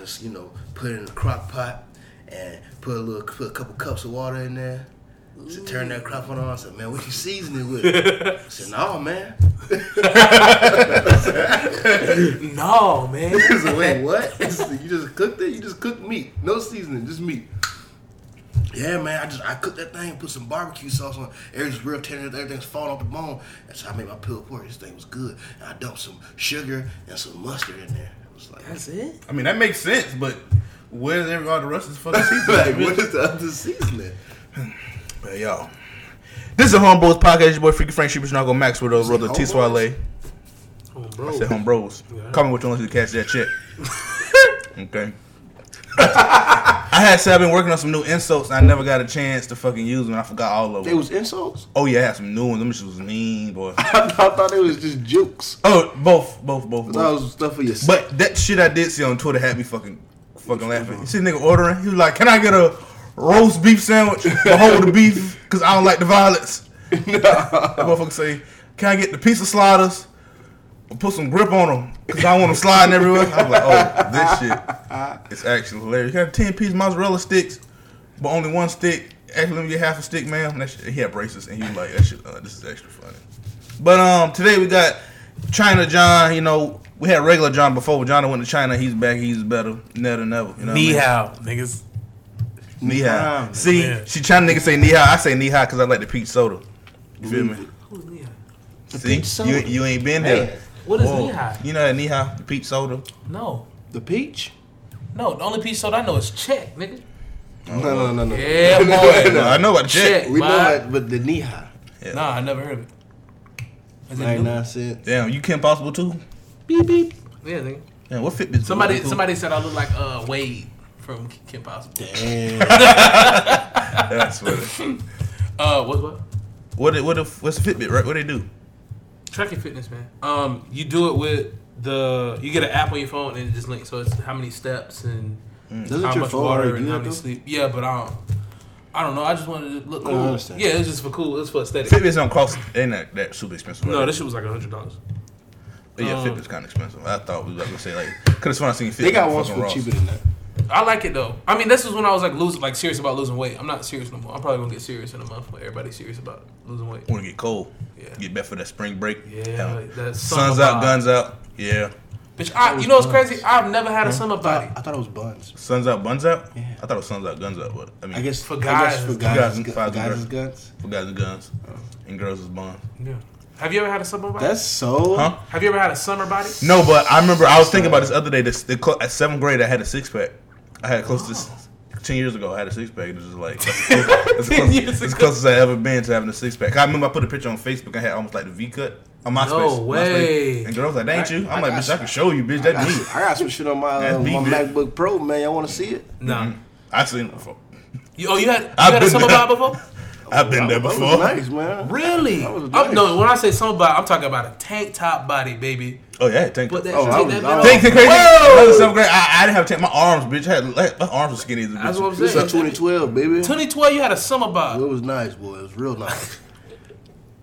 just you know put it in a crock pot and put a little put a couple cups of water in there. So turn that crock pot on. I said, man, what you season it with? I said, no, man. No, man. He said, wait, what? Said, you just cooked it? You just cooked meat, no seasoning, just meat. Yeah, man. I just I cooked that thing, put some barbecue sauce on. Everything's real tender. Everything's falling off the bone. That's how I made my pulled pork. This thing was good. And I dumped some sugar and some mustard in there. It like, That's it. I mean, that makes sense, but where's every all the rest of the fucking season? like what is the other season? But y'all, this is a Homebros podcast. Your boy Freaky Frank Sheepish Nago Max with a brother T Homebros? Swale. I bro. said Homebros. Yeah. Call me what you want to catch that check. okay. I had said I've been working on some new insults. And I never got a chance to fucking use them. I forgot all of them. They them. was insults. oh yeah, I had some new ones. Them shit was mean, boy. I thought it was just jokes. Oh, both, both, both, That was stuff for your. But that shit I did see on Twitter had me fucking, fucking laughing. You see, nigga ordering. He was like, "Can I get a roast beef sandwich? Hold the beef, cause I don't like the violence." That motherfucker say, "Can I get the piece of sliders? Or put some grip on them, cause I don't want them sliding everywhere." I'm like, "Oh, this shit is actually hilarious." You got ten piece mozzarella sticks, but only one stick. Actually, let me get half a stick, man. That shit, he had braces, and he was like, "That shit, uh, this is extra funny." But um, today we got China John. You know, we had regular John before. But John went to China. He's back. He's better. Never, never. You know what I Ni mean? niggas. Ni hao. hao. See, Yeah. she China nigga say ni hao. I say ni hao because I like the peach soda. You feel me? Who's ni hao? See, peach soda? you you ain't been there. Man, What is Whoa. ni hao? You know that ni hao, the peach soda. No. the peach? No, the only peach soda I know is check, nigga. No, no, no, no. Yeah, boy. No, I know about the check. Check. We know Why? that, but the knee high, Yeah. Nah, I never heard of it. Is it ninety nine cents. Damn, you Kim Possible too? Beep beep. Yeah, nigga. Damn, what Fitbit? Somebody, somebody said I look like uh Wade from Kim Possible. Damn. That's what. It, Uh, what what? what what the, what's the Fitbit? Right? What they do? Tracking fitness, man. Um, you do it with the you get an app on your phone and it just links. So it's how many steps and Doesn't how much water already and do how that many though? sleep. Yeah, but I don't. I don't know. I just wanted to look cool. understand. Yeah, it's just for cool. It's for aesthetic. Fitbits don't cost. They not that super expensive. No, right? this shit was like a hundred dollars. But yeah, um, Fitbit's kind of expensive. I thought we was gonna say like, cause it's when I seen Fitbit. They got on ones for cheaper than that. I like it though. I mean, this is when I was like losing, like serious about losing weight. I'm not serious no more. I'm probably gonna get serious in a month when everybody's serious about losing weight. Want to get cold? Yeah. Get back for that spring break. Yeah, like that Suns out, vibe. guns out. Yeah. Bitch, I, you know what's crazy? I've never had a summer I body. thought, I thought it was buns. Suns out, buns out. Yeah. I thought it was suns out, guns out. But I mean, I guess For guys, guess for for guys, guys and guys guys' girls. guns. for guys and guns, and girls is buns. Yeah. Have you ever had a summer body? That's so. Huh? Have you ever had a summer body? No, but I remember I was thinking about this other day. This, the, at seventh grade, I had a six pack. I had close to ten years ago. I had a six pack. It was just like as close- that's the 10 close- years that's the ago. closest I ever been to having a six pack. I remember I put a picture on Facebook. I had almost like the V cut on my No space. way. And girls like, that ain't you? I'm I like, got bitch, I can show you, bitch. That's I me. got, I got some shit on my, uh, me, my bitch. MacBook Pro, man. Y'all want to see it? Nah. I seen it before. You, oh, you had you I've had a been summer there. body before? I've been there That was before. nice, man. Really? That was nice. no, when I say summer body, I'm talking about a tank top body, baby. Oh yeah, tank. Put that, Oh, I take was- that I bitch Tank, off. crazy. Whoa! Another seventh grade. I, I didn't have tank. My arms, bitch. I had like, my arms were skinny as a bitch. That's what I'm This saying. is 2012, baby. 2012, you had a summer body. It was nice, boy. It was real nice.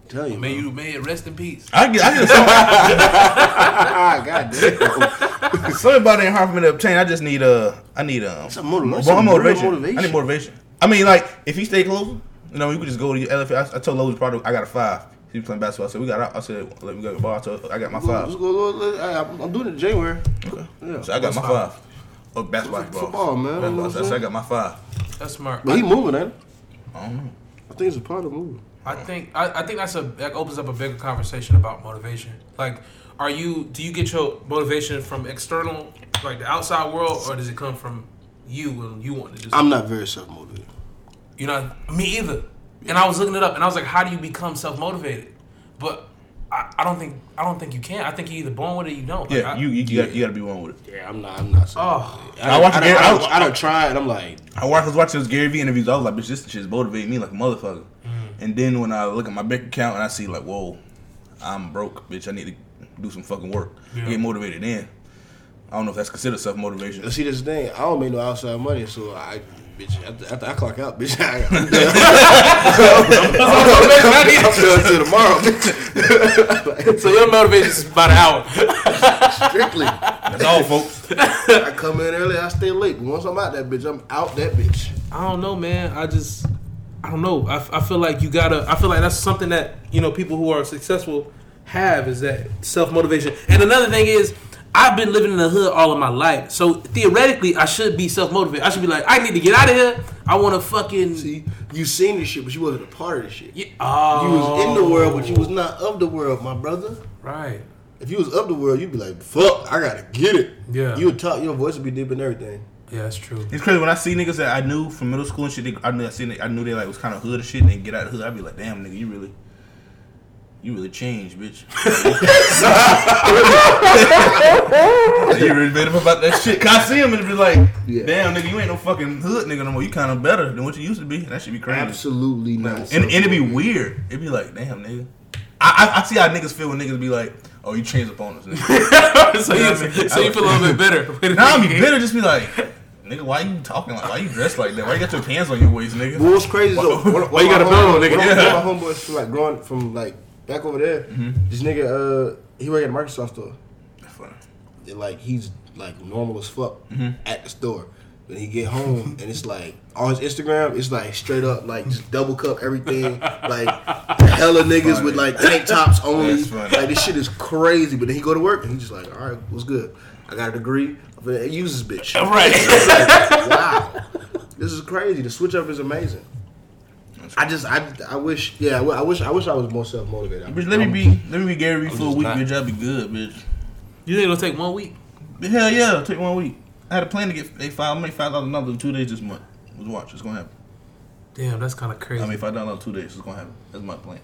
Tell you, May man. you may it rest in peace. I get, I get a summer. Ah, God damn. Something about it ain't hard for me to obtain. I just need uh, I need um, Some motiv- more some motivation. motivation. I need motivation. I mean, like if he stay close, you know, you could just go to your elephant. I, I told Lowe's product I got a five. He was playing basketball. I said we got. I said let me go to the bar. I, told, I got my Let's five. go, let's go, I- I'm I'm doing it in January. Okay. Yeah. So I got my five? five. Oh, basketball. Football, man. Basketball. So I said I got my five. That's smart. But he moving, ain't? I don't know. I think it's a part of moving. I think I, I think that's a that opens up a bigger conversation about motivation. Like, are you do you get your motivation from external, like the outside world, or does it come from you and you want to do? Something? I'm not very self motivated. You know, me either. And I was looking it up, and I was like, how do you become self motivated? But I, I don't think I don't think you can. I think you either born with it, or you don't. Like, Yeah, I, you you, you got you got to be one with it. Yeah, I'm not. I'm not. Oh, I, I watch I, Gary- I, I- don't- I don't try it. I'm like, I wa- was watching those Gary Vee interviews. I was like, bitch, this shit's motivating me like a motherfucker. Mm-hmm. And then when I look at my bank account and I see like, whoa, I'm broke, bitch. I need to do some fucking work. Yeah. Get motivated then. I don't know if that's considered self motivation. see, this thing. I don't make no outside money, so I, bitch, after, after I clock out, bitch, I, I'm done. I'm done till tomorrow, bitch. so your motivation is about an hour. Strictly. That's all, folks. I come in early, I stay late. But once I'm out that bitch, I'm out that bitch. I don't know, man. I just, I don't know. I, I feel like you gotta. I feel like that's something that you know people who are successful have is that self motivation. And another thing is, I've been living in the hood all of my life, so theoretically, I should be self motivated. I should be like, I need to get out of here. I want to fucking. See, you seen this shit, but you wasn't a part of this shit. Yeah. Oh, You was in the world, but you was not of the world, my brother. right. If you was of the world, you'd be like, "Fuck, I gotta get it." Yeah. You would talk. Your voice would be deep and everything. Yeah, that's true. It's crazy when I see niggas that I knew from middle school and shit. They, I knew I seen they, I knew they like was kind of hood and shit. And they get out of the hood. I'd be like, damn nigga, you really, you really changed, bitch. you really made up about that shit. Cause I see him and be like, Yeah. damn nigga, you ain't no fucking hood nigga no more. You kind of better than what you used to be. That should be crazy. Absolutely not. And, and it'd be weird. It'd be like, damn nigga. I, I, I see how niggas feel when niggas be like, oh, you changed up on us. Nigga. so, you, so you feel a little bit better. Wait a Now I'm be minute. bitter. Just be like, nigga, why you talking like? Why you dressed like that? Why you got your pants on your waist, nigga? But what's crazy though? One, Why you got a belt on, nigga? One, Yeah. of my homeboys from like growing from like back over there. Mm-hmm. This nigga, uh, he work at a Microsoft store. That's funny. And, like he's like normal as fuck Mm-hmm. at the store. When he get home and it's like on his Instagram, it's like straight up like just double cup everything, like hella niggas Funny. with like tank tops only. Like this shit is crazy. But then he go to work and he's just like, all right, what's good? I got a degree. I'm gonna use this bitch. Right. Like, wow, this is crazy. The switch up is amazing. I just, I, I wish, yeah, I wish, I wish I was more self motivated. Bitch, let me be, let me be Gary Vee for a week, not. bitch. I'll be good, bitch. You think it'll take one week? But hell yeah, it'll take one week. I had a plan to get they five. I made five dollars another in two days this month. Let's watch. It's gonna happen. Damn, that's kind of crazy. I made five dollars in two days. It's gonna happen. That's my plan.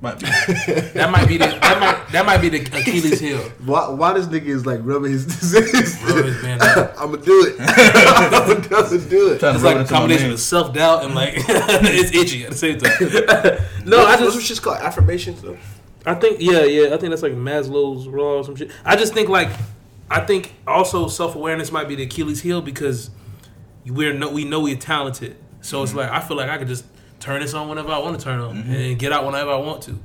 Might that might be the that might that might be the Achilles heel. Why, why this nigga is like rubbing his disease? Rub his band out. I'm gonna do it. I'm gonna do it. It's like a combination of self doubt and like it's itchy at the same time. no, No, I I just just what called affirmations. Though. I think yeah yeah I think that's like Maslow's raw or some shit. I just think like I think also self awareness might be the Achilles heel because we're no we know we're talented. So it's mm-hmm. like I feel like I could just turn this on whenever I want to turn on and get out whenever I want to.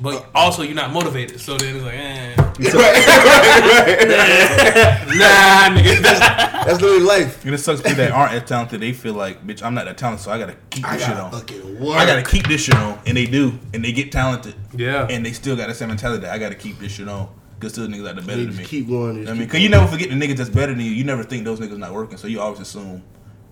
But also you're not motivated, so then it's like, eh, nah, nigga. That's, That's literally life. And it sucks people that aren't as talented. They feel like, bitch, I'm not that talented, so I gotta keep I this shit gotta on. work. I gotta keep this shit on, and they do, and they get talented, yeah. and they still got the same mentality. that I gotta keep this shit on, cause still niggas out there better They than just me. keep going. I mean, cause you never forget the niggas that's better than you. You never think those niggas not working, so you always assume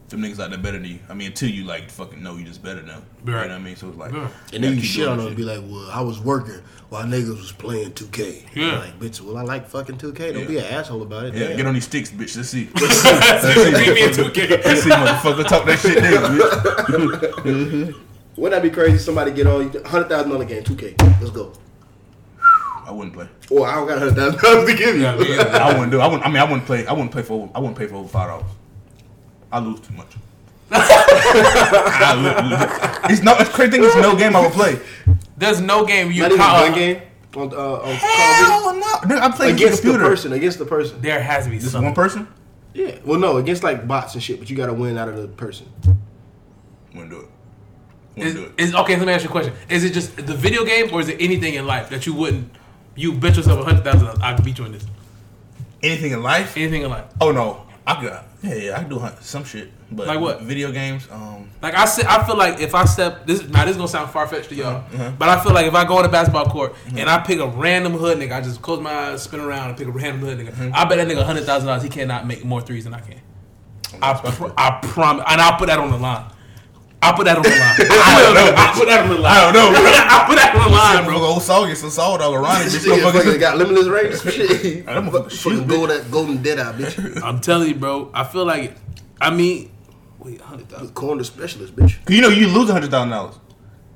them niggas out there better than you. I mean, until you like fucking know you just better than them. You know Right. what I mean? So it's like, Yeah. And then you shit on that them and be like, well, I was working while niggas was playing 2K. Yeah. Like, bitch, well, I like fucking 2K. Don't Yeah. be an asshole about it. Yeah, Damn. get on these sticks, bitch. Let's see. Beat me in 2K. Let's see, motherfucker. Talk that shit there, bitch. Mm-hmm. Wouldn't that be crazy? Somebody get on $100,000 game, 2K. Let's go. I wouldn't play. Or I don't got $100,000 to give you. Yeah, me either. I wouldn't do. I wouldn't. I mean, I wouldn't play. I wouldn't play for. I wouldn't pay for over five dollars. I lose too much. I lo- it's no. It's crazy thing. It's no game I would play. There's no game you Not even can't- one game on, uh, on Call Hell no. Nigga, I play Duty? against the computer. person. Against the person. There has to be Just something. one person. Yeah. Well, no, against like bots and shit, but you got to win out of the person. Wouldn't do it. Wouldn't Is, do it. is okay. Let me ask you a question: Is it just the video game, or is it anything in life that you wouldn't? You bet yourself a hundred thousand. I could beat you in this. Anything in life? Anything in life. Oh no. I could. Yeah, yeah. I could do some shit. But Like what? Video games. Um. Like I said, I feel like if I step this now, this is gonna sound far fetched to y'all, Uh-huh. but I feel like if I go on a basketball court and I pick a random hood nigga, I just close my eyes, spin around, and pick a random hood nigga. Uh-huh. I bet that nigga hundred thousand dollars. He cannot make more threes than I can. I, pr- I promise, and I'll put that on the line. I'll put that on the line. I don't know, I'll put that on the line. I don't know. I'll put that on the line, Bro, bro. old Saul gets some Saul dog around it. This Bitch, nigga motherfucker. fucking got limitless range. Shit. That motherfucker shoot, Fucking go that golden dead eye, bitch. I'm telling you, bro. I feel like, I mean, wait, hundred thousand. Corner specialist, bitch. You know you lose a hundred thousand dollars.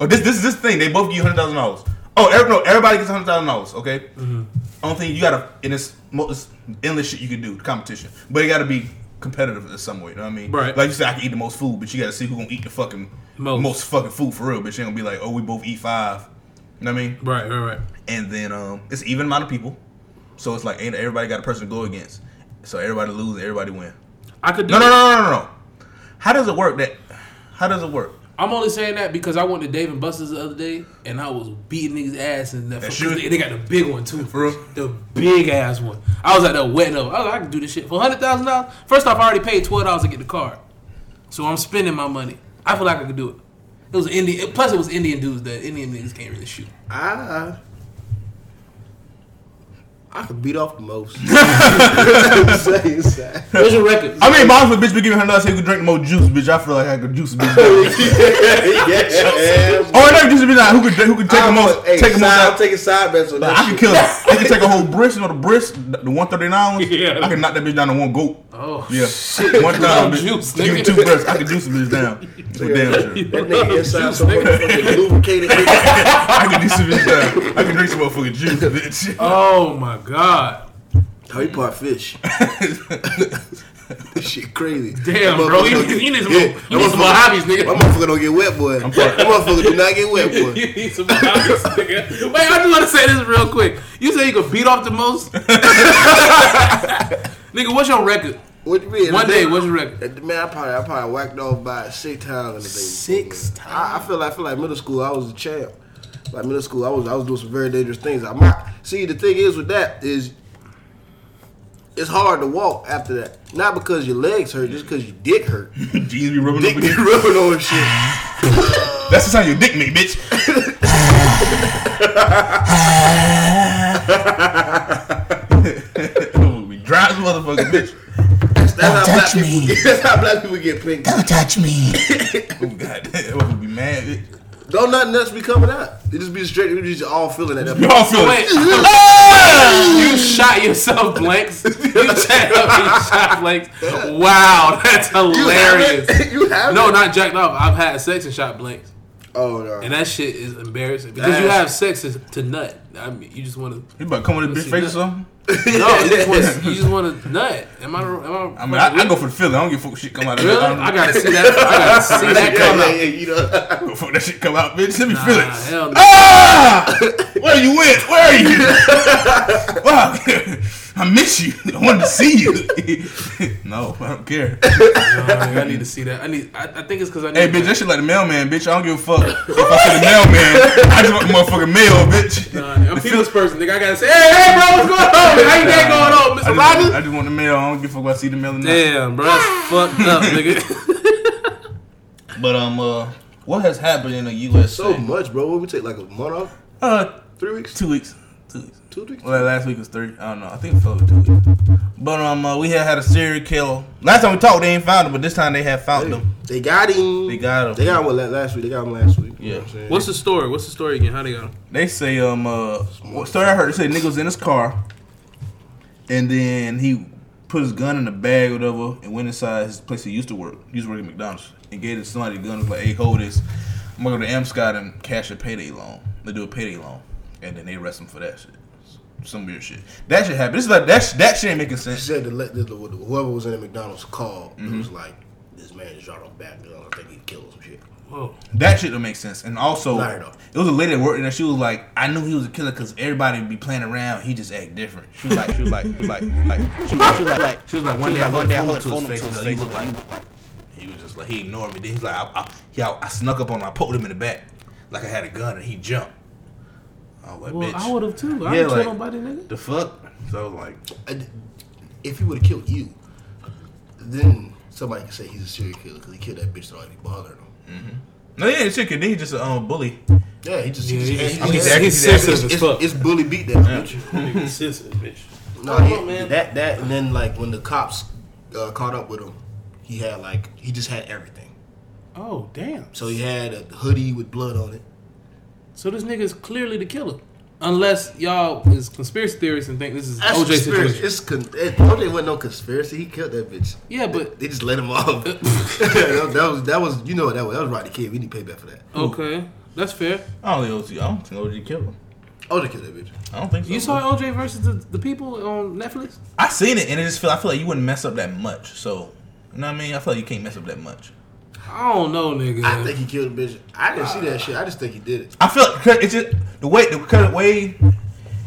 Oh, this this is this thing. They both give you hundred thousand dollars. Oh, every, no, everybody gets hundred thousand dollars. Okay. Mm-hmm. Only thing you gotta in this mo- this endless shit you can do the competition, but it gotta be competitive in some way. You know what I mean? Right. Like you said, I can eat the most food, but you gotta see who gonna eat the fucking Most. most, fucking food for real. But you ain't gonna be like, oh, we both eat five. You know what I mean? Right, right, right. And then um, it's even amount of people, so it's like ain't everybody got a person to go against. So everybody lose, everybody win. I could do No, no, no, no, no, no. How does it work? That how does it work? I'm only saying that because I went to Dave and Buster's the other day and I was beating niggas' ass and that That because they, they got the big one too. For real? The big ass one. I was at there wetting up. I was like, I can do this shit for hundred thousand dollars. First off, I already paid twelve dollars to get the card, so I'm spending my money. I feel like I could do it. It was Indian. Plus, it was Indian dudes that Indian niggas can't really shoot. I I could beat off the most. Say, say. Where's your record? I mean, my bitch be giving her nuts so you could drink more juice, bitch. I feel like I could juice a bitch. yeah. oh, I never juice a bitch. Who could who could take the I'm, most? hey, take the most side, I'm out. taking side bets on Like, that I can shit. kill. I can take a whole brisk, you know the brisk, the one thirty nine ones. Yeah. I can knock that bitch down to one goat. Oh Yeah, shit! one time, bitch. juice, Give me two breasts. I can juice a bitch down. For damn sure. That nigga inside some motherfucking lubricated. I can juice a bitch down. I can drink some motherfucking juice, bitch. Oh my god! How he part fish? This shit crazy. Damn, That bro, motherfucker you need, get- you need some, yeah, more, you need some more hobbies, That nigga. motherfucker don't get wet, boy. That motherfucker do not get wet, boy. You need some hobbies, nigga. Wait, I just want to say this real quick. You say you could beat off the most, nigga. What's your record? What you mean? One day, what's your record? Man, I probably I probably whacked off by six times in the day. Six I, I feel like I feel like middle school I was a champ. Like middle school I was I was doing some very dangerous things. I might see the thing is with that is it's hard to walk after that. Not because your legs hurt, just because your dick hurt. Jeans be rubbing Dick up be rubbing on shit. That's the sound your dick make, bitch. we dry as motherfucker, bitch. That's, that's how black touch people me. get. That's how black people get pink. Don't touch me. Oh, God damn, I'm be mad, bitch. Don't nothing else be coming out. It just be straight. It just all feeling at that. You all feel Wait, it. Ah! you shot yourself blanks. You jacked up and you shot blanks. Wow, that's You hilarious. haven't? you have No, not jacked off. I've had sex and shot blanks, Oh no. and that shit is embarrassing because you have sex to, to nut. I mean, you just want to. You about to come with a bitch face or something? No, you just want you just want to nut. Am I? Am I? I mean, I, I go for the feeling. I don't give a fuck shit come out of Really? that. I gotta see that. I gotta see that come yeah, out. yeah, you know. I go fuck that shit come out, bitch. Let me Nah, feel it. hell no. Ah! Where you went? Where are you? wow, I miss you. I wanted to see you. no, I don't care. No, I need to see that. I need. I, I think it's because I need. Hey, bitch, that shit like the mailman, bitch. I don't give a fuck if I see the mailman. I just want the motherfucking mail, bitch. Nah, I'm a people's person. Nigga, I gotta say, hey, hey, bro, what's going on? How you day going on, I Mr. just, Rogers? I just want the mail. I don't give a fuck if I see the mail or not. Damn, bro, that's fucked up, nigga. But um, uh, what has happened in the U.S. So much, bro. What we take like a month off? uh, Three weeks? two weeks, two weeks. Well, last week was three. I don't know. I think it fell two weeks. But um, uh, we had had a serial killer. Last time we talked, they ain't found him, but this time they have found him. They got him. They got him. They got him what, last week. They got him last week. You know Yeah. what What's the story? What's the story again? How they got him? They say um uh story I heard they say nigga was in his car and then he put his gun in a bag or whatever and went inside his place he used to work. He used to work at McDonald's and gave it to somebody the gun was like, hey hold this. I'm gonna go to Amscott and cash a payday loan. They do a payday loan. And then they arrest him for that shit. Some weird shit. That shit happened. This is like that that shit ain't making She sense. said to let the, the, whoever was in the McDonald's call. Mm-hmm. It was like, this man just shot off back gun. I think he killed some shit. Whoa. That shit don't make sense. And also, it was a lady that worked in there. She was like, I knew he was a killer because everybody would be playing around. He just act different. She was like, she was like, she was like, like, she was, she was like, she was like, one day I one day I went to his face. and He looked like, he was just like, he ignored me. Then he's like, I, I, he, I, I snuck up on him. I poked him in the back like I had a gun, and he jumped. I was like, Well, bitch, I would have too. I Yeah, ain't like- kill nobody, nigga. the fuck. So like, And if he would have killed you, then somebody could say he's a serial killer because he killed that bitch that already bothered him. no, yeah, it's chicken. Then he just a um, bully. Yeah, he just. Yeah, he he- just he's- I he's, he's he's acting- sensitive it's, as fuck. it's bully beat that bitch. Nigga, sensitive, bitch. No, he- on, man. that that and then like when the cops uh, caught up with him, he had like he just had everything. Oh, damn. So he had a hoodie with blood on it. So this nigga is clearly the killer. Unless y'all is conspiracy theorists and think this is That's OJ conspiracy. situation. It's con- it, OJ wasn't no conspiracy. He killed that bitch. Yeah, but They just let him off. Uh, that, that was that was you know what that was. That was Rodney King. We need payback for that. okay, that's fair. I don't think OG. I don't think OG killed him. OJ killed that bitch. I don't think so. You saw OJ versus the, the people on Netflix? I seen it and it just feel I feel like you wouldn't mess up that much. So you know what I mean? I feel like you can't mess up that much. I don't know, nigga. I think he killed the bitch. I didn't see that shit. I just think he did it. I feel like 'cause it's just the way the current way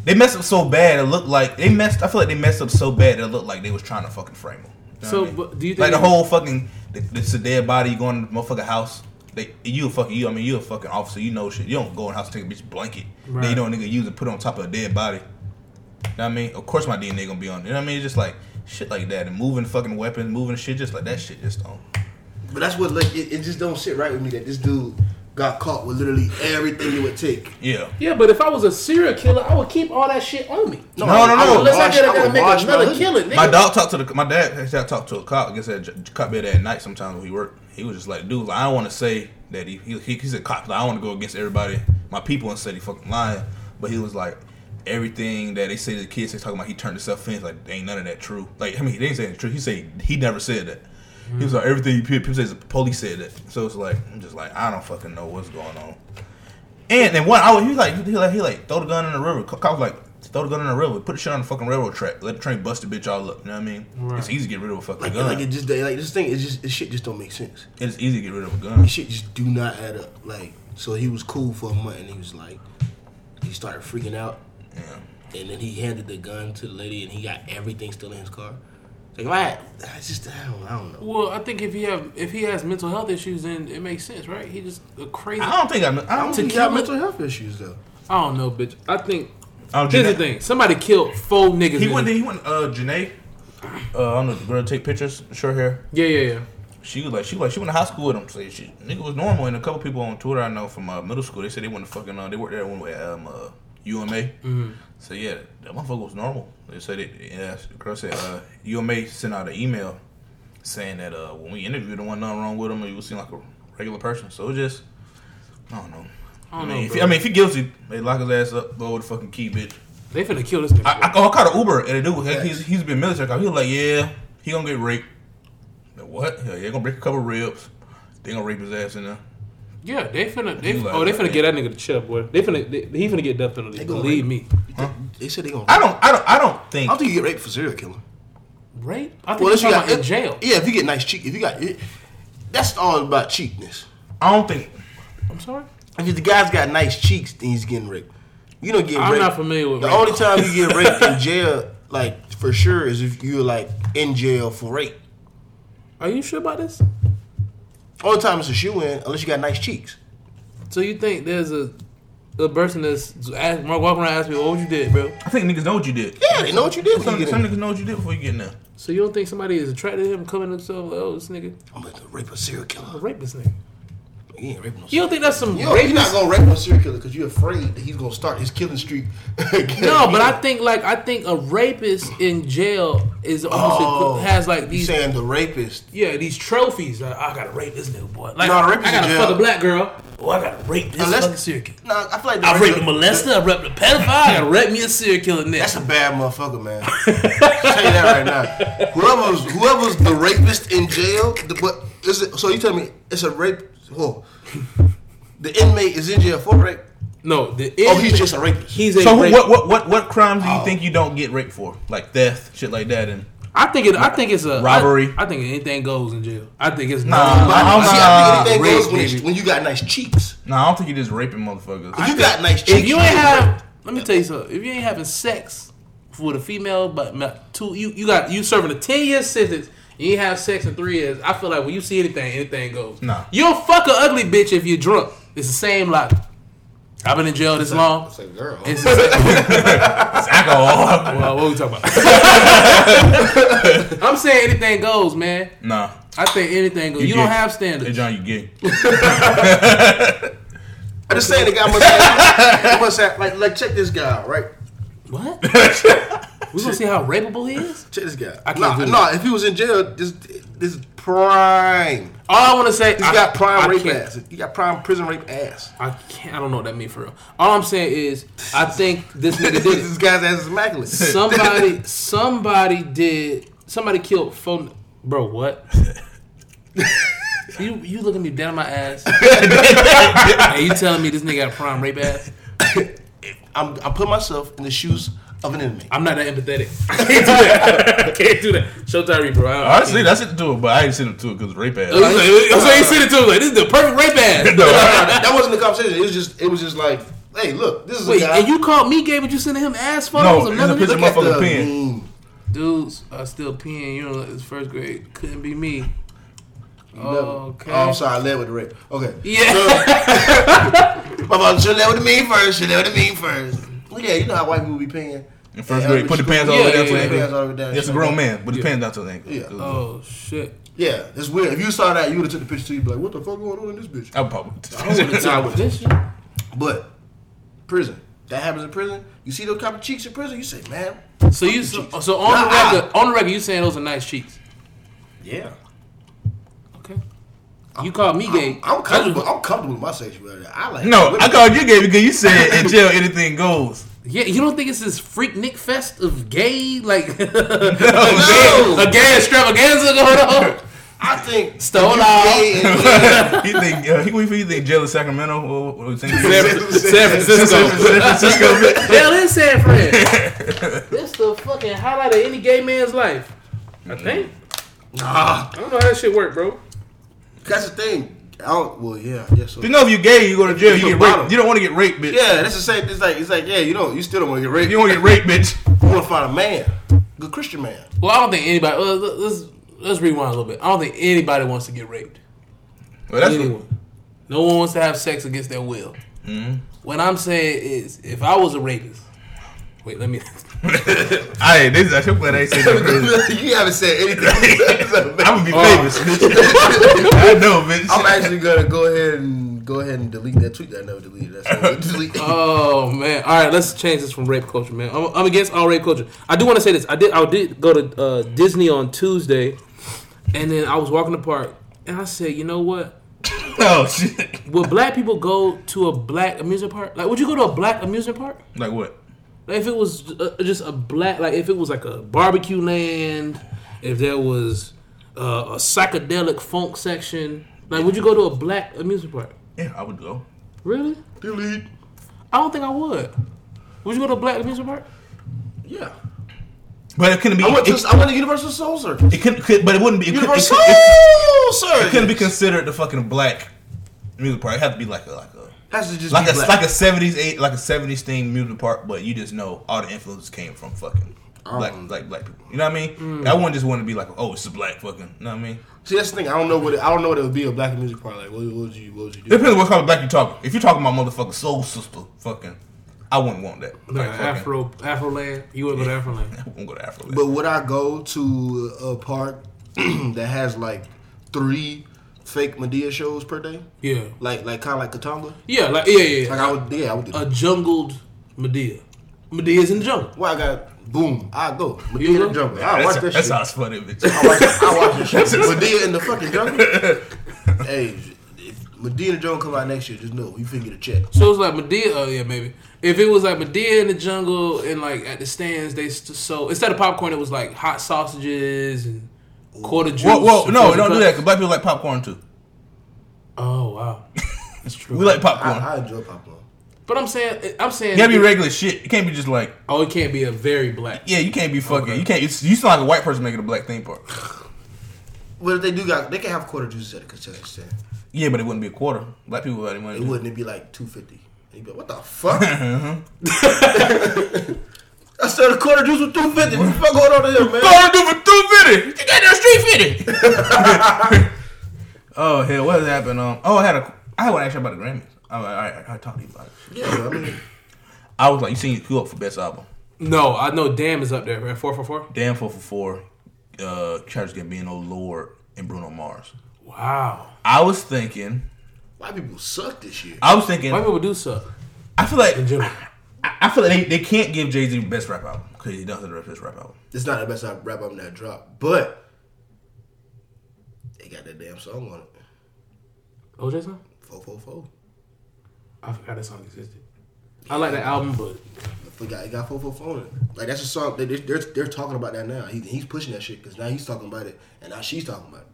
they messed up so bad. It looked like they messed. I feel like they messed up so bad. That it looked like they was trying to fucking frame him. You know So, what I mean? but do you think like the whole fucking it's a dead body going to the motherfucking house they you a fucking you. I mean, you a fucking officer. You know shit. You don't go in the house and take a bitch blanket. Then Right. you know a nigga use and put it on top of a dead body. You know what I mean? Of course my DNA gonna be on. You know what I mean? It's just like shit like that and moving fucking weapons, moving shit just like that shit just don't. But that's what like it, it just don't sit right with me that this dude got caught with literally everything it would take. Yeah. Yeah, but if I was a serial killer, I would keep all that shit on me. No, no, no. Unless I watch- gotta, I gotta make watch another my- killing. Nigga. My dog talked to the my dad actually I talked to a cop. I guess at j- cop bed at night sometimes when he worked. He was just like, dude, like, I don't want to say that he he, he said cop. Like, I want to go against everybody, my people, and said he fucking lying. But he was like, everything that they say to the kids, they talking about he turned himself in. Like, ain't none of that true. Like, I mean, they ain't saying the truth. He say he never said that. He was like everything people people say the police said it. So it's like I'm just like I don't fucking know what's going on. And then one, I was, he was like he like he like throw the gun in the river. Cop was like throw the gun in the river, put the shit on the fucking railroad track, let the train bust the bitch all up. You know what I mean? Right. It's easy to get rid of a fucking Like, gun. like it just like this thing is just this shit just don't make sense. And it's easy to get rid of a gun. This shit just do not add up. Like so he was cool for a month and he was like he started freaking out Yeah. and then he handed the gun to the lady and he got everything still in his car. Like if I, had, I just I don't, I don't know. Well, I think if he have if he has mental health issues, then it makes sense, right? He just a crazy. I don't think I. I I don't don't think. think he got mental health issues though. I don't know, bitch. I think Oh, here's the thing: somebody killed four niggas. He went. He went. Uh, Janae. Uh, I don't know. The girl take pictures, short hair. Yeah, yeah, yeah. She was like, she was like, she went to high school with him. So she, nigga was normal. And a couple people on Twitter I know from uh, middle school, they said they went to fucking, uh, they worked there one way, um, uh, UMA. So yeah, that motherfucker was normal. They said it. Yeah, the girl said uh, UMA sent out an email saying that uh, when we interviewed him, wasn't nothing wrong with him, and he was seem like a regular person. So it just, I don't know. I I, don't mean, know, if, bro. I mean, if he guilty, they lock his ass up, go with the fucking key, bitch. They finna kill this nigga. I, I, I caught an Uber and the dude, he's, he's been military cop. He was like, yeah, he gonna get raped. Like, what? Yeah, they gonna break a couple ribs. They gonna rape his ass in there. Yeah, they finna. They, You like oh, they finna get that nigga to chill, boy. They finna. They, he finna get death penalty. They gonna Believe rape- me. They said they gonna. I don't, I don't, I don't think. I don't think you get raped for serial killing. Rape? I think Well, well, unless you talking got about in jail. Yeah, if you get nice cheek, if you got, it, that's all about cheapness. I don't think. I'm sorry. If the guy's got nice cheeks, then he's getting raped. You don't get I'm raped. not familiar with The rape. only time you get raped in jail, like for sure, is if you're like in jail for rape. Are you sure about this? Only time it's a shoe in, unless you got nice cheeks. So you think there's a a person that's ask, walking around asking me, "What you did, bro?" I think niggas know what you did. Yeah, they know what you did. Some, you some niggas know what you did before you get in there. So you don't think somebody is attracted to him, coming to himself, like, "Oh, this nigga, I'm gonna rape a serial killer. rape this nigga." You ain't raping no. You don't think that's some You you're not gonna rape no serial killer because you're afraid that he's gonna start his killing streak. No, but I think like I think a rapist in jail is almost Oh, has like these saying the rapist. yeah these trophies. Like, I gotta rape this nigga boy. Like No, I gotta in fuck jail. a black girl. Oh, I gotta rape this Unless- fucking serial killer. No, I feel like the I raped a molester. I raped a pedophile. I gotta rape me a serial killer next. That's a bad motherfucker, man. You that right now. Whoever's whoever's the rapist in jail, the, is it? So you tell me it's a rape? Whoa. The inmate is in jail for rape. no, the Oh, he's just a rapist. He's a So who- rape- what, what, what, what crimes do you Oh. think you don't get raped for? Like theft, shit like that, and I think it. I think it's a Robbery. I, I think anything goes in jail. I think it's Nah, not. But I'm see, not- I think anything rape, goes when, baby. when you got nice cheeks. no, I don't think you're just raping motherfuckers. If you got nice cheeks, if you get ain't have, raped. let me tell you something. If you ain't having sex with a female, but two, you you got you serving a ten year sentence. You ain't have sex in three years. I feel like when you see anything, anything goes. Nah. You'll fuck a ugly bitch if you're drunk. It's the same logic. I've been in jail this long. It's like girl. It's the same. It's alcohol. well, what are we talking about? I'm saying anything goes, man. nah. I think anything goes. You, You don't gay. have Hey standards. John, you gay? I'm just saying the guy must have, must have like like check this guy out, right? What? We gonna see how rapeable he is. Check this guy. I can't no, do no, if he was in jail, this this is prime. All I want to say, He's I- got prime I rape can't- ass. He got prime prison rape ass. I can't. I don't know what that means for real. All I'm saying is, I think this nigga did this guy's ass is immaculate. Somebody, somebody did. Somebody killed phone. Bro, what? you you looking me down my ass? and you telling me this nigga got prime rape ass? I'm I put myself in the shoes of an inmate. I'm not that empathetic. I can't do that. I can't do that. Show Tyree, bro. I, I see, that's it to it, but I ain't sent it to it because rape ass. I was like, I was he said it to him like, this is the perfect rape ass. No, that wasn't the conversation. It was just it was just like, hey, look, this is Wait, a guy. and you called me gay, but you sending him ass photos? No, of it's a another picture nigga? look at motherfucker the pen. Dudes are still peeing. You know, it's first grade. Couldn't be me. You never- Okay. Oh, I'm sorry. I led with the rape. Okay. Yeah. My mom should led with the mean first. Should led with the mean first. Well, yeah, you know how white people be paying. In first grade, put the pants school. all the way down to the ankle. Pants all the way down. That's a grown man with his pants down to the ankle. Yeah. oh shit. Yeah, it's weird. If you saw that, you would have took the picture too. You'd be like, "What the fuck going on in this bitch?" I would probably. Nah, with This shit. But prison, that happens in prison. You see those kind of cheeks in prison, you say, "Man, So you so, so on Nah. the record ah. on the record you saying those are nice cheeks. yeah." Okay. You called me gay. I'm comfortable. I'm comfortable with my sexuality. I like. No, women. I called you gay because you said in jail anything goes. Yeah, you don't think it's this Freaknik fest of gay like a No. gay, a gay extravaganza going on? I think Stole if you off. gay you think uh, he, what do you think jail in Sacramento or what was it? San, San Francisco. San Francisco. Hell in San Fran. That's the fucking highlight of any gay man's life. I think. Nah, I don't know how that shit work, bro. that's the thing. I don't. Well, yeah, yeah. So You know, if you're gay, you go to jail. You You get raped. You don't want to get raped, bitch. yeah, that's the same. It's like it's like yeah, you know, you still don't want to get raped. You don't want to get raped, bitch. You want to find a man, good Christian man. Well, I don't think anybody. Uh, let's let's rewind a little bit. I don't think anybody wants to get raped. Well, that's Anyone. No one wants to have sex against their will. Mm-hmm. What I'm saying is, if I was a rapist, wait, let me. Hey, this is I should play that say that. you haven't said anything. I'm gonna be Oh. famous. I know, bitch. I'm actually gonna go ahead and go ahead and delete that tweet that I never deleted. That's what delete. Oh man! All right, let's change this from rape culture, man. I'm, I'm against all rape culture. I do want to say this. I did. I did go to uh, Disney on Tuesday, and then I was walking the park, and I said, you know what? oh shit. Would black people go to a black amusement park? Like, would you go to a black amusement park? Like what? Like, if it was uh, just a black, like if it was like a barbecue land, if there was uh, a psychedelic funk section, like, would you go to a black amusement park? Yeah, I would go. Really? delete. I don't think I would. Would you go to a black amusement park? Yeah. But it couldn't be. I went it, to I went to UniverSoul Circus. it couldn't, could, but it wouldn't be. It, could, it, Universal could, it, Soul it couldn't be considered the fucking black music park. It had to be like a like a Has to just like a black. like a seventies eight like a seventies themed music park. But you just know all the influences came from fucking black Um, like black people. You know what I mean? I wouldn't just want to be like, oh, it's a black fucking. You know what I mean? See, that's the thing. I don't know what it, I don't know what it would be a black music park. Like, what, what would you what would you It do? depends on what kind of black you talking. If you're talking about motherfucking soul sister, fucking, I wouldn't want that. Like fucking- Afro Afro land. You would go to Afro land. I wouldn't go to Afro. But would I go to a park that has like three fake Madea shows per day? Yeah. Like like kind of like Katanga? Yeah, like yeah, yeah. Like. I would yeah I would do. that. a jungled Madea. Madea's in the jungle. Well, I got boom. I go Madea You in the jungle. I watch that that shit. sounds funny, bitch. I watch, I watch that shit. Madea in the fucking jungle. hey, if Madea in the jungle come out next year, just know you finna get a check. So it's like Madea. Oh yeah, maybe. If it was like Madea in the jungle and like at the stands, they st- so instead of popcorn, it was like hot sausages and quarter juice. Whoa, whoa, no, frozen don't do that. Cause black people like popcorn too. Oh wow, that's true. We like popcorn. I, I enjoy popcorn. but I'm saying, I'm saying, you gotta be regular shit. It can't be just like, oh, it can't be a very black. yeah, you can't be fucking. Okay. You can't. It's, you sound like a white person making a black theme park. Well, if they do got, they can have quarter juices at a concession stand. Yeah, but it wouldn't be a quarter. Black people have any money. It wouldn't. It'd be like two fifty. You'd be like, what the fuck? Uh-huh. I said a quarter juice with two fifty. What the fuck going on here, man? Going to do for two fifty. You got that street fifty. oh hell, what has happened? Um, oh, I had a. I had one actually about the Grammys. I, I, I, I talked to you about it. Yeah, I mean, I was like, you seen who up for best album? No, I know Damn is up there at four for four. Dan four for four. Uh, Charles Gambino, Lorde, and Bruno Mars. Wow, I was thinking. white people suck this year. I was thinking. white people do suck I feel like in general. I, I feel like they, they can't give Jay Z best rap album because he doesn't have the best rap album. It's not the best rap album that dropped, but they got that damn song on it. OJ song? Four four four. I forgot that song existed. I like that album, but I forgot he got four four four on it. Like that's a song. They, they're they're talking about that now. He, he's pushing that shit because now he's talking about it, and now she's talking about it.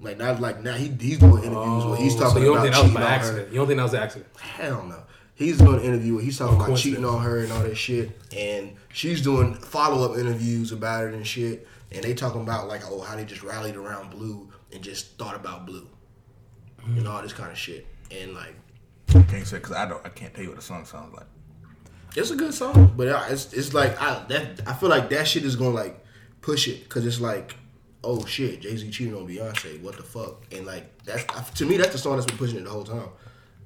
Like now, like now he he's doing interviews where he's Oh, talking so you don't about think that was cheating by on her. accident? You don't think that was an accident? Hell no. He's doing an interview where he's talking about cheating on her and all that shit, and she's doing follow up interviews about it and shit. And they talking about like, oh, how they just rallied around Blue and just thought about Blue and all this kind of shit. And like, Can't say because I don't. I can't tell you what the song sounds like. it's a good song, but uh, it's it's like I that I feel like that shit is gonna like push it because it's like oh shit, Jay Z cheating on Beyonce. What the fuck? And like that's to me, that's the song that's been pushing it the whole time.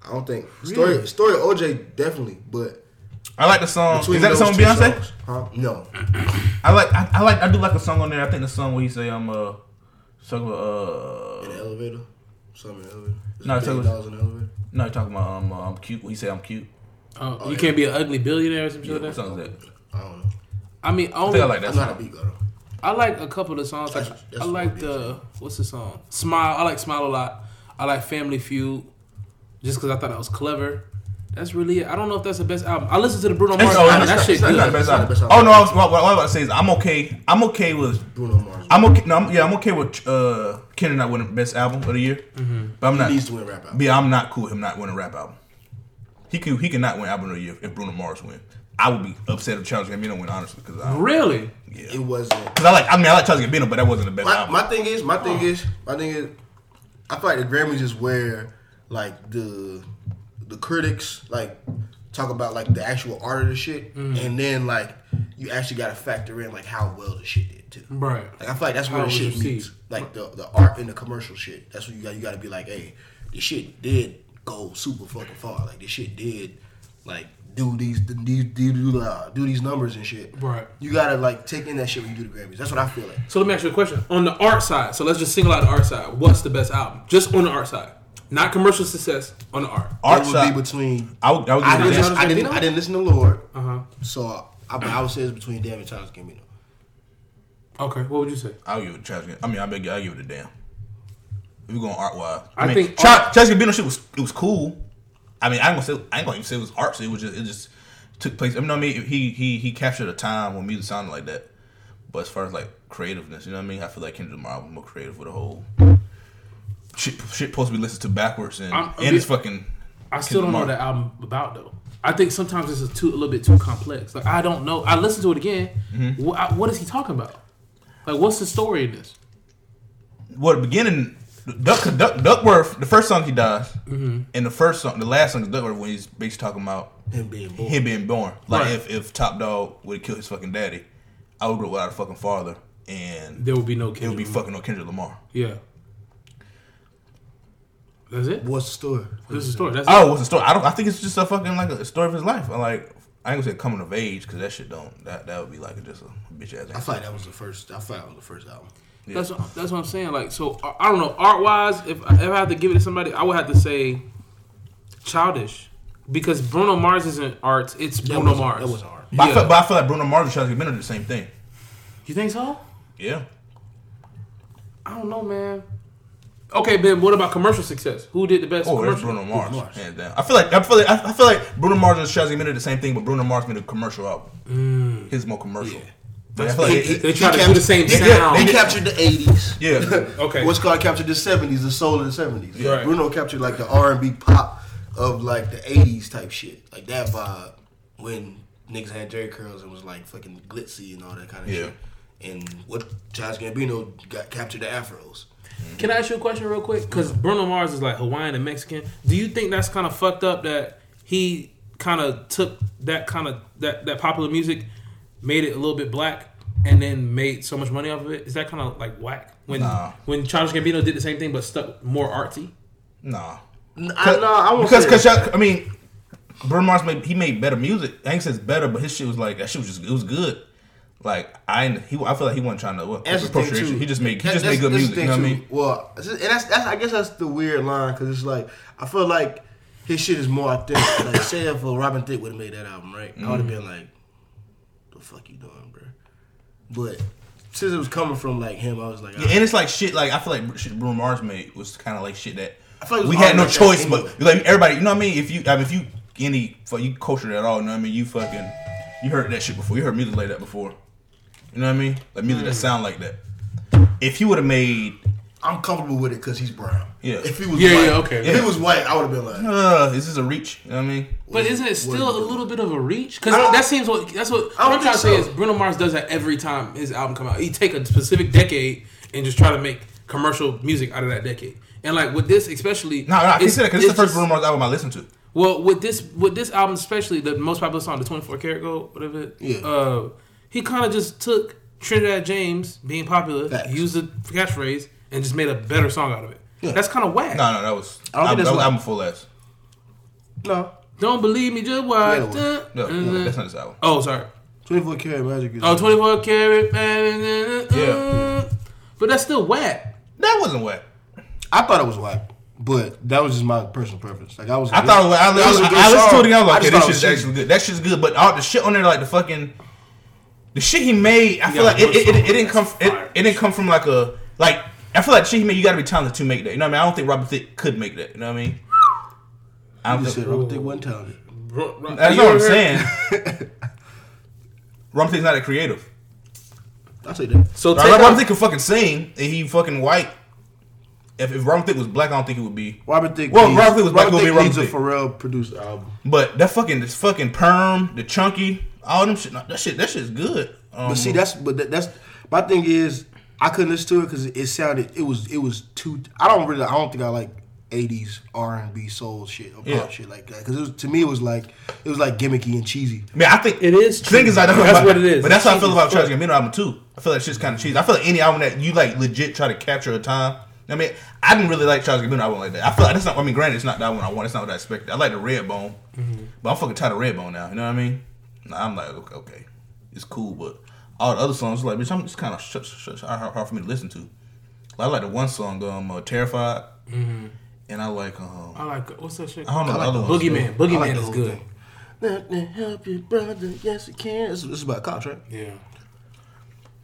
I don't think story Really? story of OJ definitely, but I like the song. between Is that the song Beyonce? songs, huh? No, I like. I, I like. I do like a song on there. I think the song where he say I'm uh, talking about in the uh, elevator, something in the elevator. Is No, it it's billion always- dollars in the elevator. no, talking about um, uh, I'm cute. When He say I'm cute. Oh, Oh, you yeah. can't be an ugly billionaire or some shit Yeah, like what that. song is that? I don't know. I mean, I only think I like I that know how to song. beat go though. I like a couple of the songs. Like, That's- that's I like the what's the song? Smile. I like Smile a lot. I like Family Feud, just because I thought I was clever. That's really it. I don't know if that's the best album. I listened to the Bruno Mars oh, album. That shit it's not the best It's not album. Oh no, I was, what, what I was about to say is I'm okay. I'm okay with. Bruno Mars. I'm okay. No, I'm, yeah, I'm okay with uh, Kendrick not winning best album of the year. Mm-hmm. But I'm he not. needs to win rap album. Yeah, I'm not cool with him not winning rap album. He can he cannot win album of the year if Bruno Mars win. I would be upset if Charles Gambino win honestly because I, Really? It wasn't. cause I like I mean I like Charles Gambino but that wasn't the best My, album. my thing is, my thing is, my thing is, I feel like the Grammys is where like the the critics like talk about like the actual art of the shit, Mm. and then like you actually got to factor in like how well the shit did too. Right. Like I feel like that's where How the shit meets, received. like the the art and the commercial shit. That's what you got. You got to be like, hey, this shit did go super fucking far. Like this shit did like do these these do do, uh, do these numbers and shit. Right. You gotta like take in that shit when you do the Grammys. That's what I feel like. So let me ask you a question. On the art side, so let's just single out the art side. What's the best album? Just on the art side, not commercial success. On the art. Art it would side, be between. I would I would I didn't, to Childish I didn't. I didn't listen to Lorde, Uh huh. so I, I would say it's between Damn and Childish Gambino. Okay. What would you say? I'll give it to Charles Gambino. I mean I beg you, I'll give it a damn. If we going art wise, I mean, think Char- art- Charles Gambino shit was it was cool. I mean I ain't gonna say I ain't gonna even say it was artsy. It was just it just took place. I mean, I mean he he he captured a time when music sounded like that. But as far as like creativeness, you know what I mean? I feel like Kendrick Lamar was more creative with the whole shit. Shit supposed to be listened to backwards and I'm- and it's fucking. I still don't know what that album about though. I think sometimes it's a, too, a little bit too complex. Like I don't know. I listened to it again. Mm-hmm. What, I- what is he talking about? Like what's the story in this? Well, the beginning, Duck, Duck, Duckworth, the first song he does, Mm-hmm. and the first song, the last song is Duckworth when he's basically talking about Him being born. him being born. Like Right. if, if Top Dawg would have killed his fucking daddy, I would grow without a fucking father, and There will be no it would be Lamar. fucking no Kendrick Lamar. Yeah. That's it. What's the story? This is the story. That's Oh, it. what's the story? I don't. I think it's just a fucking like a story of his life. I like. I ain't gonna say coming of age because that shit don't. That that would be like just a bitch ass. I feel like that was the first. I feel like that was the first album. That's what, that's what I'm saying. Like, so I I don't know. Art wise, if, I- if I had to give it to somebody, I would have to say childish, because Bruno Mars isn't art. It's That Bruno wasn't- Mars. That wasn't hard. But, I feel, but I feel like Bruno Mars and Charlie Gambino did the same thing. You think so? Yeah. I don't know, man. Okay, Ben. What about commercial success? Who did the best Oh, that's commercial? Bruno Mars. Mars. Hands down. I feel like I feel like I feel like Bruno Mars and Shazzy did the same thing, but Bruno Mars made a commercial album. Mm. His more commercial. Yeah. But I feel like They, it- they try to do the same he- sound. He captured the eighties. yeah. Okay. What's called captured the seventies, the soul of the seventies. Right. Bruno captured like the R and B pop of like the eighties type shit, like that vibe when niggas had Jheri curls and was like fucking glitzy and all that kind of Yeah. shit. And what Charles Gambino got captured the afros. Mm-hmm. Can I ask you a question real quick? Because Bruno Mars is like Hawaiian and Mexican. Do you think that's kind of fucked up that he kind of took that kind of that that popular music, made it a little bit black, and then made so much money off of it? Is that kind of like whack? When Nah. when Childish Gambino did the same thing but stuck more artsy. Nah. N- I, no, I won't because because. I mean, Bruno Mars made he made better music. I ain't says better, but his shit was like that shit was just it was good. Like I he I feel like he wasn't trying to what, That's appropriation. He just made he That- just made good music. You know what I mean? Well, and that's, that's I guess that's the weird line because it's like I feel like his shit is more authentic. like say if Robin Thicke would have made that album, right? I would have mm-hmm. been like, "The fuck you doing, bro?" But since it was coming from like him, I was like, Yeah, and it's like shit. Like I feel like shit Bruno Mars made was kind of like shit that I feel like we had no like choice, but anyway. like everybody, you know what I mean? If you, I mean, if you any, you cultured at all, you know what I mean? You fucking, you heard that shit before. You heard music like that before. You know what I mean? Like music Mm. that sound like that. If he would have made, I'm comfortable with it because he's brown. Yeah. If he was Yeah, white, yeah, okay. If Yeah. he was white, I would have been like, uh, is this a reach? You know what I mean? But isn't it what still is a little bit of a reach? Because that seems what that's what what I'm trying to say is. Bruno Mars does that every time his album come out. He take a specific decade and just try to make commercial music out of that decade. And like with this, especially, No, no, I can't it's- say that because it's the first Bruno Mars album I listened to. Well, with this with this album, especially the most popular song, the 24 Karat Gold, whatever. it- Yeah. Uh, he kind of just took Trinidad James being popular Facts. used the catchphrase and just made a better song out of it. Yeah. That's kind of whack. No, no, that was. I don't think I'm, that's I'm, what- I'm full ass. No. Don't believe me, just watch. Yeah, uh, No, no, that's not his album. Oh, sorry. 24 karat magic is. Oh, 24 karat. uh, Yeah. But that's still whack. That wasn't whack. I thought it was whack, but that was just my personal preference. Like I was. I thought it was, I, That was a I, good I, listened to song. it. I was like, just okay, this shit's actually good. That shit's good. But all the shit on there, like the fucking, the shit he made, I feel like it, it, it, it didn't come. that's It, it didn't come from like a like. I feel like the shit he made. You got to be talented to make that. You know what I mean? I don't think Robert Thicke could make that. You know what I mean? I You don't just think. said Robert Thicke wasn't talented. Ro- ro- That's what I'm ever saying. Robert Thicke's not that creative. I'll say that. So Like, take Robert Thicke can fucking sing, and he fucking white. If, if Robert Thicke was black, I don't think it would be. Robert Thicke. Well, needs- Robert Thicke was black, Robert it would Thicke Robert needs a Thicke. Pharrell produced album. But that fucking this fucking perm, the chunky, all them shit. That shit, that shit's good. Um, But see, that's but that, that's my thing is I couldn't listen to it because it, sounded it was it was too. I don't really. I don't think I like. 80s R&B soul shit or pop Yeah. shit like that because to me it was like it was like gimmicky and cheesy. I mean, I think It is The thing is, I cheesy. know That's about- what it is. But that's how I feel about cheesy as Childish Gambino album too. I feel like shit's kind of cheesy. I feel like any album that you like legit try to capture a time. I mean, I didn't really like Childish Gambino album like that. I feel like that's not. I mean, granted, it's not that one I want. It's not what I expected. I like the Redbone, Mm-hmm. but I'm fucking tired of Redbone now. You know what I mean? I'm like, okay, okay, it's cool, but all the other songs, like, bitch, I'm just kind of sh- sh- sh- hard, hard for me to listen to. I like the one song, um, uh, Terrified, Mm-hmm. and I like, um, I like what's that shit? I don't know I like other the ones. Boogeyman. Boogeyman like is good. thing. Let me help you, brother. Yes, it can. It's, it's about cops, right? Yeah.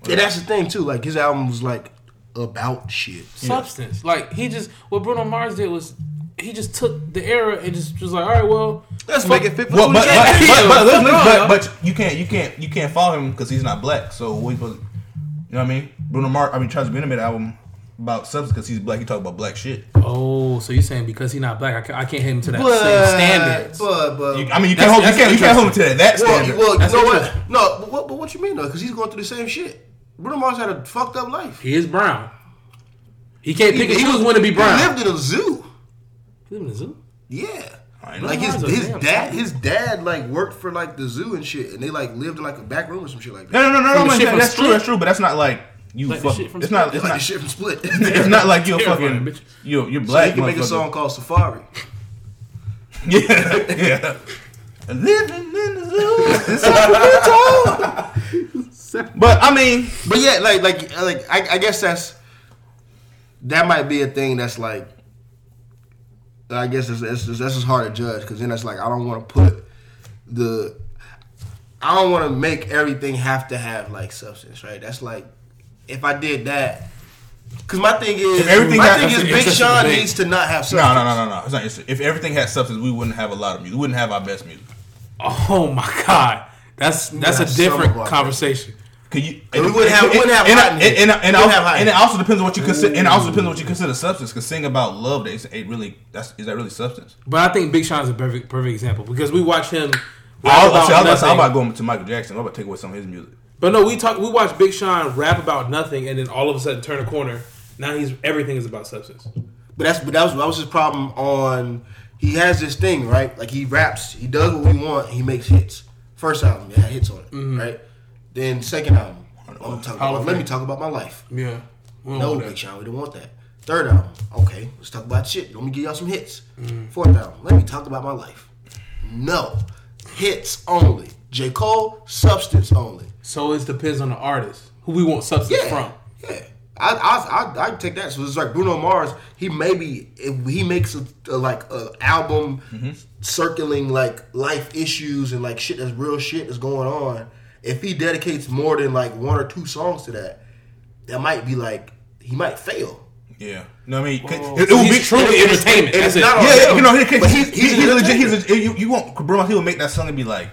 And that's the thing too. Like his album was like about shit. Substance. Like he just what Bruno Mars did was he just took the era and just was like, all right, well, Let's fuck- make it fit for Well, but, but, 20K. but, but, but, but you can't you can't you can't follow him because he's not black. So what you supposed? You know what I mean? Bruno Mars. I mean, Childish Gambino made an album about substance because he's black. He talk about black shit. Oh, so you're saying because he's not black, I can't, I can't hit him to that But, same standards. But, but, You, I mean, you can't hold, you can't you can't hold him to that, that well, standard. well, you know what? No, but what, but what you mean though? Because he's going through the same shit. Bruno Mars had a fucked up life. he is brown. He can't pick and choose when to be brown. He lived in a zoo. He live in the zoo. Yeah. I. Like his Bruno Mars is a his dad sight. his dad like worked for like the zoo and shit, and they like lived in like a back room or some shit like that. no, no, no, no, no, the man, from that's true, that's true. But that's not like you. Like fuck, shit from it's not. It's like not. shit from Split. It's not like you're Terrifying, fucking. bitch. You're you're so black. he can make a song called Safari. Yeah, yeah. Living in the zoo. It's a little- But I mean, But yeah, like like like I, I guess that's that might be a thing that's like I guess it's, it's, that's just hard to judge because then it's like I don't want to put the I don't want to make everything have to have like substance, right? That's like if I did that. Cause my thing is, everything my had- thing is, Big Sean debate. needs to not have substance. no, no, no, no. It's not. It's, if everything had substance, we wouldn't have a lot of music. We wouldn't have our best music. Oh my god, that's that's a different some conversation. Could you? we wouldn't have- we wouldn't have and, hot and, and, and, We wouldn't also, have hot and it also depends on what you consider. And it also depends on what you consider substance. Because sing about love, that is ain't really. That's is that really substance? But I think Big Sean is a perfect perfect example because we watch him. rap I was, about see, I was, about, to say, I'm about going to Michael Jackson. I'm about to take away some of his music. But no, we talk. We watch Big Sean rap about nothing, and then all of a sudden turn a corner. Now he's everything is about substance. But that's but that was that was his problem on. He has this thing right, like he raps, he does what we want, he makes hits. First album, it had hits on it, mm-hmm. right? Then second album, I'm gonna talk Hall about, let me talk about my life. Yeah. We don't No, want Big. Sean, we didn't want that. Third album, okay, let's talk about shit. Let me give y'all some hits. Mm. Fourth album, let me talk about my life. No, hits only. J Cole, substance only. So it depends on the artist who we want substance Yeah, from. yeah. I I I I take that. So it's like Bruno Mars. He maybe if he makes a, a like a album circling like life issues and like shit that's real shit that's going on. If he dedicates more than like one or two songs to that, that might be like he might fail. Yeah, you know what I mean? 'Cause Whoa. It, it would be truly and it's- entertainment. That's it's it. not Yeah, yeah, you know, he, but he's, he's, he's, he's, he's, legit. He's entertainer. a, you, you want Bruno? He will make that song and be like,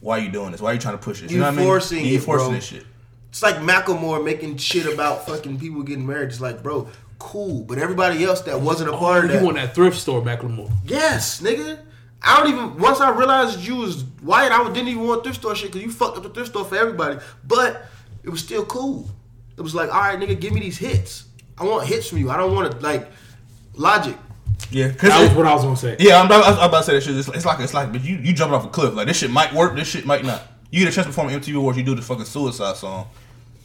"Why are you doing this? Why are you trying to push this?" You, You know what I mean? forcing you forcing this shit. It's like Macklemore making shit about fucking people getting married. It's like, bro, cool, but everybody else that wasn't a oh, part of Oh, You want that thrift store Macklemore. Yes, nigga. I don't even. Once I realized you was white, I didn't even want thrift store shit because you fucked up the thrift store for everybody. But it was still cool. It was like, all right, nigga, give me these hits. I want hits from you. I don't want to like logic. Yeah, That was what I was gonna say. yeah, I'm, about- I was about to say that shit. It's, it's like it's like, but you you jumping off a cliff. Like this shit might work. This shit might not. You get a chance to perform at MTV Awards. You do the fucking Suicide song.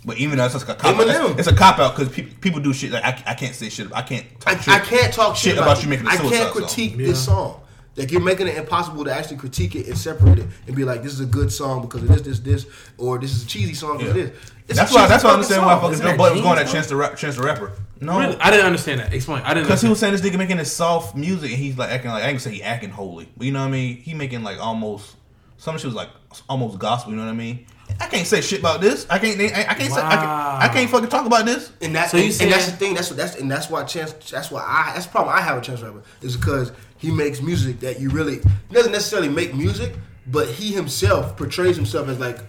But even though it's just a cop out, it's, it's a cop out because people people do shit like I, I can't say shit. I can't. I, Talk shit. I can't talk shit, shit about you making a I suicide I can't song. critique Yeah. this song. Like you're making it impossible to actually critique it and separate it and be like, this is a good song because of this, this, this, or this is a cheesy song because Yeah. of this. It's That's why. That's why I fucking understand why fucking Isn't Joe that Budden was going at Chance the Rap, Chance the Rapper. No, Really? I didn't understand that. Explain. I didn't. Because he was saying this nigga making this soft music and he's like acting like I ain't gonna say he acting holy, but you know what I mean. He making like almost some shit was like almost gospel. You know what I mean. I can't say shit about this. I can't. I, I can't say. I can't, I can't fucking talk about this. And that's So you and, and that's the thing. That's what that's and that's why Chance. That's why I. That's the problem I have with Chance the Rapper is because he makes music that you really he doesn't necessarily make music, but he himself portrays himself as like,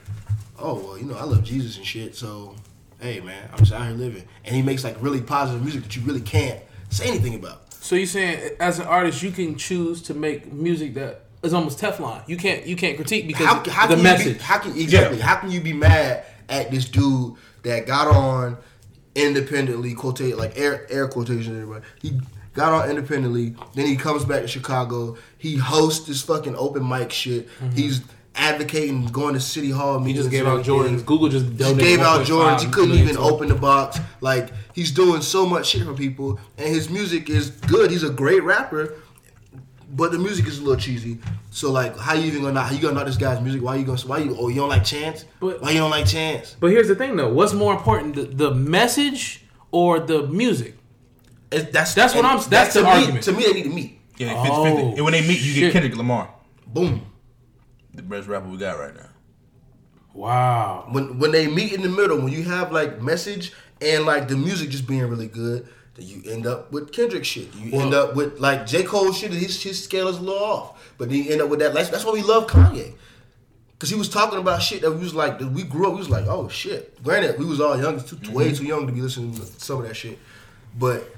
oh well, you know, I love Jesus and shit. So, hey man, I'm just out here living, and he makes like really positive music that you really can't say anything about. So you saying as an artist you can choose to make music that is almost Teflon. You can't you can't critique because How, how the can message. You be, how can exactly? Yeah. How can you be mad at this dude that got on independently? Quotate like air air quotations. Everybody. He got on independently. Then he comes back to Chicago. He hosts this fucking open mic shit. Mm-hmm. He's advocating going to City Hall. he just gave out. Jordans. Google just donated gave out Jordans. He couldn't even open the box. Like he's doing so much shit for people, and his music is good. He's a great rapper, but the music is a little cheesy. So like, how you even gonna not? How you gonna knock this guy's music? Why you gonna? Why you? Oh, you don't like Chance? But- why you don't like Chance? But here's the thing though. What's more important, the, the message or the music? It, that's That's what I'm- that's to the me, argument. To me, they need to meet. Yeah, Oh, 50, 50. And when they meet, you shit. get Kendrick Lamar, Boom. the best rapper we got right now. Wow. When when they meet in the middle, when you have like message and like the music just being really good, then you end up with Kendrick shit. You end up with like J Cole shit. His his scale is a little off, but then you end up with that. That's, that's why we love Kanye. Cause he was talking about shit that we was like, we grew up. We was like, oh shit. Granted, we was all young, too, way mm-hmm. too young to be listening to some of that shit. But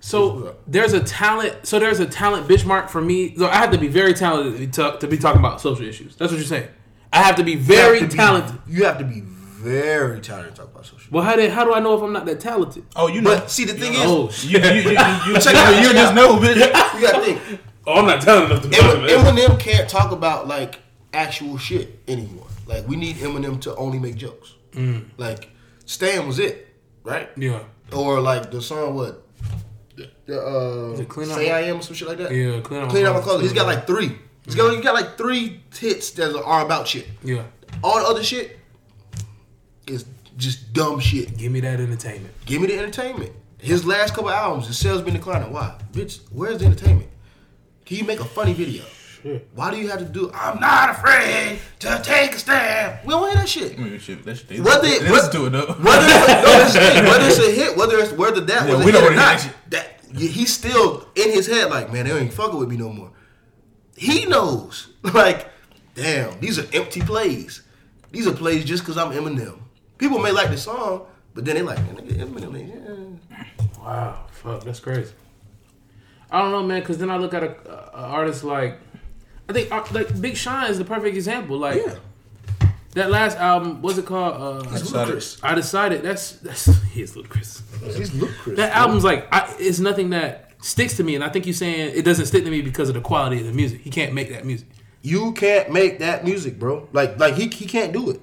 So there's a talent. So there's a talent benchmark for me. So I have to be very talented to be, to be talking about social issues. That's what you're saying. I have to be very have to be- talented. you have to be very talented to talk about social. Well, how did how do I know if I'm not that talented? Oh, you know, But see, the thing is, Oh you, shit! you, you, you, you, Check out, you check it just know, bitch. you gotta think. Oh, I'm not talented enough to talk Em- about it. Eminem can't talk about like actual shit anymore. Like we need Eminem to only make jokes. Like Stan was it, right? Yeah. Or like the song what? The uh, Clean Out Say My- I Am some shit like that. Yeah, Clean Out My Clean out my Closet. closet. He's got like three. He's got, he got like three hits that are about shit. Yeah. All the other shit is just dumb shit. Give me that entertainment. Give me the entertainment. His last couple albums, the sales been declining. Why? Bitch, where's the entertainment? Can you make a funny video? Shit. Why do you have to do? I'm not afraid to take a stand. We don't hear that shit. Shit, that shit, they, What they, they- listen it though. Whether it's, no, that's the thing. whether it's a hit, whether it's whether that Yeah, was a we hit don't or not, that that he's still in his head like, man, they ain't fucking with me no more. He knows, like, damn, these are empty plays. These are plays just because I'm Eminem. People may like the song, but then they like, man, nigga, Eminem. Yeah. Wow. Fuck. That's crazy. I don't know, man. Because then I look at a, a artist like I think uh, like Big Sean is the perfect example. Like Yeah. that last album, what's it called? Uh, It's decided- ludicrous. I decided that's that's he's ludicrous. He's ludicrous. That bro. album's like I, it's nothing that sticks to me, and I think you're saying it doesn't stick to me because of the quality of the music. He can't make that music. You can't make that music, bro. Like, like he he can't do it.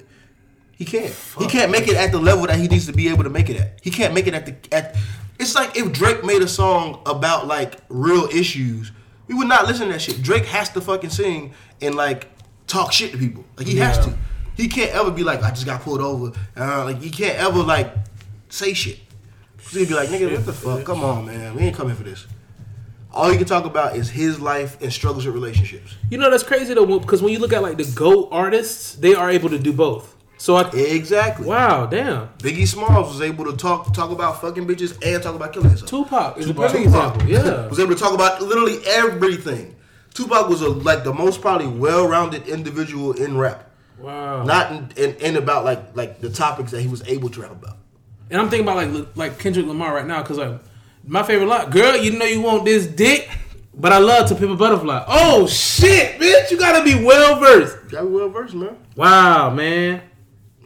He can't. He can't make it at the level that he needs to be able to make it at. He can't make it at the at. It's like if Drake made a song about like real issues, we would not listen to that shit. Drake has to fucking sing and like talk shit to people. Like he has to. He can't ever be like, I just got pulled over. Uh, like he can't ever like say shit. So he'd be like, nigga, what the fuck? Come on, man. We ain't coming for this. All he can talk about is his life and struggles with relationships. You know that's crazy though, because when you look at like the GOAT artists, they are able to do both. So I Exactly. wow, damn. Biggie Smalls was able to talk talk about fucking bitches and talk about killing himself. Tupac is a perfect example. Yeah. was able to talk about literally everything. Tupac was a, like the most probably well-rounded individual in rap, Wow. not in, in, in about like like the topics that he was able to rap about. And I'm thinking about like like Kendrick Lamar right now because like my favorite line, girl, you know you want this dick, but I love to pimp a butterfly. Oh shit, bitch, you gotta be well versed. You Got me well versed, man. Wow, man.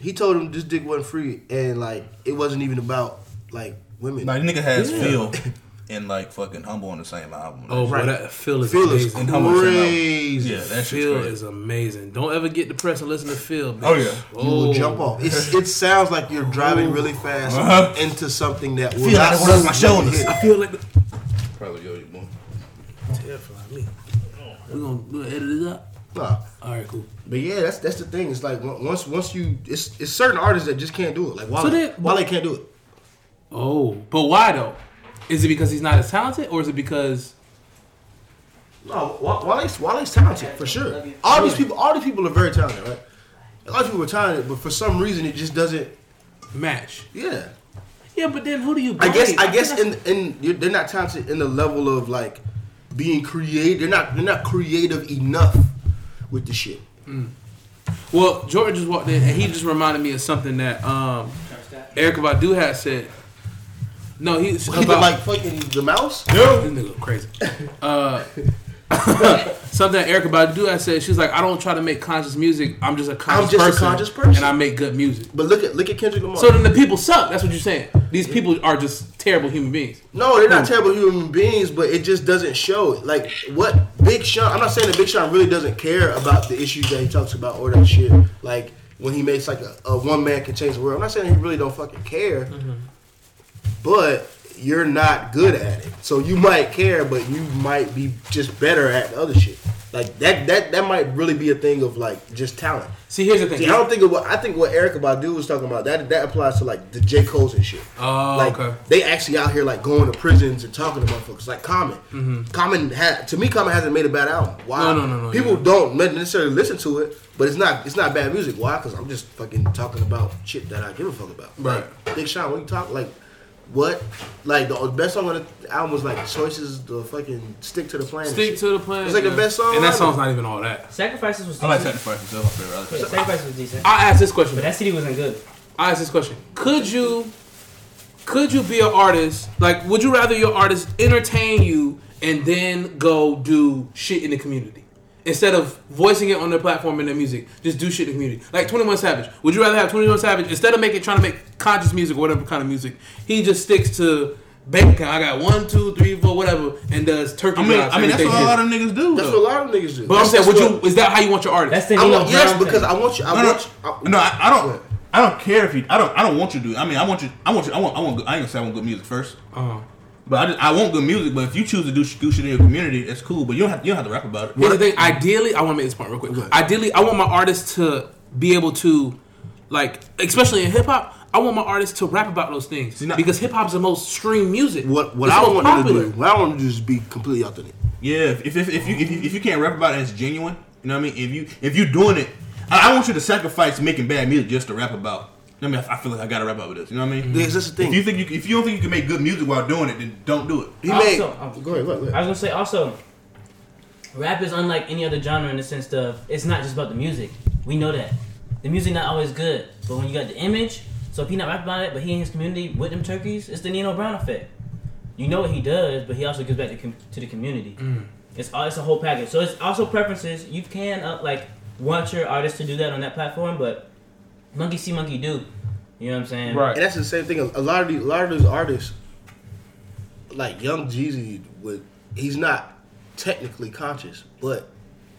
He told him this dick wasn't free, and like it wasn't even about like women. Like the nigga has Yeah. feel. and like fucking humble on the same album. Oh, Right. bro, that Feel is Feel amazing. How much they crazy. yeah, that shit's Feel crazy. is amazing. Don't ever get depressed and listen to Feel. Bitch. Oh, yeah. You will jump off. It's, it sounds like you're driving really fast Uh-huh. into something that will Feel not it was my shoulders. hit. I feel like the Probably yo, you boy. terrifying me. We gonna, we gonna edit it up. Nah. All right, cool. But yeah, that's that's the thing. It's like once once you it's it's certain artists that just can't do it. Like Wale, So they- Wale can't do it. Oh, but why though? Is it because he's not as talented, or is it because No, Wa- Wale's Wale's talented for sure. All these people, all these people are very talented, right? A lot of people are talented, but for some reason it just doesn't. match? Yeah, Yeah, but then who do you? I guess blame? I guess think in in you're, they're not talented in the level of like being creative. They're not they're not creative enough with the shit. That's- Well, George just walked in, and he just reminded me of something that um, Erykah Badu had said. No, he's He about like fucking the mouse. This nigga crazy. Uh, something that Erykah Badu I said. She's like, "I don't try to make conscious music. I'm just a conscious, just a person, conscious person. and I make good music." But look at look at Kendrick Lamar. So then the people suck. That's what you're saying. These people are just terrible human beings. No, they're not terrible human beings, but it just doesn't show. Like what Big Sean? I'm not saying that Big Sean really doesn't care about the issues that he talks about or that shit. Like when he makes like a, a one man can change the world. I'm not saying he really don't fucking care, mm-hmm. but you're not good at it. So you might care, but you might be just better at the other shit. Like that that that might really be a thing of like just talent. See, here's the thing. See, I don't think of what I think what Erykah Badu was talking about. That that applies to like the J Cole's and shit. Oh, like okay. they actually out here like going to prisons and talking to motherfuckers. Like Common, Common had to me, Common hasn't made a bad album. Why? Mm-hmm. No, no, no, no, People yeah. don't necessarily listen to it, but it's not it's not bad music. Why? Because I'm just fucking talking about shit that I give a fuck about. Right. Like, Big Sean, when you talk like. What? Like the best song on the album was like "Choices." The fucking stick to the plan. Stick to the plan. It's like the best song and that song's not even all that. Sacrifices was I like decent. Sacrifice myself. My favorite. I like Yeah, Sacrifice. Sacrifices was decent. I ask this question. But that CD wasn't good. I ask this question: Could you, could you be an artist? Like, would you rather your artist entertain you and then go do shit in the community instead of voicing it on their platform in their music? Just do shit in the community. Like Twenty One Savage. Would you rather have Twenty One Savage instead of making trying to make conscious music or whatever kind of music? He just sticks to bank account. I got one, two, three, four, whatever, and does turkey I mean, drives I mean, that's what a lot of niggas do. That's though. what a lot of niggas do. But I'm saying, that's would what- you? Is that how you want your artist? That's the I Nino want, yes, because thing. I want you. I No, no, want you. I, no, I, I don't. I don't care if you. I don't. I don't want you to do. it. I mean, I want you. I want you. I want. I want. Good, I ain't gonna say I want good music first. Uh-huh. But I, just, I want good music. But if you choose to do, sh- do shit in your community, that's cool. But you don't have. You don't have to rap about it. Here's the thing. Ideally, I want to make this point real quick. Ideally, I want my artists to be able to, like, especially in hip hop, I want my artists to rap about those things See, now- because hip hop's the most streamed music. what what It's I most want you to do, what I want to do is be completely authentic. Yeah. If, if, if you if you, if you can't rap about it, it's genuine. You know what I mean? If you if you're doing it, I, I want you to sacrifice making bad music just to rap about. I mean, I feel like I gotta rap with this. You know what I mean? Because that's the thing. If you think you if you don't think you can make good music while doing it, then don't do it. He Also- made. oh, go ahead. Go ahead. I was gonna say also, rap is unlike any other genre in the sense of it's not just about the music. We know that the music not always good, but when you got the image, so if he not rap about it, but he and his community with them turkeys, it's the Nino Brown effect. You know what he does, but he also gives back to, com- to the community. It's all it's a whole package. So it's also preferences. You can uh, like want your artist to do that on that platform, but monkey see, monkey do. You know what I'm saying? Right. And that's the same thing. A lot of these, a lot of these artists, like Young Jeezy, would he's not technically conscious, but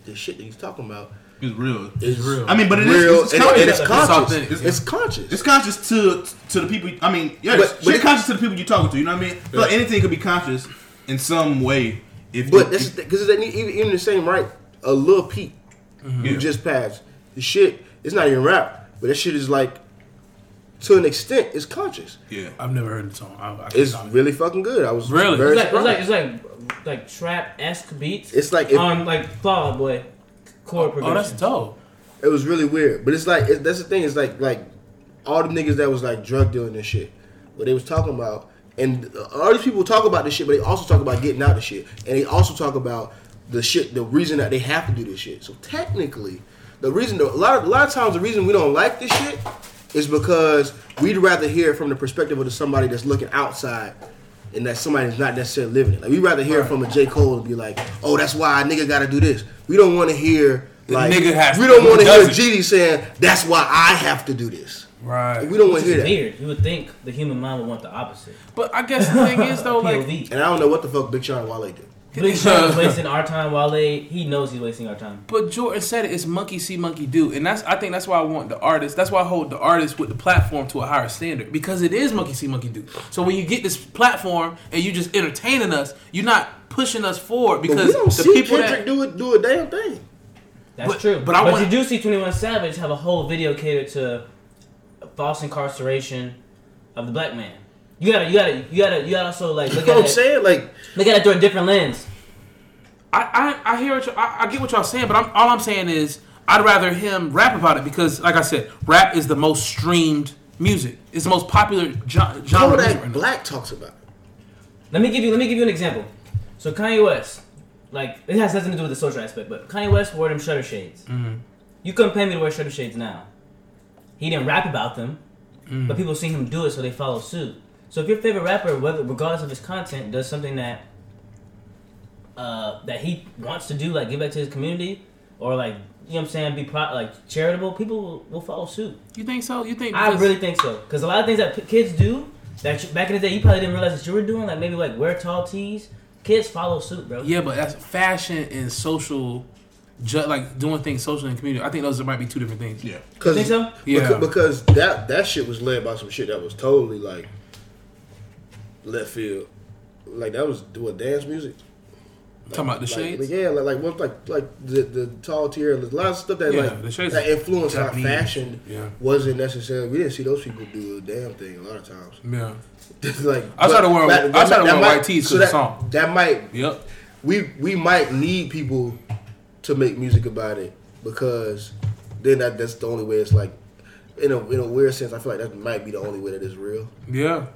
the shit that he's talking about It's real. It's real. I mean, but it is. real, it's, it's, conscious. and it's It's conscious. It's, it's conscious. It's conscious to to the people. I mean, yeah, But- it's but shit conscious to the people you're talking to. You know what I mean? I feel like anything could be conscious in some way. If But you, that's because even, even the same right. A Lil Peep, mm-hmm. Yeah. just passed, the shit. It's not even rap, but that shit is like, to an extent, it's conscious. yeah. I've never heard the song. I, I It's stop it. really fucking good. I was Really? very It's like, it's like it's like like trap esque beats. It's like if- on like Fall Boy chord Oh, progression. that's dope. It was really weird, but it's like it, that's the thing. It's like like all the niggas that was like drug dealing and shit. What they was talking about, and all these people talk about this shit, but they also talk about getting out of shit, and they also talk about the shit, the reason that they have to do this shit. So technically, the reason a lot of a lot of times the reason we don't like this shit is because we'd rather hear it from the perspective of somebody that's looking outside. And that somebody that's not necessarily living it. Like we'd rather hear it from a J. Cole and be like, "Oh, that's why a nigga got to do this." We don't want to hear The like nigga has we don't want to hear does it. GD saying that's why I have to do this. Right. We don't want to hear that. weird. You would think the human mind would want the opposite. But I guess the thing is though, like And I don't know what the fuck Big Sean and Wale did. Big Sean is wasting our time. Wale, he knows he's wasting our time. But Jordan said it, it's monkey see, monkey do, and that's I think that's why I want the artist. That's why I hold the artist with the platform to a higher standard because it is monkey see, monkey do. So when you get this platform and you just entertaining us, you're not pushing us forward But because we don't the see people Kendrick that do it, do a damn thing. That's But- true. but But, I wanna- you do see Twenty One Savage have a whole video catered to false incarceration of the black man. You gotta, you gotta, you gotta, you gotta also like look at what I'm it. saying? Like, Look at it through a different lens. I, I, I hear what you, I, I get what y'all saying, but I'm, all I'm saying is I'd rather him rap about it because, like I said, rap is the most streamed music. It's the most popular gen- genre. of music Kodak now. Black talks about. Let me give you, let me give you an example. So Kanye West, like it has nothing to do with the social aspect, but Kanye West wore them shutter shades. Mm-hmm. You couldn't pay me to wear shutter shades now. He didn't rap about them, Mm. but people seen him do it, so they follow suit. So if your favorite rapper, whether regardless of his content, does something that uh, that he wants to do, like give back to his community, or like you know what I'm saying, be pro- like charitable, people will, will follow suit. You think so? You think? I really think so because a lot of things that p- kids do that you, back in the day you probably didn't realize that you were doing, like maybe like wear tall tees. Kids follow suit, bro. Yeah, but that's fashion and social, ju- like doing things social and community. I think those might be two different things. Yeah. Cause, Think so? Yeah. Because, because that that shit was led by some shit that was totally like left field. Like that was what dance music. Talking about the Like, shades. yeah, like like what like like the the tall tier, a lot of stuff that Yeah, like that influenced our fashion Yeah. wasn't necessarily. We didn't see those people do a damn thing a lot of times. Yeah. like I started wearing- that- I started wearing might- white tees so for the song. That might Yep. we we might need people to make music about it because then that that's the only way it's like in a in a weird sense I feel like that might be the only way that is real. Yeah.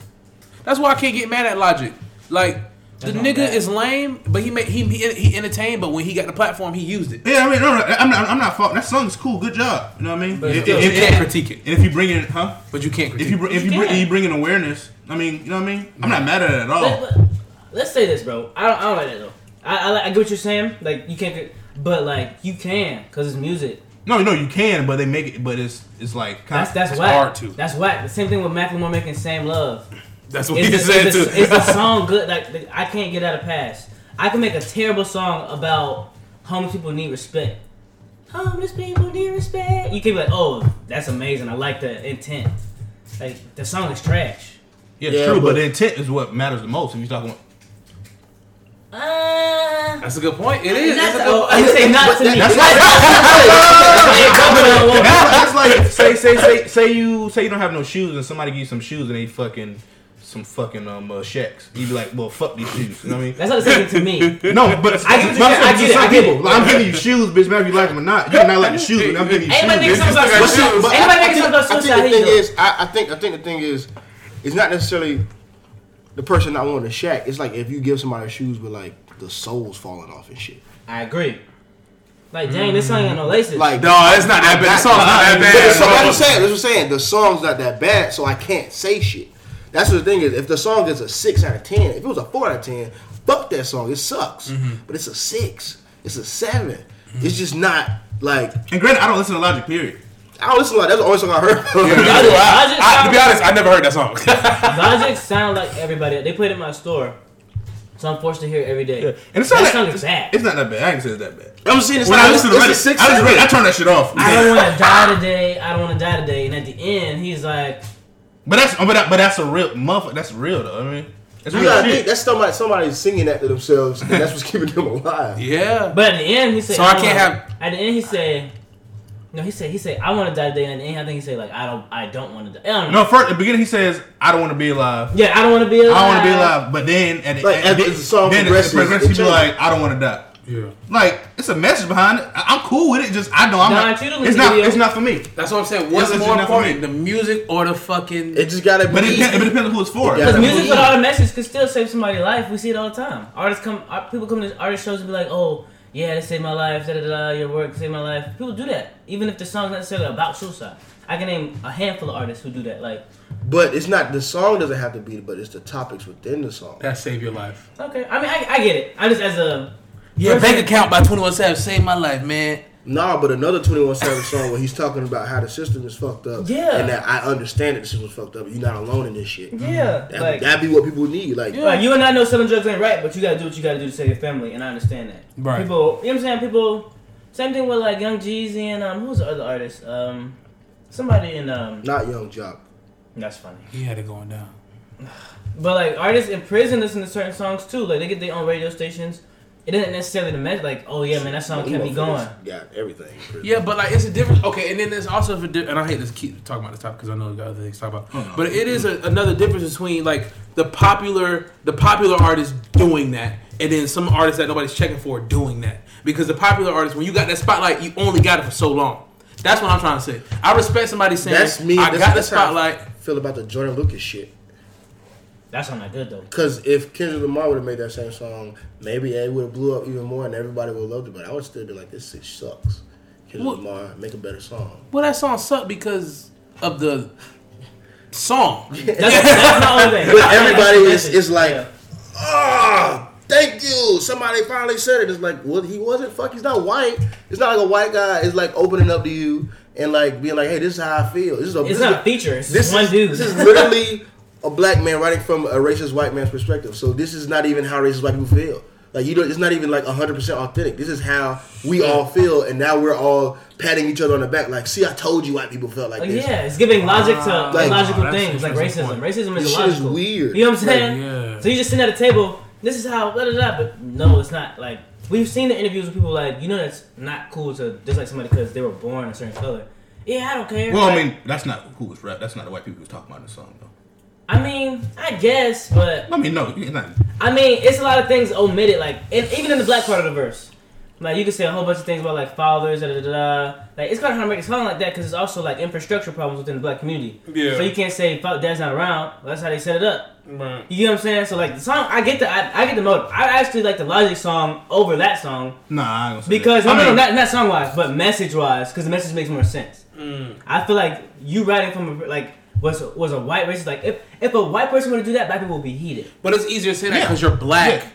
That's why I can't get mad at Logic. Like the not nigga bad. is lame, but he made he, he he entertained. But when he got the platform, he used it. Yeah, I mean, no, no, I'm not. I'm not fault. That song is cool. Good job. You know what I mean? But If- still, if- you if- can't critique it. And if you bring in, huh? But you can't critique. If you br- if you You bring, can. you bring in awareness, I mean, you know what I mean? I'm not mad at it at all. Let, us say this, bro. I don't, I don't like that though. I, I, I get what you're saying. Like you can't, but like you can because it's music. No, no, you can, but they make it. But it's it's like kind That's that's It's whack. hard to. That's whack. The same thing with Macklemore making "Same Love." That's what Is he the, said is, too. the, is the song good? Like the, I can't get out of pass. I can make a terrible song about homeless people need respect. Homeless people need respect. You can be like, oh, that's amazing. I like the intent. Like the song is trash. yeah, Yeah, true. But, but- the intent is what matters the most. If you're talking, Uh, That's a good point. It is. not That's a to, oh, I say not to me. That's that's like say say say say you say you don't have no shoes and somebody give you some shoes and they fucking some fucking um uh, shacks. You be like, well, fuck these shoes. You know what I mean? That's not the same thing to me. No, but it's, I get what but I'm saying. I get to it. I get people, it. like, I'm giving you shoes, bitch. Matter if you like them or not. You may not like the shoes, but I'm giving you Ain't nobody shoes. making songs about This nigga suicide. got Ain't nobody making about I think the thing though. is, I, I think I think the thing is, it's not necessarily the person not wanting to shack. It's like if you give somebody shoes, with like the soles falling off and shit. I agree. Like, dang, this song ain't got no laces. Like No, it's not that bad. The song's not that bad. song- that's what I'm saying. That's what I'm saying. The song's not that bad, so I can't say shit. That's what the thing is. If the song is a six out of ten, if it was a four out of ten, fuck that song. It sucks. Mm-hmm. But it's a six. It's a 7 It's just not like And granted, I don't listen to Logic. Period. I don't listen to Logic. that's the only song I heard. Yeah, me too. Logic- I- I- to be honest, I never heard that song. Logic sound like everybody. They played it in my store, so I'm forced to hear it every day. Yeah. And it's that not that, song is bad. It's not that bad. I can say it's that bad. I'm just saying it's When not. I listen to it's a Reddit, six, I, listen to I turn that shit off. I don't want to die today. I don't want to die today. And at the end, he's like, But that's oh, but, that, but that's a real motherfucker. That's real though. I mean, it's You gotta shit. think that's somebody somebody singing that to themselves, and that's what's keeping them alive. yeah. but at the end, he said, So I don't can't wanna- have- At the end, he said, no, he said, he said, I want to die today. And at the end, I think he said, like, I don't, I don't want to die. I don't no, first at the beginning he says, "I don't want to be alive." Yeah, I don't want to be alive. I don't want to be alive. But then at the, Like, at, as the, the song then progresses, the progresses, it he be like, "I don't want to die." Yeah. Like it's a message behind it. I- I'm cool with it. Just I know I'm Nah, not. It's not. video. It's not for me. That's what I'm saying. What's Yeah, it's more just not for me. important, the music or the fucking? It just gotta But it, be. depends- it depends on who it's for. Yeah. Because gotta music believe. without a message could still save somebody's life. We see it all the time. Artists come, people come to artist shows and be like, "Oh, yeah, they saved my life." Da da da. Your work saved my life. People do that, even if the song's not necessarily about suicide. I can name a handful of artists who do that. Like, But it's not the song doesn't have to be, but it's the topics within the song. that save your life. okay, I mean, I, I get it. I just as a Yeah, person- bank account by Twenty One Savage saved my life, man. Nah, but another Twenty One Savage song where he's talking about how the system is fucked up. Yeah. and that I understand that the system was fucked up. You're not alone in this shit. Yeah, That, like, that'd be what people need. Like, like you and I know selling drugs ain't right, but you gotta do what you gotta do to save your family, and I understand that. Right. People, you know what I'm saying? People, same thing with like Young Jeezy and um, who's the other artist? Um, somebody in um, not Young Joc. that's funny. He had it going down. But like artists in prison listen to certain songs too. Like they get their own radio stations. It isn't necessarily the message. Like, oh yeah, man, that song kept me going. Got everything. Yeah, but like it's a difference. Okay, and then there's also a di- and I hate to keep talking about this topic because I know we got other things to talk about. Oh, no. But it is a, another difference between like the popular the popular artist doing that and then some artists that nobody's checking for doing that because the popular artists when you got that spotlight you only got it for so long. That's what I'm trying to say. I respect somebody saying That's me. I that's, got the that's how I spotlight. feel about the Joyner Lucas shit. That song not good though. Because if Kendrick Lamar would have made that same song, maybe it would have blew up even more and everybody would have loved it. But I would still be like, this shit sucks. Kendrick What? Lamar, make a better song. Well, that song sucked because of the song. That's, that's my only thing. But everybody is, is like, message. ah, thank you. Somebody finally said it. It's like, well, he wasn't. Fuck, he's not white. It's not like a white guy. It's like opening up to you and like being like, hey, this is how I feel. This is a, it's this is not a feature. It's this one is, dude. This is literally a black man writing from a racist white man's perspective. So this is not even how racist white people feel. Like you don't. It's not even like hundred percent authentic. This is how we all feel, and now we're all patting each other on the back. Like, see, I told you, white people felt like Like, this. yeah, it's giving logic to Like- illogical That's things like racism. point. Racism This is shit is illogical. weird. You know what I'm Like, saying? yeah. So you just sitting at a table. This is how da da da. But no, it's not. Like we've seen the interviews with people like you know that's not cool to dislike somebody because they were born a certain color. Yeah, I don't care. Well, I mean, that's not who was rap. That's not the white people who was talking about in the song, though. I mean, I guess, but I mean, no, it's not. I mean, it's a lot of things omitted. Like, and even in the black part of the verse, like you can say a whole bunch of things about like fathers, da da da da. Like it's kind of hard to make a song like that because it's also like infrastructure problems within the black community. Yeah. So you can't say "Fuck, dad's not around." Well, that's how they set it up. Right. You get what I'm saying? So like the song, I get the I, I get the motive. I actually like the Logic song over that song Nah, I ain't gonna because that. no, I no, no, not not song wise, but message wise, because the message makes more sense. Mm. I feel like you writing from a, like was was a white racist. Like if if a white person were to do that, black people would be heated. But it's easier to say that Yeah. because you're black Yeah.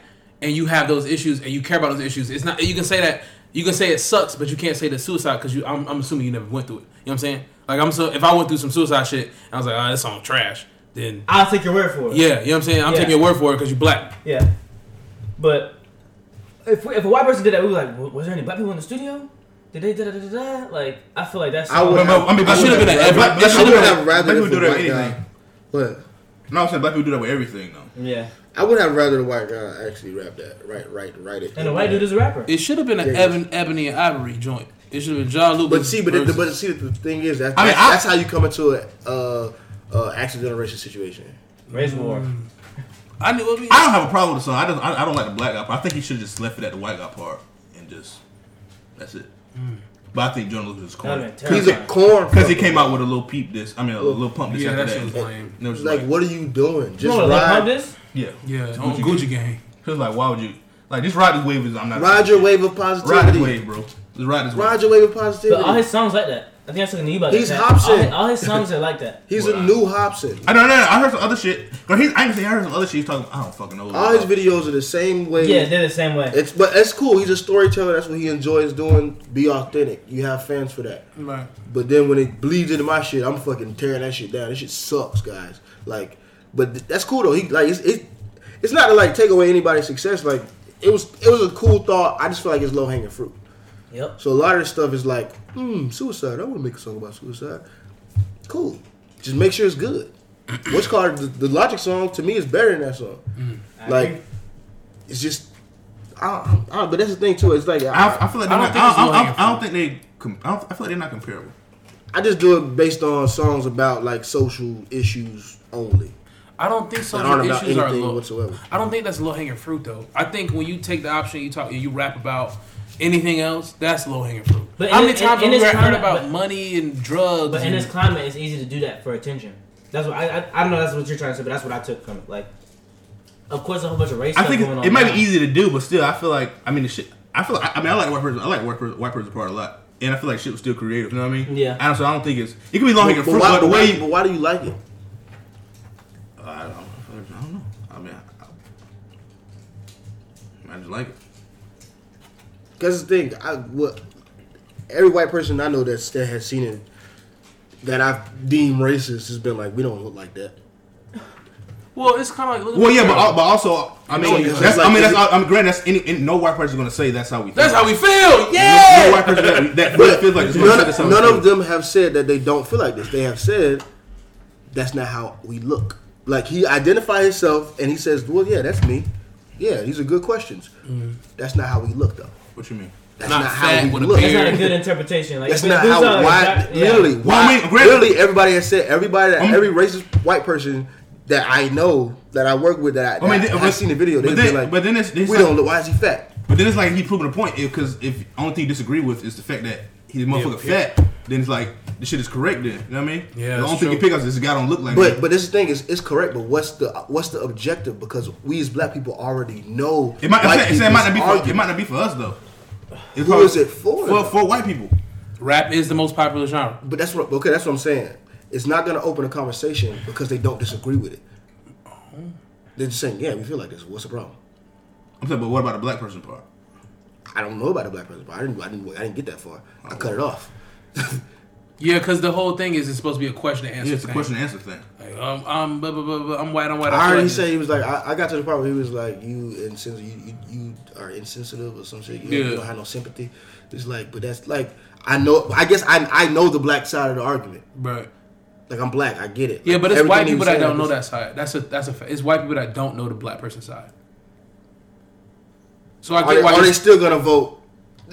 and you have those issues and you care about those issues. It's not you can say that you can say it sucks, but you can't say the suicide because you. I'm, I'm assuming you never went through it. You know what I'm saying? Like I'm so if I went through some suicide shit I was like, oh, this song trash, then I'll take your word for it. yeah, you know what I'm saying? I'm Yeah. taking your word for it because you're black. Yeah. But if if a white person did that, we were like, "Was there any black people in the studio? Did they da da da da da?" Like, I feel like that's. I would. But- but- I mean, I should have been an Black- ever. black- It black should I would have have rather black people do that with anything. What? No, I'm saying black people do that with everything, though. Yeah. I would have rather the white guy actually rap that. Right, right, right. it. And the white dude is a rapper. It should have been an Yeah. Evan, Ebony and Ivory joint. It should have been Joyner Lucas. But see, but it, but see, the thing is that I mean, that's, I- that's how you come into a uh, uh, accidental racist situation. Race war. I knew. I, mean, I don't have a problem with the song. I don't. I, I don't like the black guy part. I think he should have just left it at the white guy part and just that's it. But I think Joyner Lucas is That corny would've been He's a corn because he came out with a little peep this. I mean, a little pump this Yeah, after that that. shit was lame. It was Like, like, what are you doing? Just know what a pump ride, is? yeah, yeah, It's on Gucci Gang. He was like, why would you like just ride this wave? Is I'm not ride your wave of positivity. Ride this wave, bro. Just ride this wave. Ride your wave of But positivity. all his songs like that. I think I was talking to you about He's that. Hopsin. All his, all his songs are like that. He's Well, a new Hopsin. I don't know. I heard some other shit. But he's, I ain't say I heard some other shit. He's talking. I don't fucking know. All his videos are the same way. Yeah, they're the same way. It's but it's cool. He's a storyteller. That's what he enjoys doing. Be authentic. You have fans for that. Right. But then when it bleeds into my shit, I'm fucking tearing that shit down. This shit sucks, guys. Like, but th- that's cool though. He like it's it, it's not to like take away anybody's success. Like it was it was a cool thought. I just feel like it's low hanging fruit. Yep. So a lot of this stuff is like, hmm, suicide. I want to make a song about suicide. Cool. Just make sure it's good. What's called the, the Logic song to me is better than that song. I Like, agree. it's just, I, I, I, but that's the thing too. It's like I, I, I feel like I don't not, think I, I, I, I don't think they. I, don't, I feel like they're not comparable. I just do it based on songs about like social issues only I don't think that social aren't about issues are anything low. whatsoever. I don't think that's a low hanging fruit though. I think when you take the option, you talk, you rap about anything else, that's low hanging fruit. But How in- many times in have we heard climate- about but- money and drugs? But in and- this climate, it's easy to do that for attention. That's what I, I I don't know. That's what you're trying to say, but that's what I took from it. Like, of course, a whole bunch of race I stuff think going on. it might now. be easy to do, but still, I feel like I mean the shit. I feel like I mean I like white person. I like white person, white person part a lot, and I feel like shit was still creative. You know what I mean? Yeah. And so I don't think it's it could be long hanging But, fruit, why, but the way why, but why do you like it? I don't, I don't know. I mean, I, I just like it. Because the thing, I what every white person I know that's that has seen it that I've deemed racist has been like, we don't look like that. Well, it's kind of like look Well, yeah, but, girl. but also, I mean, it's that's, like- I mean, that's, I mean, granted, that's any, any, no white person is gonna say that's how we. Feel. that's how we feel. Yeah. no white person that, that But feels like it's none, that's how none of them have said that they don't feel like this. They have said that's not how we look. Like he identifies himself and he says, "Well, yeah, that's me. Yeah, these are good questions. Mm-hmm. That's not how we look, though. What you mean? That's Not not, how we with a look. That's not a good interpretation. Like, That's not how. not Why? exact- yeah. Literally, Well, why? I mean, granted- literally, everybody has said. Everybody, that, Um, every racist white person that I know that I work with that I, I mean, that th- I've seen the video. They but then, like, but then it's, it's "We like, don't look. Why is he fat?" But then it's like he proving a point because if only thing you disagree with is the fact that he's a motherfucker Yeah, fat, then it's like the shit is correct. Then you know what I mean? Yeah, The that's only thing you pick up is this guy don't look like. But me. but this thing is it's correct. But what's the what's the objective? Because we as black people already know. it might, white I'm it might not be people's for, it might not be for us though. It's Who probably- is it for? For for white people. Rap is the most popular genre. But that's what okay. That's what I'm saying. It's not going to open a conversation because they don't disagree with it. They're just saying, "Yeah, we feel like this. What's the problem?" I'm saying, but what about the black person part? I don't know about the black person, part. I didn't. I didn't. I didn't get that far. I cut it off. Yeah, because the whole thing is it's supposed to be a question and answer. Yeah, it's a thing. question and answer thing. Like, um, I'm, blah, blah, blah, blah, I'm white. I'm white. I feel heard like he say he was like, I, I got to the part where he was like, "You insensitive. You, you, you are insensitive or some shit. You, Yeah. you don't have no sympathy." It's like, but that's like, I know. I guess I I know the black side of the argument. Right. Like I'm black. I get it. Yeah, Like, but it's white people was that don't know that side. That's a that's a. fa- It's white people that don't know the black person side. So I Are, get they, why are they still gonna vote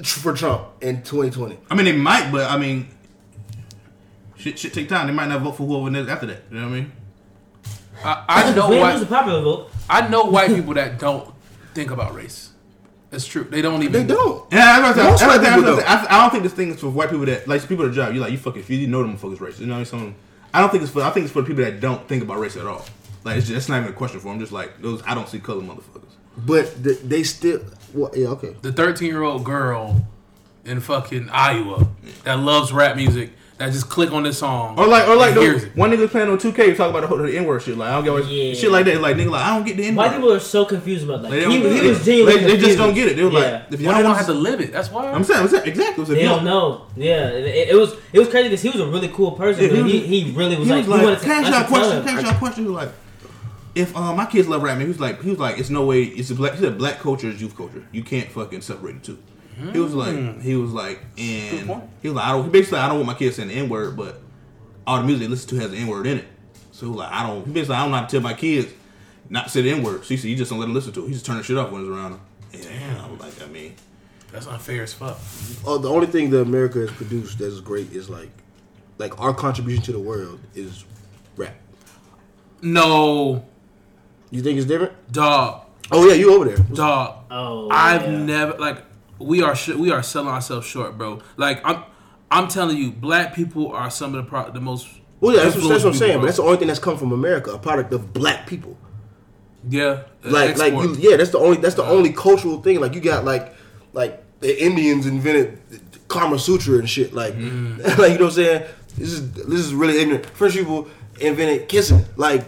for Trump in 2020? I mean, they might, but I mean, shit, shit take time. They might not vote for whoever next after that. You know what I mean? I, I know We ain't lose white. popular vote. I know white people that don't think about race. It's true. They don't even. They don't. Yeah, I, was Most white people don't. I, I don't think this thing is for white people that like people at a job. You like you fucking if you know them fuckers racist. You know what I mean? Some, I don't think it's for. I think it's for people that don't think about race at all. Like it's just it's not even a question for them. Just like those, I don't see color motherfuckers. But th- they still. Well, yeah, okay. the 13 year old girl in fucking Iowa that loves rap music that just click on this song Or like, or like, and hears those, one nigga playing on 2K talk about the, the N word shit. Like I don't get what Yeah. shit like that. Like nigga, like I don't get the N White word. people are so confused about that. They He, he was it. genuinely They, they just don't get it. They were Yeah. like, if y'all they don't don't have to live it. That's why. I'm saying, I'm saying exactly. If They you don't know. Yeah, it, it was it was crazy because he was a really cool person. Yeah, he he, was- he really was he like, was he wanted like, to can I ask y'all a question? him. Can I ask y'all a question? He was like, if um, my kids love rap music, he was like, he was like, it's no way. It's a black. He said black culture is youth culture. You can't fucking separate the two. He was like, he was like, and point. he was like, I don't. Basically, I don't want my kids saying the n word, but all the music they listen to has the n word in it. So he was like, I don't. He basically, I don't know how to tell my kids not to say the n word. So he said, you just don't let them listen to it. He just turn the shit off when it's around them. And I was like, I mean, That's unfair as fuck. Oh, the only thing that America has produced that's great is like, like our contribution to the world is rap. No, You think it's different? dog, Oh yeah, you over there. dog. Oh, I've yeah. never like we are sh- we are selling ourselves short, bro. Like I'm I'm telling you, black people are some of the pro- the most. Well, yeah, that's, what- that's what I'm influential saying. people, But that's the only thing that's come from America, a product of black people. yeah, Like, like you, yeah, that's the only that's the only cultural thing. Like you got like like the Indians invented Kama Sutra and shit. Like, Mm. like you know what I'm saying? This is this is really ignorant. French people invented kissing. Like,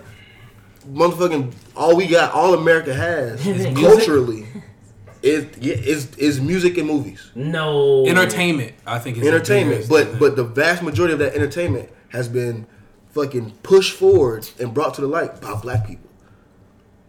motherfucking all we got, all America has Music? culturally is yeah, is is music and movies. no entertainment. I think is entertainment. But but the vast majority of that entertainment has been fucking pushed forward and brought to the light by black people.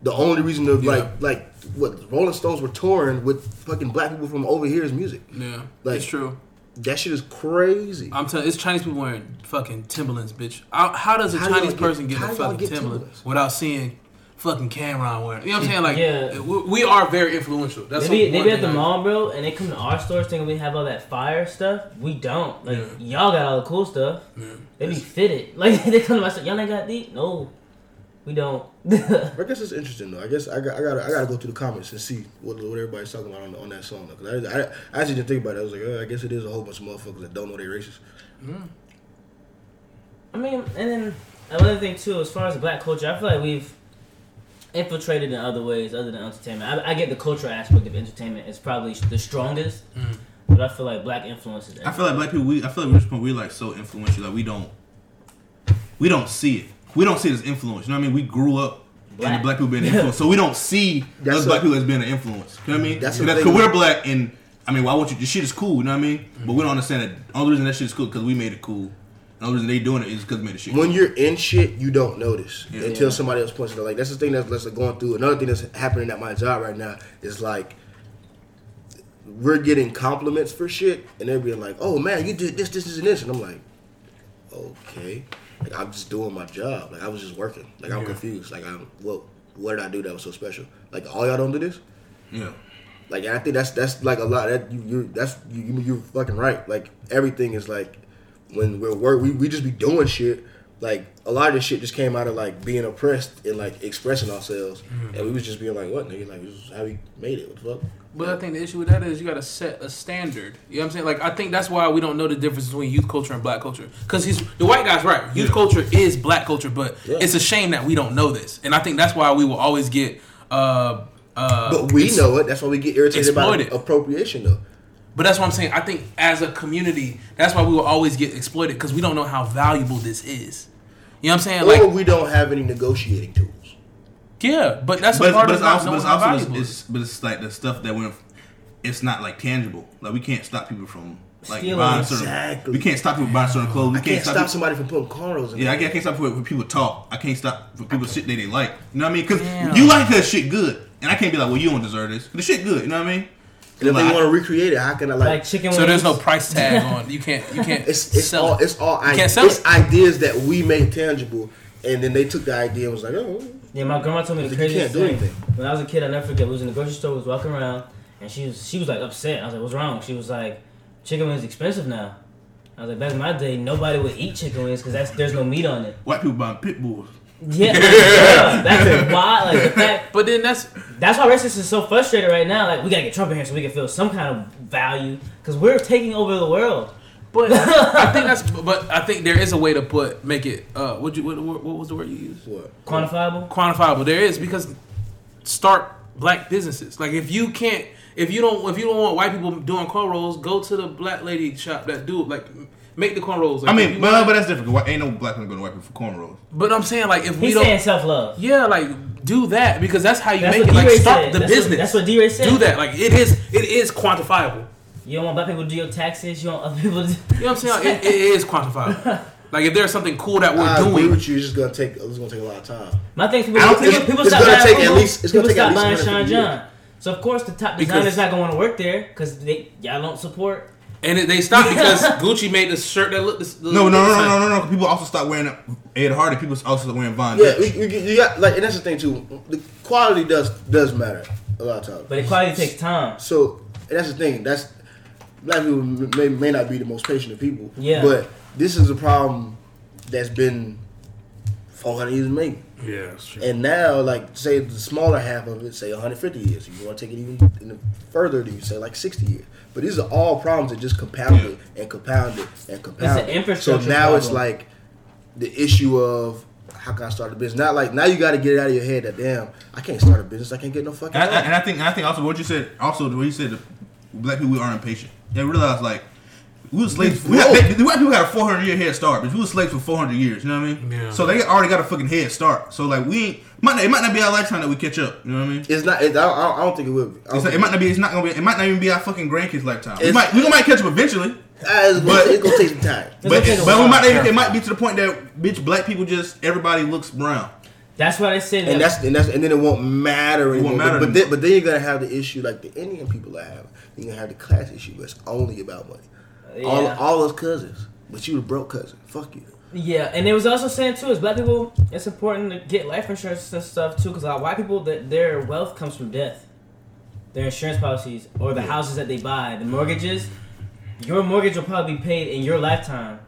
The only reason of Yeah. like like what Rolling Stones were touring with fucking black people from over here is music. yeah, Like- it's true. That shit is crazy. I'm telling it's Chinese people wearing fucking Timberlands, bitch. How, how does a How Chinese get- person get how a fucking get Timberland Timberlands? without seeing fucking Cameron wearing? it? You know what I'm saying? Like, Yeah. we, we are very influential. That's They be, the they be at the I- mall, bro, and they come to our stores thinking we have all that fire stuff. We don't. Like y'all got all the cool stuff. They be fitted. Like they come to my store. Y'all ain't got these? No, we don't. I guess it's interesting though. I guess I got I got I got to go through the comments and see what, what everybody's talking about on, on that song. Though. 'Cause I, I, I actually didn't think about it. I was like, oh, I guess it is a whole bunch of motherfuckers that don't know they're racist. Mm-hmm. I mean, and then another thing too, as far as black culture, I feel like we've infiltrated in other ways other than entertainment. I, I get the cultural aspect of entertainment is probably the strongest, mm-hmm. but I feel like black influence is. I feel like black people. We, I feel like we're, just- we're like so influential. Like we don't, we don't see it. We don't see it as influence. You know what I mean? We grew up. And the Black. black people being an influence, so we don't see That's those a- black people as being an influence. You know what I mean? That's Because the thing. we're black, and I mean, why won't you? This shit is cool, you know what I mean? But we don't understand that. The only reason that shit is cool because we made it cool. The only reason they doing it is because we made the shit. when cool. you're in shit, you don't notice Yeah. until somebody else points it out. Like that's the thing that's, that's going through. Another thing that's happening at my job right now is like we're getting compliments for shit, and they're being like, "Oh man, you did this, this, this, and this," and I'm like, "Okay." Like I'm just doing my job. Like I was just working. Like I'm Yeah. confused. Like I'm well, what did I do that was so special? Like all y'all don't do this. yeah. Like I think that's that's like a lot. That you you that's you you- you're fucking right. Like everything is like when we're work we, we just be doing shit. Like a lot of this shit just came out of like being oppressed and like expressing ourselves, Mm-hmm. and we was just being like, "What nigga? Like this is how we made it? What the fuck?" But I think the issue with that is you got to set a standard. You know what I'm saying? Like I think that's why we don't know the difference between youth culture and black culture. Because he's the white guy's right. Youth Yeah. culture is black culture, but Yeah. it's a shame that we don't know this. And I think that's why we will always get. Uh, uh, But we ex- know it. That's why we get irritated about exploited. appropriation, though. But that's what I'm saying. I think as a community, that's why we will always get exploited because we don't know how valuable this is. You know what I'm saying? Like, or we don't have any negotiating tools. yeah, but that's But a it's, part but of it's also, but it's also it's, it is. but it's like the stuff that went. It's not like tangible. Like we can't stop people from like Stealing. buying certain. Exactly. We can't stop people buying certain clothes. We I can't stop people- somebody from putting cornrows in. Yeah, I can't, I can't stop when when people talk. I can't stop for people shit they, they like. You know what I mean? Because you like that shit good, and I can't be like, well, you don't deserve this. The shit good. You know what I mean? And if Like, they want to recreate it, how can I like? Like chicken So there's no price tag on. You can't. You can't. it's it's sell all it. it's all You I, can't sell it's it. ideas that we made tangible, and then they took the idea and was like, "Oh, Yeah, my grandma told me the You craziest can't do thing. anything. When I was a kid, I never forget. We was in the grocery store, was walking around, and she was she was like upset. I was like, "What's wrong?" She was like, "Chicken wings expensive now." I was like, "Back in my day, nobody would eat chicken wings because that's there's no meat on it." white people buying pit bulls. Yeah, like, yeah, that's why. Like the fact, But then that's that's why racists is so frustrated right now. Like we gotta get Trump in here so we can feel some kind of value because we're taking over the world. But I think that's. But I think there is a way to put make it. Uh, what you what, what was the word you used? what?" Quantifiable. Quantifiable. There is because start black businesses. Like if you can't, if you don't, if you don't want white people doing cornrows, go to the black lady shop that do like make the cornrows. Like, I mean, you but, want- but that's different. 'cause Ain't no black woman going to white people for cornrows. but I'm saying like if we He's don't. saying self love. Yeah, like do that because that's how you That's make what it. Like D-Ray start said. the That's what- business. that's what D-Ray said. Do that. Like it is. It is quantifiable. You don't want black people to do your taxes. You want other people to. You know what I'm saying? Like, it, it is quantifiable. Like if there's something cool that we're I agree doing, with you. It's just gonna take. It's gonna take a lot of time. My thing, people, I don't people, think- people it's stop gonna buying take at Fubu, least- it's gonna people take at stop least buying 150 Sean years. John. So of course the top Because- designer's not going to work there because they y'all don't support. And it, they stopped because Gucci made the shirt that looked. The, No, no, no, no, no, no, no. People also start wearing Ed Hardy. People also start wearing Von. Yeah, you, you, you got like, and that's the thing too. The quality does does matter a lot of times. But the quality takes time. So and that's the thing. That's black people may, may not be the most patient of people. Yeah. But this is a problem that's been 400 years in making. Yeah. And now, like, say the smaller half of it, say 150 years. You want to take it even in further, than you say like 60 years. But these are all problems that just compounded and compounded and compounded. infrastructure So now it's like the issue of how can I start a business? Not like now you got to get it out of your head that damn I can't start a business. I can't get no fucking. And I, and I think, and I think also what you said, also the way you said, that black people we are impatient. Yeah, realize like we were slaves. We got, the white people got a 400 year head start, but we were slaves for 400 years. You know what I mean? Yeah. So they already got a fucking head start. So like we ain't, might not, it might not be our lifetime that we catch up. You know what I mean? It's not. It, I, don't, I don't think it will. Be. I don't It's not, it might not be. It's not gonna be. It might not even be our fucking grandkids' lifetime. We It's- might. We might catch up eventually. Ah, it's, gonna, But- it's gonna take some time. It's But, gonna but we while. might. It, might be to the point that bitch, black people just everybody looks brown. That's why they say that. And that's and that's and then it won't matter anymore. won't matter but, but then but then you're gonna have the issue like the Indian people are having. You're gonna have the class issue. But it's only about money. All yeah. all those cousins, but you the broke cousin. Fuck you. yeah, and it was also saying too is black people. It's important to get life insurance and stuff too because a lot of white people that their wealth comes from death, their insurance policies or the houses that they buy, the mortgages. Your mortgage will probably be paid in your lifetime,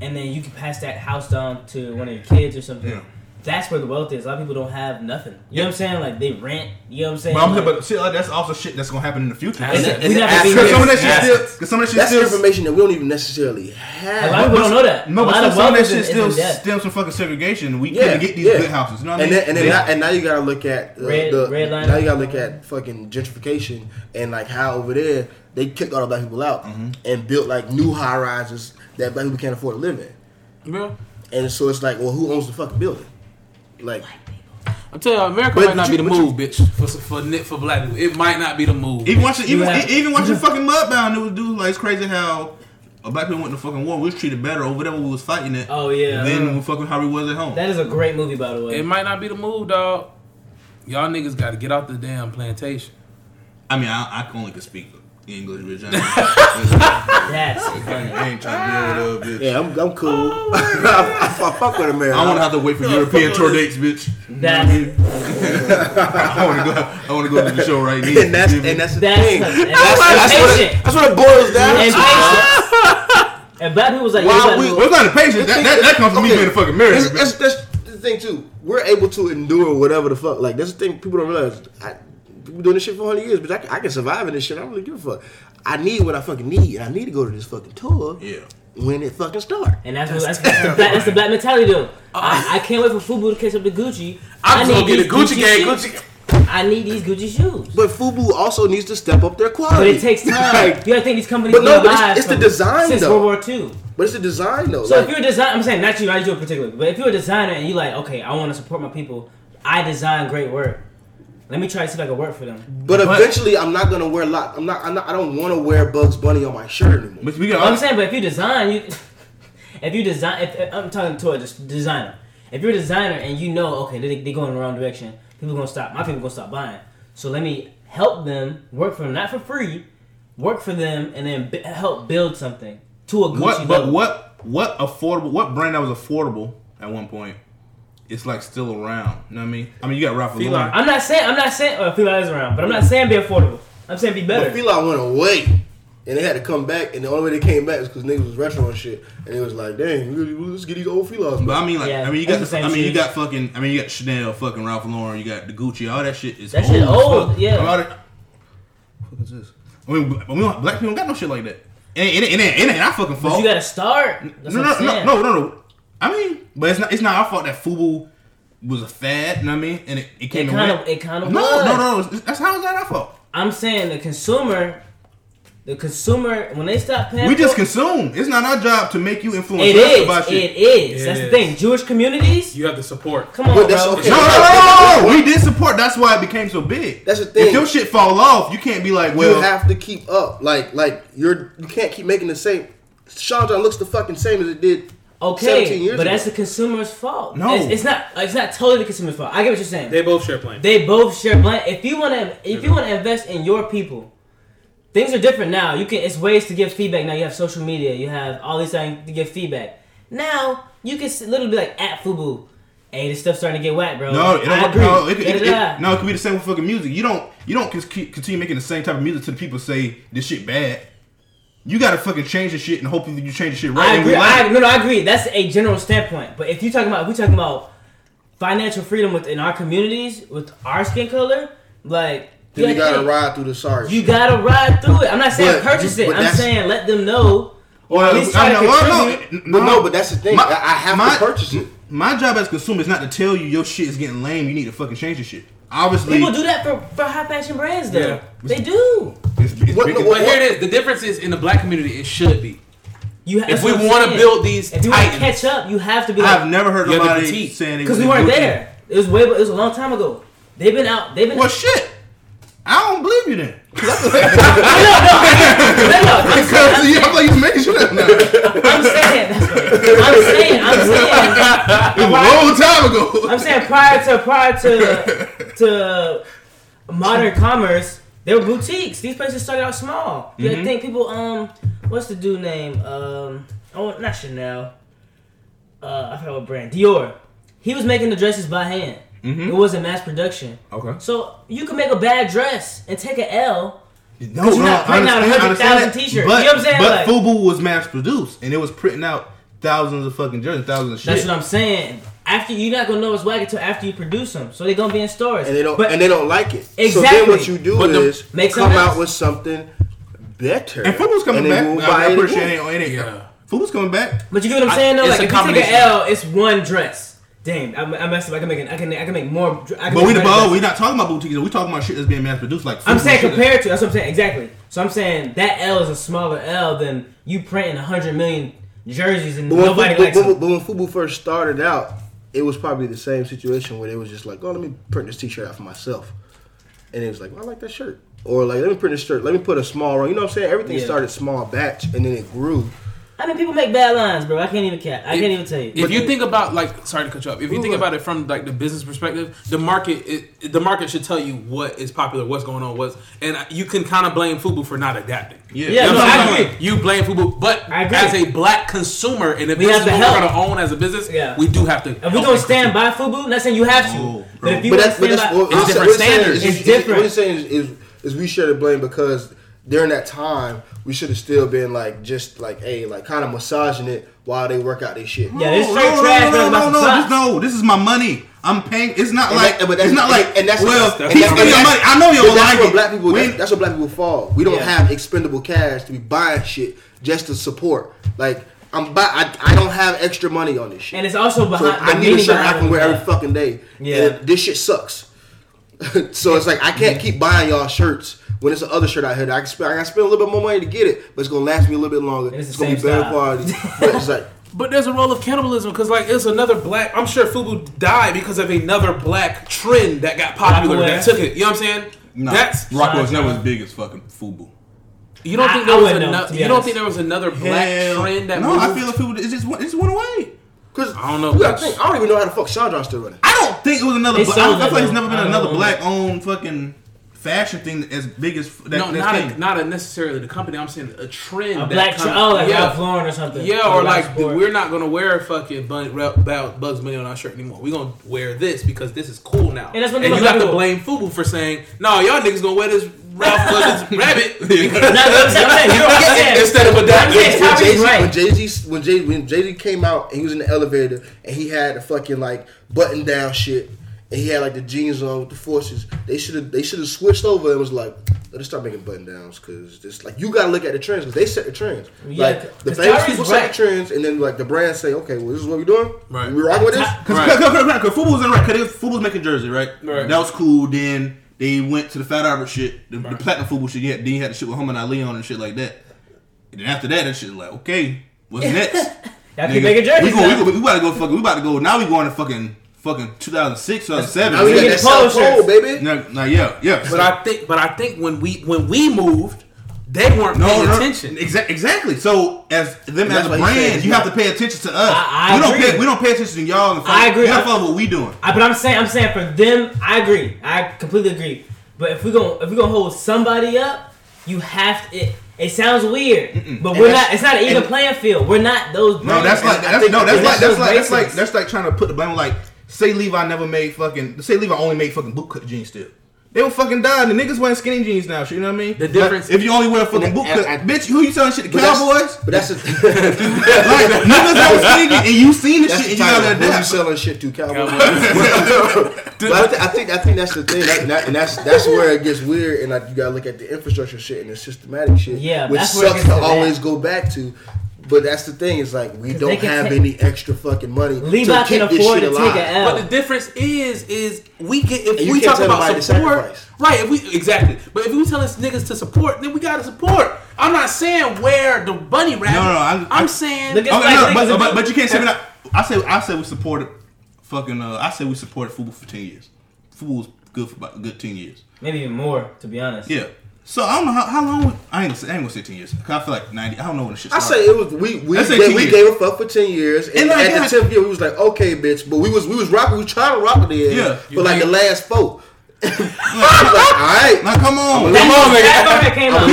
and then you can pass that house down to one of your kids or something. Yeah. That's where the wealth is. A lot of people don't have nothing. You know what I'm saying? Like they rent. You know what I'm saying? But, I'm Like- but shit like that's also shit that's gonna happen in the future. And Because that- we never and be that- some of that shit Yeah. still. Because some of that shit That's still. information that we don't even necessarily a have. lot of people don't know that. No, but lot some, of some of wealth that is, shit still stems from fucking segregation. We Yeah, couldn't get these yeah. good houses. You know what I and mean? then and then They- now, and now you gotta look at uh, Red- the red line. now you gotta look at fucking gentrification and like how over there they kicked all the black people out Mm-hmm. and built like new high rises that black people can't afford to live in. Yeah. And so it's like, well, who owns the fucking building? Like, I'm telling you, America But- might not but be the but you- move, bitch. For for for black people, it might not be the move. Even watching, even, have- even watching fucking Mudbound, it was dudes like it's crazy how a black people went to fucking war. We was treated better over there when we was fighting it. Oh yeah. Then when fucking how we was at home. that is a great movie, by the way. It might not be the move, dog. Y'all niggas got to get off the damn plantation. I mean, I, I only can speak English, bitch. I, That's funny. I ain't trying to deal with a bitch. Yeah, I'm, I'm cool. Oh, I, I, I fuck with America. I want to have to wait for European tour dates, bitch. That's I want to go. I want to go to the show right now. and that's and that's the that's thing. and That's, that's, that's, what patient. it, that's what it boils down And to. patience. And black people was like, Why you gotta we- do- Well, it's not a patience. That, that, that comes from me being a fucking married. That's, that's, that's the thing too. We're able to endure whatever the fuck. Like that's the thing people don't realize. I, we're doing this shit for 100 years, but I, can- I can survive in this shit. I don't really give a fuck. I need what I fucking need, and I need to go to this fucking tour Yeah. when it fucking start. And that's, what, that's, that's, the black, that's the black mentality though. Uh, I, I can't wait for Fubu to catch up to Gucci. I'm I just gonna get a these Gucci gang. shoes. Gucci. I need these Gucci shoes. But Fubu also needs to step up their quality. But it takes time. Like, you gotta think these companies But no, been but it's- it's the from- design, since though. World War II. but it's the design though. So like, if you're a designer, I'm saying not you, not you in particular, but if you're a designer and you like, okay, I want to support my people, I design great work. Let me try to see if I can work for them. but, But- eventually, I'm not gonna wear a lot. I'm not. I'm not I don't want to wear Bugs Bunny on my shirt anymore. But we But I'm saying, but if you design, you, if you design, if, if- I'm talking to a designer. If you're a designer and you know, okay, they they going in the wrong direction, people gonna stop. My people gonna stop buying. So let me help them work for them, not for free, work for them, and then b- help build something to a Gucci What? But what? What affordable? What brand that was affordable at one point? It's like still around. You know what I mean? I mean, you got Ralph Fila. Lauren. I'm not saying I'm not saying uh, Fila is around, but I'm not saying be affordable. I'm saying be better. But Fila went away, and they had to come back, and the only way they came back is because niggas was retro and shit, and it was like, dang, we- we- let's get these old Filas. But I mean, like, Yeah, I mean, you got, the same I mean, you got fucking, I mean, you got Chanel, fucking Ralph Lauren, you got the Gucci, all that shit is That old shit old, yeah. A lot what is this? I mean, we don't, black people don't got no shit like that. It ain't, it ain't, it ain't, it ain't our fucking fault. But you gotta start. That's no, what no, no, no, no, no. I mean, but it's not, it's not our fault that Fubu was a fad. You know what I mean? And it, it came It kind of, it kind of No, was. no, no, no. That's how is that our fault? I'm saying the consumer, the consumer, when they stop paying, We just consume. It's not our job to make you influence It us is. about shit. It is. It That's is. the thing. Jewish communities. You have to support. Come on, But that's bro. okay. No, no, no, no, no, no. We did support. That's why it became so big. That's the thing. If your shit fall off, you can't be like, well, you have to keep up. Like, like you're you can't keep making the same. Sean John looks the fucking same as it did. 17 Okay, but ago. that's the consumer's fault. No. it's, it's not. It's not totally the consumer's fault. I get what you're saying. They both share blame. They both share blame. If you want to, if you want to invest in your people, things are different now. You can. It's ways to give feedback now. You have social media. You have all these things to give feedback. Now you can literally be like at Fubu. Hey, this stuff's starting to get whack, bro. no, it I don't, agree. no, it, could- it, it, no, it could be the same with fucking music. You don't, you don't continue making the same type of music to the people say this shit bad. You gotta fucking change the shit and hopefully you change the shit right. I and we agree. like I, no, no, I agree. That's a general standpoint. But if you talking about, if we talking about financial freedom within our communities with our skin color, like Then you yeah, gotta yeah, ride through the sorry. You shit. gotta ride through it. I'm not saying But purchase you- it. I'm saying let them know. Or at least try I to know- well, contribute. no, But no, but that's the thing. My- I I have my- to purchase it. My job as consumer is not to tell you your shit is getting lame. You need to fucking change the shit. Obviously, People do that for, for high fashion brands, though. Yeah. They do. It's, it's What- big- what- But here it is. The difference is in the black community, it should be. You If we want to build these if you want to catch up, you have to be I've never heard You have to nobody saying they because we weren't there. It was way. It was a long time ago. They've been out. They've been. Well, shit. I don't believe you then. no, no, I'm Because you I'm like you making shit up now. I'm saying. I'm saying. I'm saying. a long time ago. I'm saying prior to prior to to modern commerce, there were boutiques. These places started out small. You Mm-hmm. think people. Um, what's the dude name? Um, oh, not Chanel. Uh, I forgot what brand. Dior. He was making the dresses by hand. Mm-hmm. It wasn't mass production. Okay. So you can make a bad dress and take an L. No, you're not printing out I understand- I 100,000 t-shirts. But, You know what I'm saying? But Like- Fubu was mass produced, and it was printing out thousands of fucking jerseys, thousands of shit. That's what I'm saying. After you're not gonna know it's whack until after you produce them. So they're gonna be in stores. and they don't But and they don't like it. Exactly. So then what you do But the- is Make come out else. with something better. and Fubu's coming and back. will I, buy I'm it pretty sure it ain't. It ain't Yeah. Fubu's coming back. But you get what I'm saying though? it's Like a if you take an L, it's one dress. Damn, I, I messed up. I can make an, I can I can make more. I can But make we, better but dresses. we not talking about boutiques. We talking about shit that's being mass produced. Like I'm saying shit that- compared to that's what I'm saying exactly. So I'm saying that L is a smaller L than you printing hundred million jerseys and But when, nobody Fubu, likes but, them. but when Fubu first started out, it was probably the same situation where they was just like, oh, let me print this T-shirt out for myself, and it was like, well, I like that shirt, or like, let me print this shirt, let me put a small run. You know what I'm saying? Everything Yeah. started small batch, and then it grew. I mean, people make bad lines, bro. I can't even cap. I can't even tell you. If you think about like, sorry to cut you up. If you think about it from like the business perspective, the market, it, the market should tell you what is popular, what's going on, what's, and you can kind of blame Fubu for not adapting. Yeah, Yeah, You know no, I'm I saying? agree. You blame Fubu, but I agree. as a black consumer, and if We this have is to what help. we're gonna own as a business, Yeah. we do have to. If we don't stand by Fubu, not saying you have to, Oh, but if you But want to that's, but stand that's by, what, It's different he's saying standards. Is, It's is- different. What he's saying is, is, is we share the blame because during that time we should have still been like just like hey like kind of massaging it while they work out their shit. Yeah, this No, straight no, trash, no, no, no, no, this, no. This is my money. I'm paying. It's not And like. that- but that's- it's not like. and that's- well, and he's that's- spending your money. I know you But don't that's like what it. black people. We- That's, that's what black people fall. We don't Yeah. have expendable cash to be buying shit just to support. Like I'm, buy, I, I don't have extra money on this shit. and it's also So behind. I need a shirt I can wear every fucking day. Yeah. And this shit sucks. so it's like I can't keep buying y'all shirts when it's the other shirt out here. I can spend. I got to spend a little bit more money to get it, but it's gonna last me a little bit longer. It's It's, gonna be same better style. quality. but it's like But there's a role of cannibalism because like it's another black. I'm sure Fubu died because of another black trend that got popular Rocawear. that took it. You know what I'm saying? Nah, That's Rockwell's Sean never as big as fucking Fubu. you don't I- think I there was another. to be You don't think there was another black Hell, trend that no, moved? I feel like Fubu. It just went, it just went away. Cause I don't know, You gotta think, I don't even know how the fuck Sean still running. I don't think it was another. They Black, I, I feel like it's though. never been another black owned fucking fashion thing as big as that. no, that's not a, not a necessarily the company. I'm saying a trend. A that black, come- tra- oh, like yeah. Ralph Lauren or something. Yeah, or like Ralph we're not gonna wear fucking Bun- Ra- Ba- Bugs Bunny on our shirt anymore. We're gonna wear this because this is cool now. And that's what and you gonna have to do. blame Fubu for saying, "No, y'all niggas gonna wear this Ralph Lauren's rabbit No, I'm saying- I'm saying- you know what I'm saying? instead of I'm adapting." when Tommy's Jay Z when Jay when Jay Z came out and he was in the elevator and he had a fucking like button down shit and he had like the jeans on with the forces. They should have they should have switched over and was like, let us start making button downs because this like you gotta look at the trends because they set the trends. Yeah, like the famous Tyreek's people right. set the trends and then like the brands say, okay, well this is what we're doing. Right. We rocking with this. Cause, Right. cause, cause, cause, cause was in right. Cause they was, making jersey, right? Right. That was cool. Then they went to the Fat Albert shit, the, the platinum Fubu shit. Yeah, then you had the shit with Muhammad Ali on and shit like that. And then after that, that shit like, okay, what's next? Y'all keep making jerseys. We, go, we, now. go, we about to go fucking. We about to go. Now we going to fucking fucking 2006, 2007. Now we got Get that the polo South Pole, baby. Now, now, yeah, yeah. But I think, but I think when we when we moved, they weren't no, paying no, attention. Exa- exactly. So as them as a what he said. brand, you have to pay attention to us. I- I we don't agree. pay. We don't pay attention to y'all. And I agree. You gotta follow what we doing. I, but I'm saying, I'm saying for them, I agree. I completely agree. But if we gonna if we gonna hold somebody up, you have to. It, it sounds weird, but we're not. It's not an even playing field. We're not those. No, that's like And I that's think no, that's like that's like that's like that's like trying to put the blame on like say Levi never made fucking say Levi only made fucking bootcut jeans still. They were fucking dying. The niggas wearing skinny jeans now. shit, You know what I mean? The difference- Like, if you only wear fucking bootcut, bitch, who you telling shit to But that's- cowboys? But that's the like niggas that was skinny and you seen the That's shit the and you title. gotta Who you adapt. selling shit to, Cowboys. but I, th- I think I think that's the thing, that, and, that, and that's that's where it gets weird, and like, you gotta look at the infrastructure shit and the systematic shit, Yeah, which that's where it sucks gets to to always go back to. But that's the thing, is like we don't have take- any extra fucking money Levi to keep can this afford shit to alive. take an L. But the difference is, is we get if And we talk about support, right? If we exactly, but if we tell us niggas to support, then we gotta support. I'm not saying wear the bunny rabbit. No, no, no, I'm- I'm I- saying Look at- Okay, like no, but, but, but you can't say we not. I say I say we supported fucking. Uh, I say we supported football for ten years. Fubu was good for about a good ten years. maybe even more, to be honest. Yeah. So I don't know how, how long. would- I ain't, gonna say- I ain't gonna say ten years. 'Cause I feel like ninety. I don't know when the shit I say it was we we Let's gave, we gave a fuck for ten years, and, And like, at yeah. the tenth year we was like, okay, bitch, but we was we was rocking, we was trying to rock with the end, Yeah. for like think- the last four. Like, all right, Now come on. Come on, Farm- nigga. Fat Farm that came out.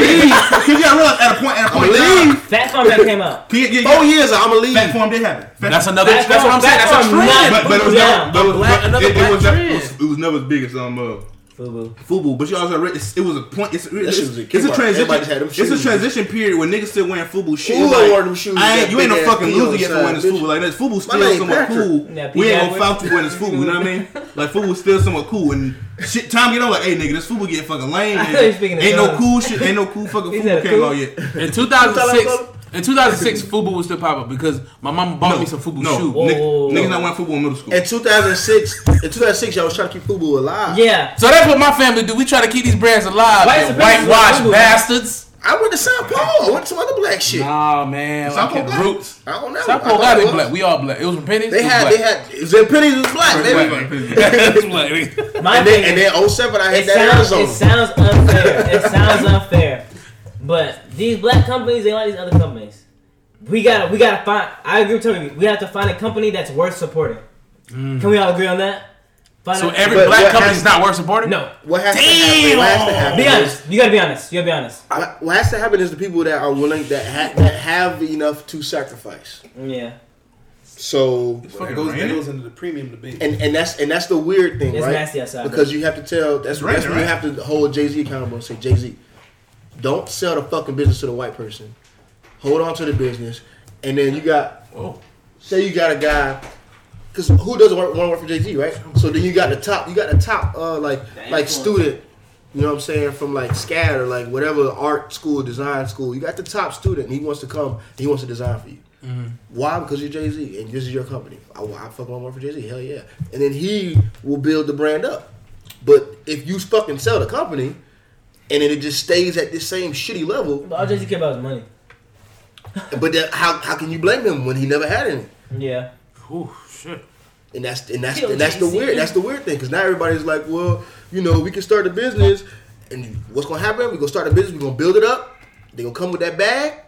Can you gotta realize at a point at a point in I'ma leave. Fat Farm that came out. Can you, you, four years, I'ma leave. Fat Farm did happen. Fat that's another. Fat That's what I'm saying. That's a trend. not- but, but it was Yeah. never, but it was, but another it, it was never, it, was, it was never as big as um uh, Fubu. Fubu. But you also read it's, it was a point. It's, it's, shit was a it's a transition. Everybody had them It's a shoes. transition period when niggas still wearing Fubu shit. Ooh, It's I like, wore them shoes, I ain't, you ain't no fucking P loser on yet for the wearing this Fubu. Like this Fubu My still name somewhat Patrick. cool. Yeah, we ain't P. gonna foul to wearing this Fubu. You know what I mean? Like Fubu still somewhat cool. And shit, time get on like, hey nigga, this Fubu getting fucking lame. I nigga. thought he was speaking to Ain't no cool shit. Ain't no cool fucking He Fubu came out yet. In 2006, Tell in 2006, Fubu was still popular because my mom bought me some Fubu no, shoes. Nick- Whoa. niggas not wearing Fubu in middle school. In 2006, in 2006, y'all was trying to keep Fubu alive. Yeah. So that's what my family do. We try to keep these brands alive. White you supremacists whitewashed love Fubu. bastards. I went to South Pole. I went to some other black shit. Nah, man. South like Pole black? roots. I don't know. South I Pole got it it black. We all black. It was from Pennies. They it was had, black. they had, Zen Pennies was black, Black. It was black, nigga. My And thing then, and is- then 07, I had it that sounds, Arizona. it sounds unfair. it sounds unfair. But these black companies, they like these other companies. We gotta, we gotta find. I agree with Tony. We have to find a company that's worth supporting. Mm. Can we all agree on that? Find So a- every But black what company is not worth supporting. no. what has to happen? What has to happen? Be is- honest. You gotta be honest. You gotta be honest. What what has to happen is the people that are willing that ha- that have enough to sacrifice. Yeah. So That goes, that goes into the premium debate. and and that's and that's the weird thing, It's right? nasty outside, because you have to tell that's, Right, that's when you have to hold Jay Z accountable and say Jay Z, don't sell the fucking business to the white person. Hold on to the business, and then you got Whoa. say you got a guy. Because who doesn't want to work for Jay Z, right? So then you got the top, you got the top, uh, like like student, you know what I'm saying, from like SCAD or like whatever art school, design school. You got the top student, and he wants to come, and he wants to design for you. Why? Because you're Jay Z, and this is your company. I, I fucking want to work for Jay Z. Hell yeah! And then he will build the brand up. But if you fucking sell the company, and then it just stays at this same shitty level, But all Jay Z care about is money. but then how how can you blame him when he never had any? Yeah. Ooh, shit. And that's and that's Kill and that's the Jay-Z. weird that's the weird thing because now everybody's like, well, you know, we can start a business, and what's gonna happen? We're gonna start a business. We're gonna build it up. They gonna come with that bag.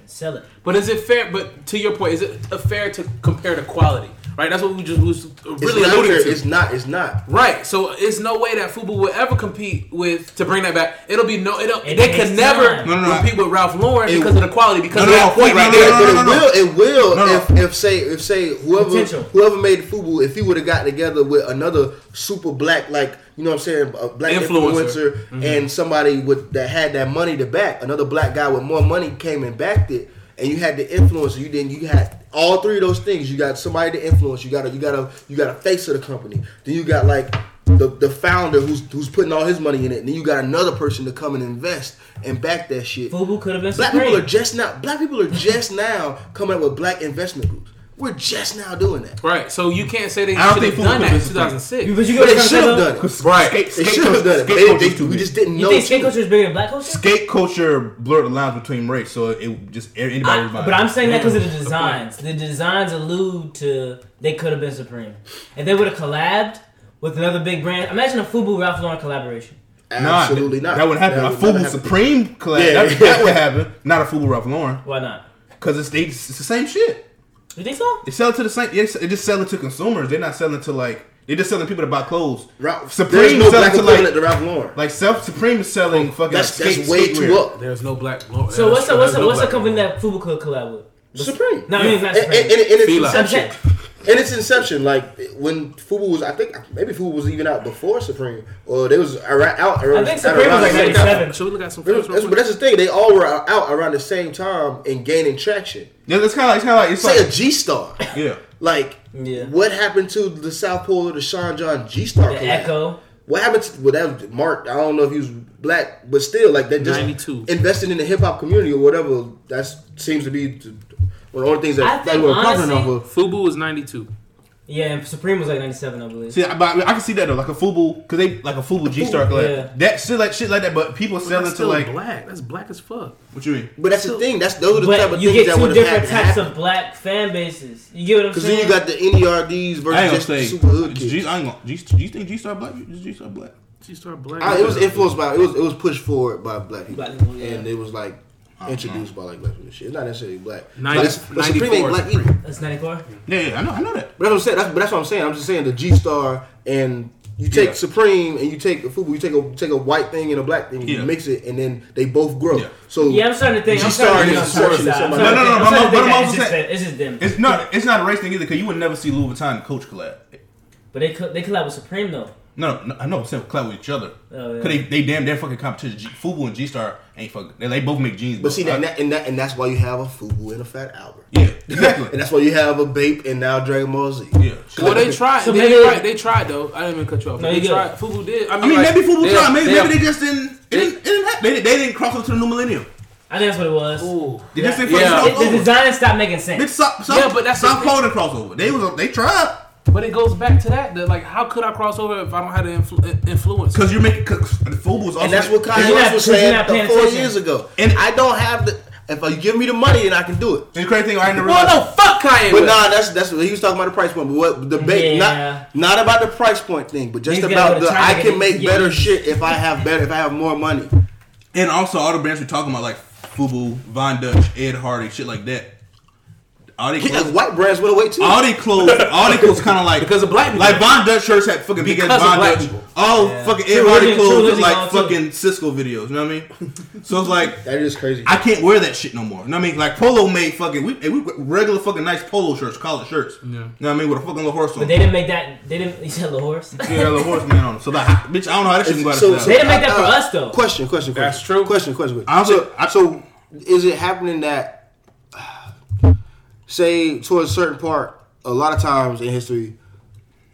And Sell it. But is it fair? But to your point, is it uh, fair to compare the quality? Right. That's what we just was really not alluding to. It's not. It's not. Right, so it's no way that Fubu will ever compete with to bring that back. It'll be no, it'll, It they takes can never time. No, no, no. compete with Ralph Lauren It- because of the quality. Because No, of no, that point no, right no, there. no, but no, it no. will. It will. No, no. If if say if say whoever Potential. whoever made Fubu, if he would have got together with another super black, like you know what I'm saying, a black Influencer. influencer, mm-hmm. and somebody with that had that money to back, another black guy with more money came and backed it, and you had the influencer. You then you had all three of those things. You got somebody to influence. You got a you got a you got a face of the company. Then you got like. The, the founder who's who's putting all his money in it, and then you got another person to come and invest and back that shit. Fubu could have been Black people are just now. Black people are just now coming up with black investment groups. We're just now doing that. Right, so you can't say they should have done that in 2006. but you But they should have done it. Right. Skate, They should have done it. skate They- culture's they- too we just didn't You know. think skate too. culture is bigger than black culture? skate culture blurred the lines between race, so it just anybody I- was buying. but I'm saying that because of the Good point. designs. The designs allude to they could have been Supreme. If they would have collabed with another big brand, imagine a Fubu Ralph Lauren collaboration. Nah, Absolutely not. That would happen. That a would never Fubu happen. Supreme collab. Yeah. That, that would happen. Not a Fubu Ralph Lauren, Why not? because it's it's the same shit. You think so? They sell it to the same. They they just selling to consumers. They're not selling to like. They're just selling people to buy clothes. Ralph, Supreme no selling to like to Ralph Lauren. like self Supreme is selling oh, fucking That's skate, that's way too up. There's no black. No, So what's the what's There's the no what's the company that Fubu could collab with? Supreme. No, I mean it's not And, Supreme. and, and, and its Fila. I'm inception. saying- In its inception, like when Fubu was, I think maybe Fubu was even out before Supreme, or they was around, out around. I think Supreme around was like the same time. 97. Should we look at some That's, that's- but that's the thing. They all were out around the same time and gaining traction. Yeah, it's kind of like it's kind of like it's Say a like G Star. yeah. Like, Yeah. what happened to the South Pole of the Sean John G Star? Ecko. What happened to well, that was Marc? I don't know if he was black, but still, like that just 92. invested in the hip hop community or whatever. That seems to be t- one of the only things that think, that we're honestly- off of. Fubu is 92. Yeah, and Supreme was like 97, I believe. See, I- but I, mean, I can see that though, like a Fubu, because they like a Fubu G Star collab. yeah. That shit like shit like that, but people selling to like black. That's black as fuck. what you mean? But that's the thing. That's those are the type of you things get that two would have different had to types happen. of black fan bases. You get what I'm Because saying? then you got the NERDs versus ain't just say. the super hood kids. I ain't gonna. G, do you think G Star black? Is G Star black? She started black. I, it was influenced by it was it was pushed forward by black people, Black people, yeah. and it was like Uh-huh. introduced by like black people. and Shit, it's not necessarily black. Ninety- but, it's, but Supreme ain't black is either. That's 94. Yeah, yeah, I know, I know that. But that's what I'm saying. That's, but that's what I'm saying. I'm just saying the G Star and you take Yeah. Supreme and you take the Fubu. You take a take a white thing and a black thing. You Yeah. mix it and then they both grow. Yeah. So Yeah, I'm starting to think. I'm starting to think on inception Torch's side. I'm somebody. starting to No, no, no, I'm starting to but I'm- I'm also it's saying- them- It's just them. It's not. It's not a race thing either. Because you would never see Louis Vuitton and Coach collab. But they co- they collab with Supreme though. No, no, I know. I'm saying collab with each other. Oh, yeah. Cause they, they damn their fucking competition. G, Fubu and G Star ain't fucking. They, they both make jeans. But bro. see that, I- and, that, and that and that's why you have a Fubu and a Fat Albert. yeah, exactly. And that's why you have a Bape and now Dragon Ball Z. yeah. Well, they tried. So they, maybe- tried. They tried though. I didn't even cut you off. No, they you good. tried. Fubu did. I mean, I mean, like, maybe Fubu they- tried. Maybe, they- maybe they just didn't. It didn't, it didn't. They, didn't- they didn't cross over to the new millennium. I think that's what it was. Ooh. They just didn't Yeah. It- the design stopped making Bitch, sense. South, South, Yeah, but that's the South thing. Pole didn't cross over. They was they tried. But it goes back to that. That like, how could I cross over if I don't have the influ- influence? Because you're making cause the FUBU was also And that's what You're Kanye West was saying four attention. years ago. And- And I don't have the. If you give me the money, then I can do it. And the crazy thing, I didn't well, no, fuck Kanye. But nah, that's that's what he was talking about the price point. But what the debate Yeah. not not about the price point thing, but just He's about the I can make yeah, better he's- shit if I have better if I have more money. And also, all the brands we're talking about, like FUBU, Von Dutch, Ed Hardy, shit like that. All they clothes, white brands went away too. all they clothes, all they clothes, kind of like Because of black people. Like Von Dutch shirts had fucking big ass Because Von Dutch. people. All Yeah. fucking True Ed Hardy clothes True look like all too. fucking Cisco videos. You know what I mean? so it's like that is crazy. I can't wear that shit no more. You know what I mean? Like Polo made fucking we, we regular fucking nice Polo shirts, collar shirts. Yeah. You know what I mean? With a fucking little horse on. But they didn't make that. They didn't. You said the horse. yeah, a little horse man on them. So like, bitch, I don't know how that shit can go out So- so- They didn't make that for Uh, us though. Question, question, question. That's true. Question, question. question. I don't so, so, is it happening that, say, to a certain part, a lot of times in history,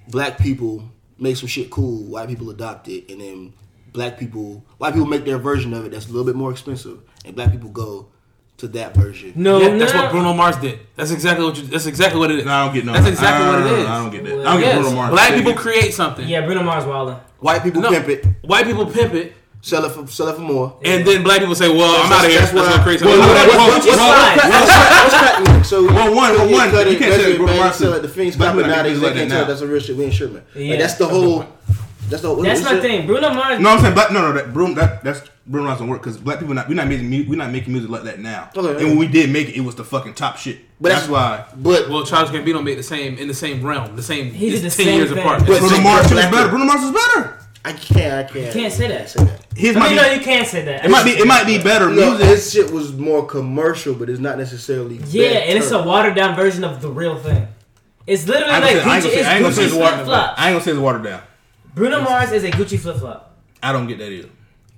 black people make some shit cool, white people adopt it, and then black people, white people make their version of it that's a little bit more expensive, and black people go to that version. No, Yeah, that's what Bruno Mars did. That's exactly what you. That's exactly what it is. No, I don't get no. That's exactly I, what it I, don't get that. I don't get Yes, Bruno Mars. black people create something. Yeah, Bruno Mars Wilder. White people No, pimp it, white people pimp it, sell it for sell it for more. and then black people say, "Well, I'm out of here. that's Let's what go I- create well, something." well, well, What's well. What's cut- what's cutting? So Well, one, well, one, cut you can't that's say it, Bruno Mars sell is- it. The Phoenix black copy people not nowadays, niggas they can't tell that's a real shit. We ain't sure, man. Yeah. That's the whole. That's the. what That's my thing. Bruno Mars. No, I'm saying, but no, no, that Bruno, that that's Bruno Mars don't work because black people not we're not making mu- we're not making music like that now. Okay, and when we did make it, it was the fucking top shit. But that's, that's- why. But Well, Childish Gambino made the same in the same realm, the same. He did the ten same years thing. apart. But- Bruno Mars shit is better. Bruno Mars is better. I can't. I can't. You can't say that. Say that. His I might mean, be, no, you can't say that. it might be it might be better No, music. his shit was more commercial, but it's not necessarily. Yeah, better. and it's a watered down version of the real thing. It's literally I like gonna say- I Gucci. ain't gonna say- I ain't gonna say it's watered flip down. flop. I ain't gonna say it's watered down. Bruno Mars is a Gucci flip flop. I don't get that either.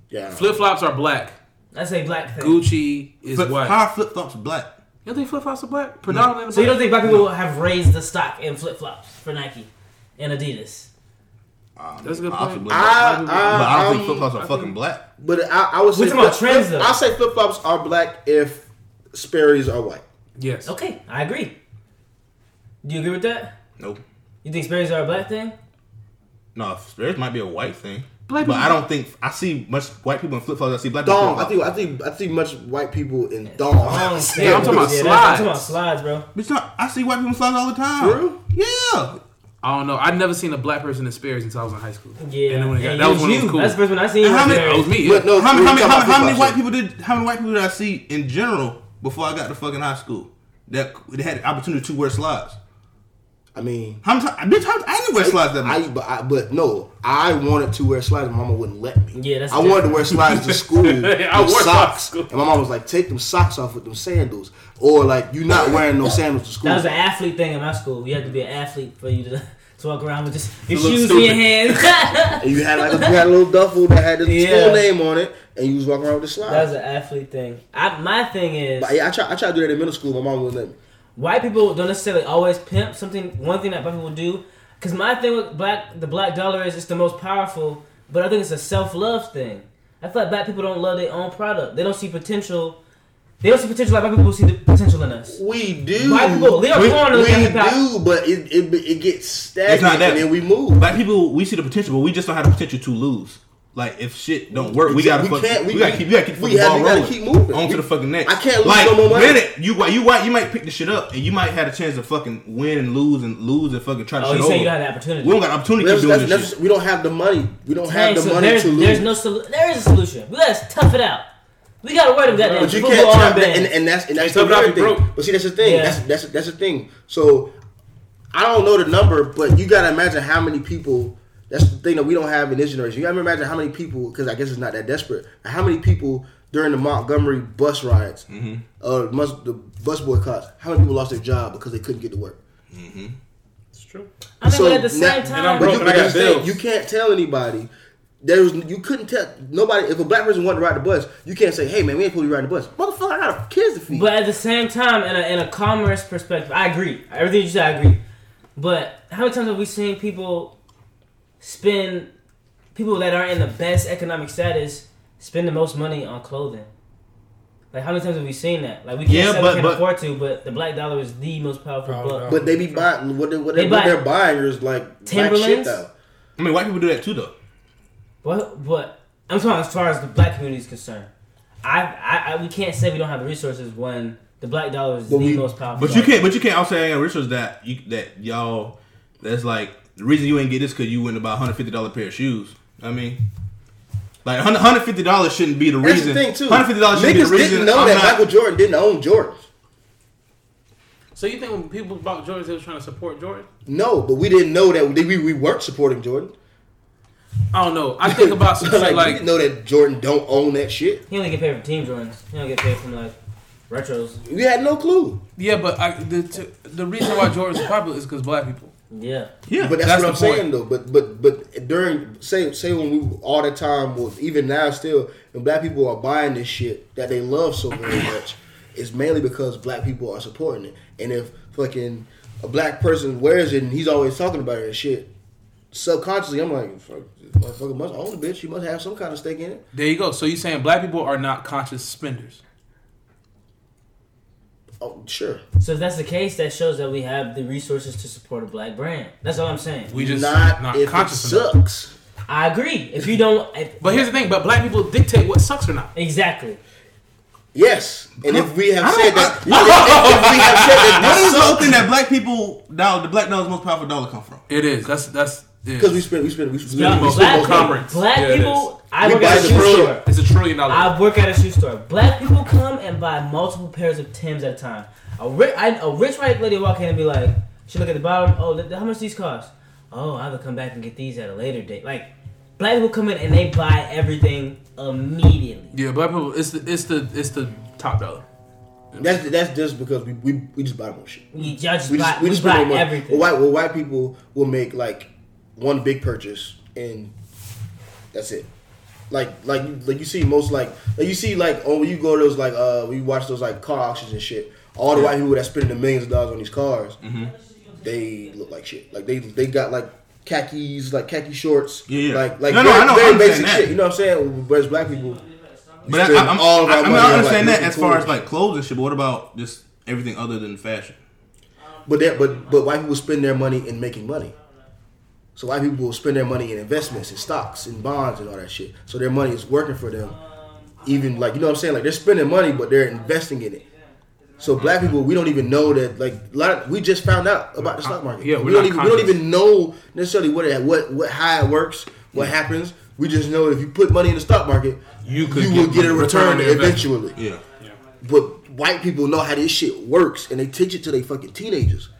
Yeah. Flip flops are black. That's a black thing. Gucci is Flip, white. how flip flops black? You don't think flip flops are black? Predominantly. So you don't think black people have raised the stock in flip flops for Nike and Adidas? Um, That's a good I point. believe I. I, but I don't think um, flip flops are I fucking think- black. But I, I would say talking about flip- trends, flip- though. I'll say flip flops are black if Sperry's are white. Yes. Okay, I agree. Do you agree with that? Nope. You think Sperry's are a black thing? No, Sperry's might be a white thing. Black but people- I don't think I see much white people in flip flops. I see black people. in Dong. I flip-flops. think. I think. I think much white people in Thongs, dongs. Yeah, I'm talking about that's- I'm talking about slides, bro. Bitch, no, I see white people in slides all the time. For real? Yeah. I don't know. I'd never seen a black person in Sperry's until I was in high school. Yeah, And then when it got, Hey, that it was when it was you. cool. That's the first one I seen. And how was many- that was me. Yeah. But no, How, many, how, many, how, how many white people did? How many white people did I see in general before I got to fucking high school that they had the opportunity to wear slides? I mean, How many times? Bitch, how, I didn't wear slides that much. I, but, I, but no, I wanted to wear slides. My mama wouldn't let me. Yeah, that's I wanted to wear slides to school I wore socks socks, school. and my mom was like, "Take them socks off with them sandals, or like "You're not wearing no sandals to school." That was an athlete thing in my school. You had to be an athlete for you to, to walk around with just your look shoes in your stupid. hands. and you had like a, you had a little duffel that had the Yeah. school name on it, and you was walking around with the slides. that was an athlete thing. I, my thing is, But yeah, I tried. I try to do that in middle school. My mom wouldn't let me. white people don't necessarily always pimp something. One thing that black people do, because my thing with black, the black dollar is it's the most powerful, but I think it's a self love thing. I feel like black people don't love their own product. They don't see potential. They don't see potential like black people see the potential in us. We do. White people, Leo We- Corn we is hip hop. do, but it, it it gets stagnant, It's not that. and then we move. Black people, we see the potential, but we just don't have the potential to lose. Like if shit don't work, we gotta We fuck, can't- we, we- gotta keep, we gotta keep we fucking have- ball we rolling. keep moving. on to the fucking next. I can't lose like, no more money. Minute, you white, you white, you might pick the shit up, and you might have a chance to fucking win and lose and lose and fucking try to Oh, shit you over. saying you don't have the opportunity? we don't got opportunity to That's, keep that's, this shit. we don't have the money. We don't Dang, have the so money there's, to lose. there's no solu- there is a solution. We gotta tough it out. We gotta wear them goddamn But you can't tell, armbands. and, and that's and that's Can't the tell weird if you thing. broke. But see, that's the thing. That's that's that's the thing. So I don't know the number, but you gotta imagine how many people. That's the thing that we don't have in this generation. You gotta imagine how many people, because I guess it's not that desperate. How many people during the Montgomery bus riots, Mm-hmm. uh, the bus boycotts, how many people lost their job because they couldn't get to work? It's true. I mean, So but at the now- same and time, I'm But broke you, I but got that's bills. you can't tell anybody. There was you couldn't tell nobody if a black person wanted to ride the bus. You can't say, "Hey man, we ain't supposed to be riding the bus." Motherfucker, I got kids to feed. But at the same time, in a, in a commerce perspective, I agree. Everything you said, I agree. But how many times have we seen people spend, people that are in the best economic status, spend the most money on clothing? Like how many times have we seen that? Like we can't Yeah, say but- we can't but- afford to, but the black dollar is the most powerful Powerful buck. But they be buying what they what, they, They what buy they're buying is like black shit Timberlands? though. I mean, white people do that too, though. What? What? I'm talking as far as the black community is concerned. I, I, I we can't say we don't have the resources when the black dollar is But the we- most powerful. But you can't. But you can't also say Richards that you that y'all. That's like the reason you ain't get this because you went about hundred fifty dollar pair of shoes. I mean, like hundred fifty dollars shouldn't be the That's reason. the thing too. Hundred fifty dollars shouldn't be Niggas the reason. didn't know I'm that not- Michael Jordan didn't own Jordans. So you think when people bought Jordans, they were trying to support Jordan? No, but we didn't know that we, we weren't supporting Jordan. I don't know. I think about some like, shit we didn't know that Jordan don't own that shit. he only get paid for team Jordans. He don't get paid from like retros. We had no clue. yeah, but I, the to, the reason why Jordan's popular is because black people. Yeah. Yeah, But that's, That's what I'm point. saying though. But but but during say say when we all the time was even now still when black people are buying this shit that they love so very much, it's mainly because black people are supporting it. And if fucking a black person wears it and he's always talking about it and shit, subconsciously I'm like, fuck, this motherfucker must own the bitch. She must have some kind of stake in it. There you go. So you saying black people are not conscious spenders? Oh sure. So if that's the case, that shows that we have the resources to support a black brand. That's all I'm saying. We just not, not, if it conscious enough. sucks. I agree. If you don't, if, But here's the thing. But black people dictate what sucks or not. exactly. Yes, and if we have said that, I- if, if we have said that, What is the whole thing that black people dollar the black dollar's most powerful dollar come from? It is. That's that's. Yeah. because we spend we spend we spend, No, we most spend black people people, conference. black Yeah, people. I We work at a shoe trillion. store. It's a trillion dollar. I work at a shoe store. Black people come and buy multiple pairs of Tims at a time. A rich, I, a rich white lady walk in and be like, she look at the bottom. Oh, th- how much these cost? Oh, I will come back and get these at a later date. Like, black people come in and they buy everything immediately. yeah, black people. It's the it's the it's the top dollar. That's that's just because we, we, we just buy more shit. We y'all just We buy, just we we just buy more everything. Well, white well, white people will make like one big purchase and that's it. Like like you like you see most like like you see like oh when you go to those like uh we watch those like car auctions and shit. All the white people that spending the millions of dollars on these cars, Mm-hmm. they look like shit. Like they they got like khakis, like khaki shorts. Yeah, yeah. Like like No, no, very, I know, I very basic that. shit. You know what I'm saying? Whereas black people But I, I'm, all our I, I mean, I understand that as far as like clothes and shit. But what about just everything other than fashion? But that, but but white people spend their money in making money. So white people will spend their money in investments, in stocks, in bonds, and all that shit. So their money is working for them. Even like you know what I'm saying, like they're spending money, but they're investing in it. So black people, we don't even know that. Like a lot, of, we just found out about the stock market. Yeah, we're we don't not even we don't even know necessarily what it, what what how it works, what happens. We just know if you put money in the stock market, You could you will get get a return return on your investment. eventually. Yeah. But white people know how this shit works, and they teach it to their fucking teenagers.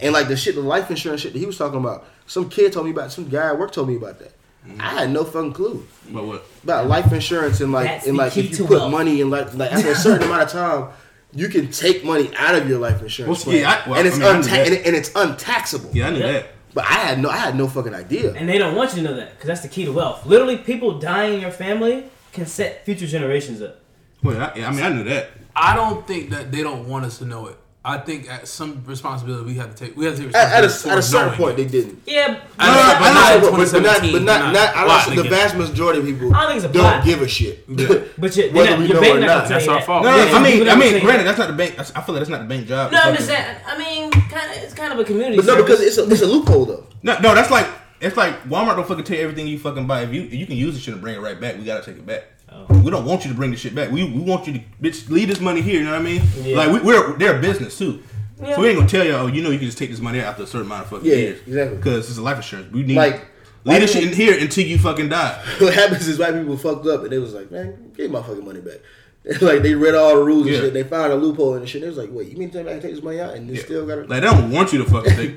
And like the shit, the life insurance shit that he was talking about. Some kid told me about. Some guy at work told me about that. I had no fucking clue But what? about life insurance and like That's and like if you put wealth. money in like like after a certain amount of time, you can take money out of your life insurance Well, yeah. I- well, and it's I mean, unta- and, it- and it's untaxable. Yeah, I knew Yeah. that. But I had no I had no fucking idea. And they don't want you to know that because that's the key to wealth. Literally, people dying in your family can set future generations up. Well, I, I mean, I knew that. I don't think that they don't want us to know it. I think at some responsibility we have to take. We have to take At, at, responsibility a, at a certain point, it. they didn't. Yeah, I No, no, but not but, but not, but not, not not, I don't, the vast majority of people I don't think it's a don't give a shit. Yeah. but you, Whether not, we your know bank or not not, that's our fault. No, Yeah, I mean, I mean, granted, that's not the bank. I feel like that's not the bank job. No, I'm just saying. I mean, kind of, it's kind of a community. But no, because it's a, it's a loophole though. No, no, that's like it's like Walmart don't fucking take everything you fucking buy. If you you can use the shit and bring it right back, we gotta take it back. Oh. We don't want you to bring the shit back. We we want you to bitch leave this money here. You know what I mean? Yeah. Like we, we're they're a business too. Yeah. So we ain't gonna tell you, oh, you know, you can just take this money out after a certain amount of fucking Yeah, years. exactly. Because it's a life insurance. We need Like, leave this shit in here until you fucking die. What happens is white people fucked up and they was like, man, give my fucking money back. like they read all the rules and shit. They found a loophole and shit. They was like, wait, you mean to tell me I can take this money out and they Yeah. still got to? Like they don't want you to fucking take.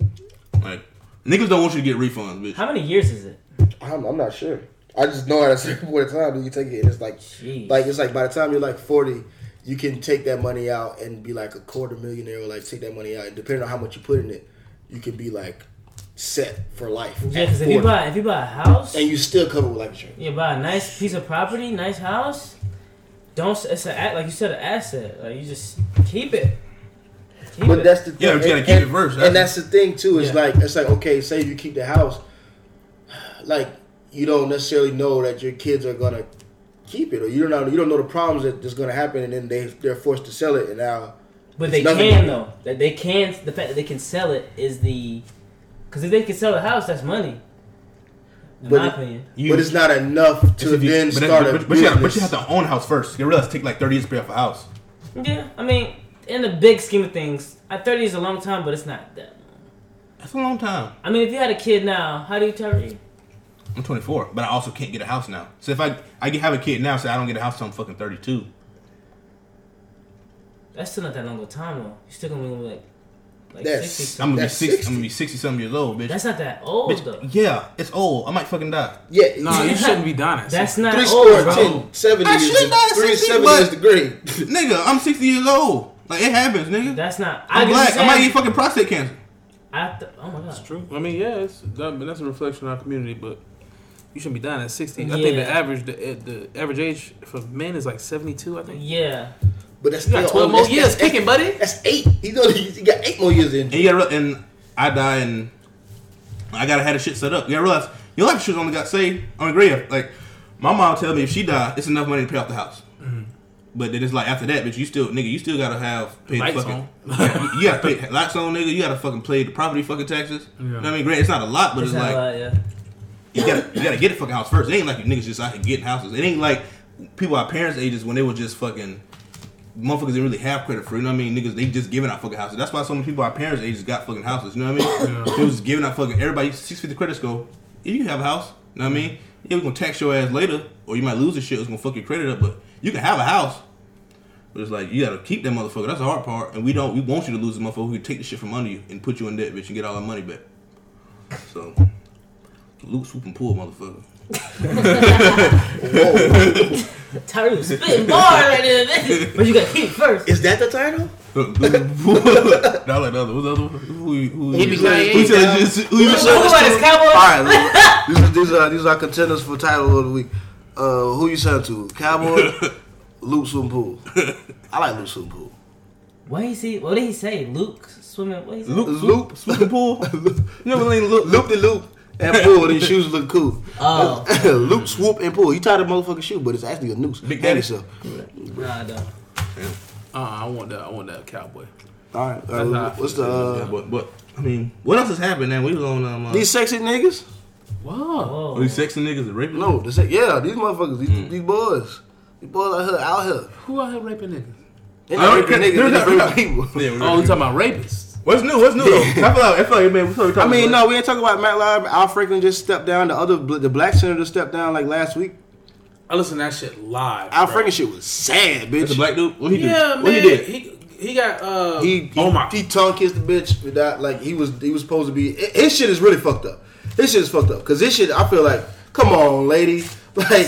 like niggas don't want you to get refunds, bitch. How many years is it? I'm, I'm not sure. I just know at a certain point in time, you take it and it's like, Jeez. like it's like by the time you're like 40, you can take that money out and be like a quarter millionaire or like take that money out and depending on how much you put in it, you can be like set for life. Yeah, because if you buy if you buy a house, and you still cover with life insurance. you buy a nice piece of property, nice house. Don't it's a like you said an asset. Like you just keep it. Keep But it. that's the thing. Yeah, but you gotta and- keep it and- first. And that's the thing too. Is Yeah. like it's like okay, say you keep the house, like you don't necessarily know that your kids are gonna keep it, or you don't know you don't know the problems that's gonna happen, and then they they're forced to sell it, and now But they nothing- can though. That they can. The fact that they can sell it is the. Because if they can sell a house, that's money. In But my it- opinion. You, but it's not enough to you- then but that- start a but, but you gotta, but you have to own a house first. You realize it take like thirty years to pay off a house. Yeah, I mean, in the big scheme of things, at 30 is a long time, but it's not that. long. That's a long time. I mean, if you had a kid now, how do you tell you? I'm 24, but I also can't get a house now. So if I I have a kid now, say I don't get a house till I'm fucking 32. That's still not that long of a time though. You're still gonna be like, like That's- 60. I'm gonna be That's 60. 60. I'm gonna be 60 something years old, bitch. That's not that old Bitch, though. yeah, it's old. I might fucking die. yeah, No, you shouldn't be dying. That's not three old, score bro. ten seventy I is should die at the, three 60, seventy but- is the grade. nigga, I'm 60 years old. Like it happens, nigga. That's not. I I'm get black. what I might you're get fucking prostate cancer. I th- oh my god. That's true. I mean, yeah, it's that, but that's a reflection of our community, but you shouldn't be dying at 60. I think the average the, eh, the average age for men is like 72, I think. Yeah. But that's You got 12 only- more that's- years that's- kicking, buddy. That's eight. He know he he got eight more years in. And you gotta, re- and I die and I gotta have the shit set up. You gotta realize your life insurance only got saved on the grave. Like my mom tell me if she die, it's enough money to pay off the house. But then it's like after that, bitch, you still nigga, you still gotta have pay the Lights fucking. on. you, you gotta pay lights on, nigga. You gotta fucking pay the property fucking taxes. You know what I mean, great. It's not a lot, but It's it's, like a lot, yeah. You gotta you gotta get the fucking house first. It ain't like you niggas just out here getting houses. It ain't like people our parents' ages when they were just fucking motherfuckers didn't really have credit for. You know what I mean? Niggas they just giving out fucking houses. That's why so many people our parents' ages got fucking houses. You know what I mean? They was just giving out fucking everybody six fifty credit score. Yeah, you can have a house. You know what I mean? Yeah, we gonna tax your ass later, or you might lose the shit. It's gonna fuck your credit up, but you can have a house. But it's like you gotta keep that motherfucker. That's the hard part, and we don't. We want you to lose the motherfucker. We take the shit from under you and put you in debt, bitch, and get all our money back. So, loot, swoop, and pull, motherfucker. Tyree was spitting bars right there. But you gotta keep it first. Is that the title? no, I like the other. What's the other one? Who? Who? Yippee Who? ki-yay. Who said just? Who? Who cowboy? All right, these, are, these are these are contenders for title of the week. Uh, who you sent to? Cowboy, Luke Swimpool. I like Luke Swimpool. What he say? What did he say? Luke swimming. What he? Luke, Luke. Luke, swoop and pull. You know what I mean? Luke, Loop the loop and pull. These shoes look cool. Oh. loop, swoop, and pull. He tied a motherfucking shoe, but it's actually a noose. Big Hang Daddy. yourself. Nah, I don't. Uh, I want that. I want that cowboy. All right. That's how I Uh, what's the Yeah, uh, but but I mean, what else has happened? Now we was on um. Uh, these sexy niggas? Wow. Whoa. these sexy niggas are raping? No, the se- yeah, these motherfuckers, these, these boys, these boys out here, out here. Who out here raping niggas? They Oh, not raping niggas, they just They're raping people. Yeah, Oh, we we talking about rapists. What's new? What's new though? I feel like I feel like man, we talking I mean, about- no, we ain't talking about Matt Live. Al Franken just stepped down. The other, the black senator stepped down like last week. I listen to that shit live. Al bro. Franken shit was sad, bitch. That's a black dude. What he Yeah, did? man. What he did? He he got uh. He, he, oh my. he tongue kissed the bitch without like he was he was supposed to be. His shit is really fucked up. His shit is fucked up because this shit. I feel like, come on, lady, like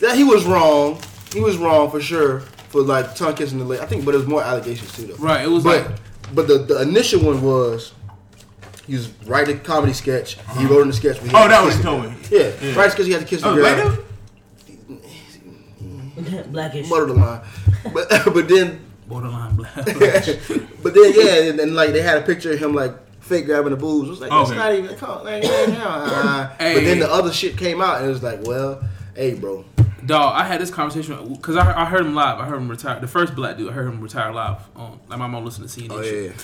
that he was wrong. He was wrong for sure for like tongue kissing the lady. I think, but there's more allegations too though. Right, it was but like- but the the initial one was. He was writing a comedy sketch. He wrote in the sketch. where Oh, had to that was kiss he the told girl. me. Yeah, Yeah. right because he had to kiss the Oh, girl. black? Blackish. Borderline, but but then borderline black. but then yeah, and, and like they had a picture of him like fake grabbing the boobs. It was like that's Okay. not even. Come on, like, yeah, yeah, uh, Hey. But then the other shit came out and it was like, well, hey, bro, Dog, I had this conversation because I, I heard him live. I heard him retire. The first black dude, I heard him retire live. On like my mom listened to CNN. oh shit. yeah,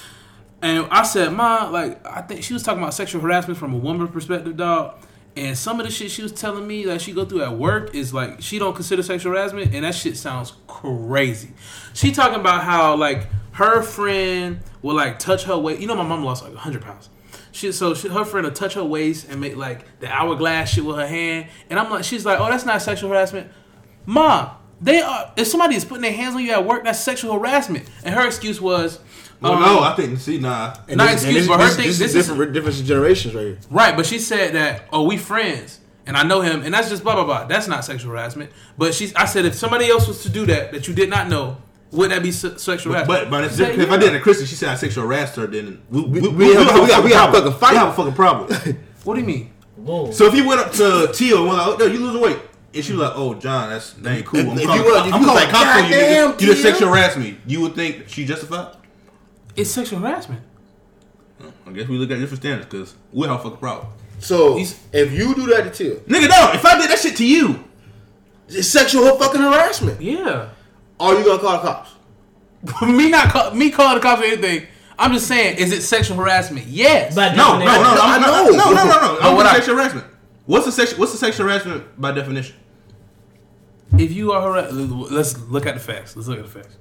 And I said, Ma, like, I think she was talking about sexual harassment from a woman perspective, dog. And some of the shit she was telling me that she go through at work is like she don't consider sexual harassment, and that shit sounds crazy. She talking about how like her friend will like touch her weight. You know, my mom lost like hundred pounds. She so she, her friend will touch her waist and make like the hourglass shit with her hand, and I'm like, she's like, oh, that's not sexual harassment. Ma, they are. If somebody is putting their hands on you at work, that's sexual harassment. And her excuse was, Well, um, no, I think see, nah. And Not this- and excuse, this, but her this, thing- this, this is is- different different generations right here. Right, but she said that, oh, we friends, and I know him, and that's just blah blah blah. That's not sexual harassment. But she's, I said, if somebody else was to do that that you did not know, would that be se- sexual harassment? But but it's I said, different. if I did it to Christy, she said I sexual harassed her. Then we we, we, we have- we got- we have a fucking fight. We have a fucking problem. What do you mean? Whoa. so if you went up to Teal and was like, "Oh, no, you losing weight," and she was like, "Oh, John, that's that ain't cool." If- I'm if calling, you was- if I'm you was calling like, cops on you. "Goddamn, nigga. You just sexual harassed me. You would think she justified? It's sexual harassment. I guess we look at different standards because we have a fucking problem. So He's- if you do that to Till, Nigga, no. If I did that shit to you, It's sexual fucking harassment. Yeah. Are you gonna call the cops? me not call, me calling the cops or anything. I'm just saying, is it sexual harassment? Yes. By No, no, no, definition. no, I I'm- no, no, no, no, no. But what what I- sexual harassment. What's the sexual? What's the sexual harassment by definition? if you are harassed, let's look at the facts. Let's look at the facts.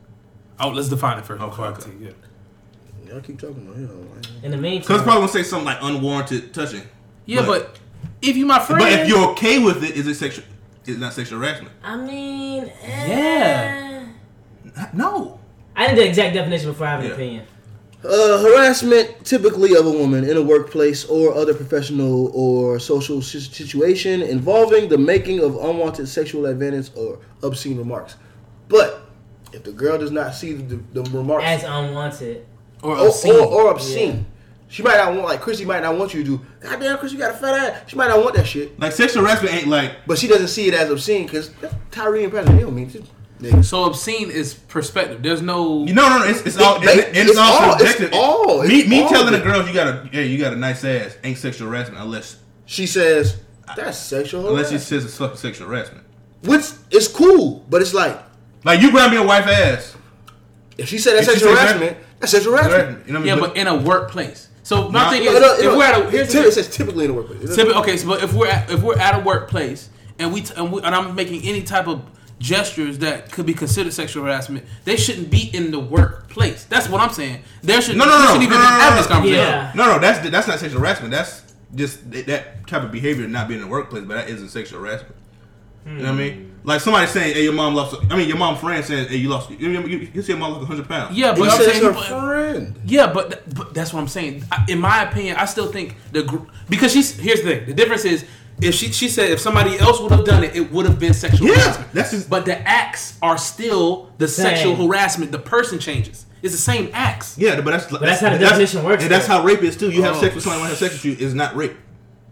Oh, let's define it first. Okay, before I okay. yeah. Y'all keep talking about him. In the meantime, Because probably gonna say something like unwarranted touching. Yeah, But- but, if you my friend, But if you're okay with it, is it sexual? Is it not sexual harassment? I mean, eh. Yeah. No. I need the exact definition before I have an Yeah. opinion. Uh, harassment typically of a woman in a workplace or other professional or social situation involving the making of unwanted sexual advances or obscene remarks. But if the girl does not see the, the remarks As unwanted. or or, obscene, or, or obscene, she might not want like Chrissy might not want you to do. Goddamn, Chris, you got a fat ass. She might not want that shit, Like sexual harassment ain't like but she doesn't see it as obscene because Tyree and President Hill mean it. Niggas. so obscene is perspective. There's no. you no no no. It's, it's all It- it's, it's it's, all all- it's subjective. all- it's me me all telling of a girl you got a yeah you got a nice ass ain't sexual harassment unless She says that's sexual harassment. unless she says it's fucking sexual harassment. which is cool, but it's like Like you grab me a wife ass. if she said that's If she sexual says harassment, that's sexual harassment. harassment. You know what I yeah, mean? but in a workplace. So my Nah. thing No, is, no, if no, we're at a here's the it says typically in the workplace. It okay, so but if we're at, if we're at a workplace and we, t- and we and I'm making any type of gestures that could be considered sexual harassment, they shouldn't be in the workplace. That's what I'm saying. There should No, no, no, shouldn't no, even no, be no, having no, this conversation. Yeah. No, no, that's that's not sexual harassment. That's just that- that type of behavior not being in the workplace, but that isn't sexual harassment. You know what I mean? Hmm. Like somebody saying, "Hey, your mom lost." I mean, your mom friend saying, "Hey, you lost." You, you, you, you see your mom lost hundred pounds. Yeah, but You I'm said saying, her but- friend. Yeah, but, th- but that's what I'm saying. I- In my opinion, I still think the gr- because she's here's the thing. The difference is if she she said if somebody else would have done it, it would have been sexual Yeah, harassment. that's just- but the acts are still the Same. sexual harassment. The person changes. It's the same acts. Yeah, but that's that's how the definition works, And that's how rape is too. You have Oh. sex with somebody who wants to have sex with you is not rape.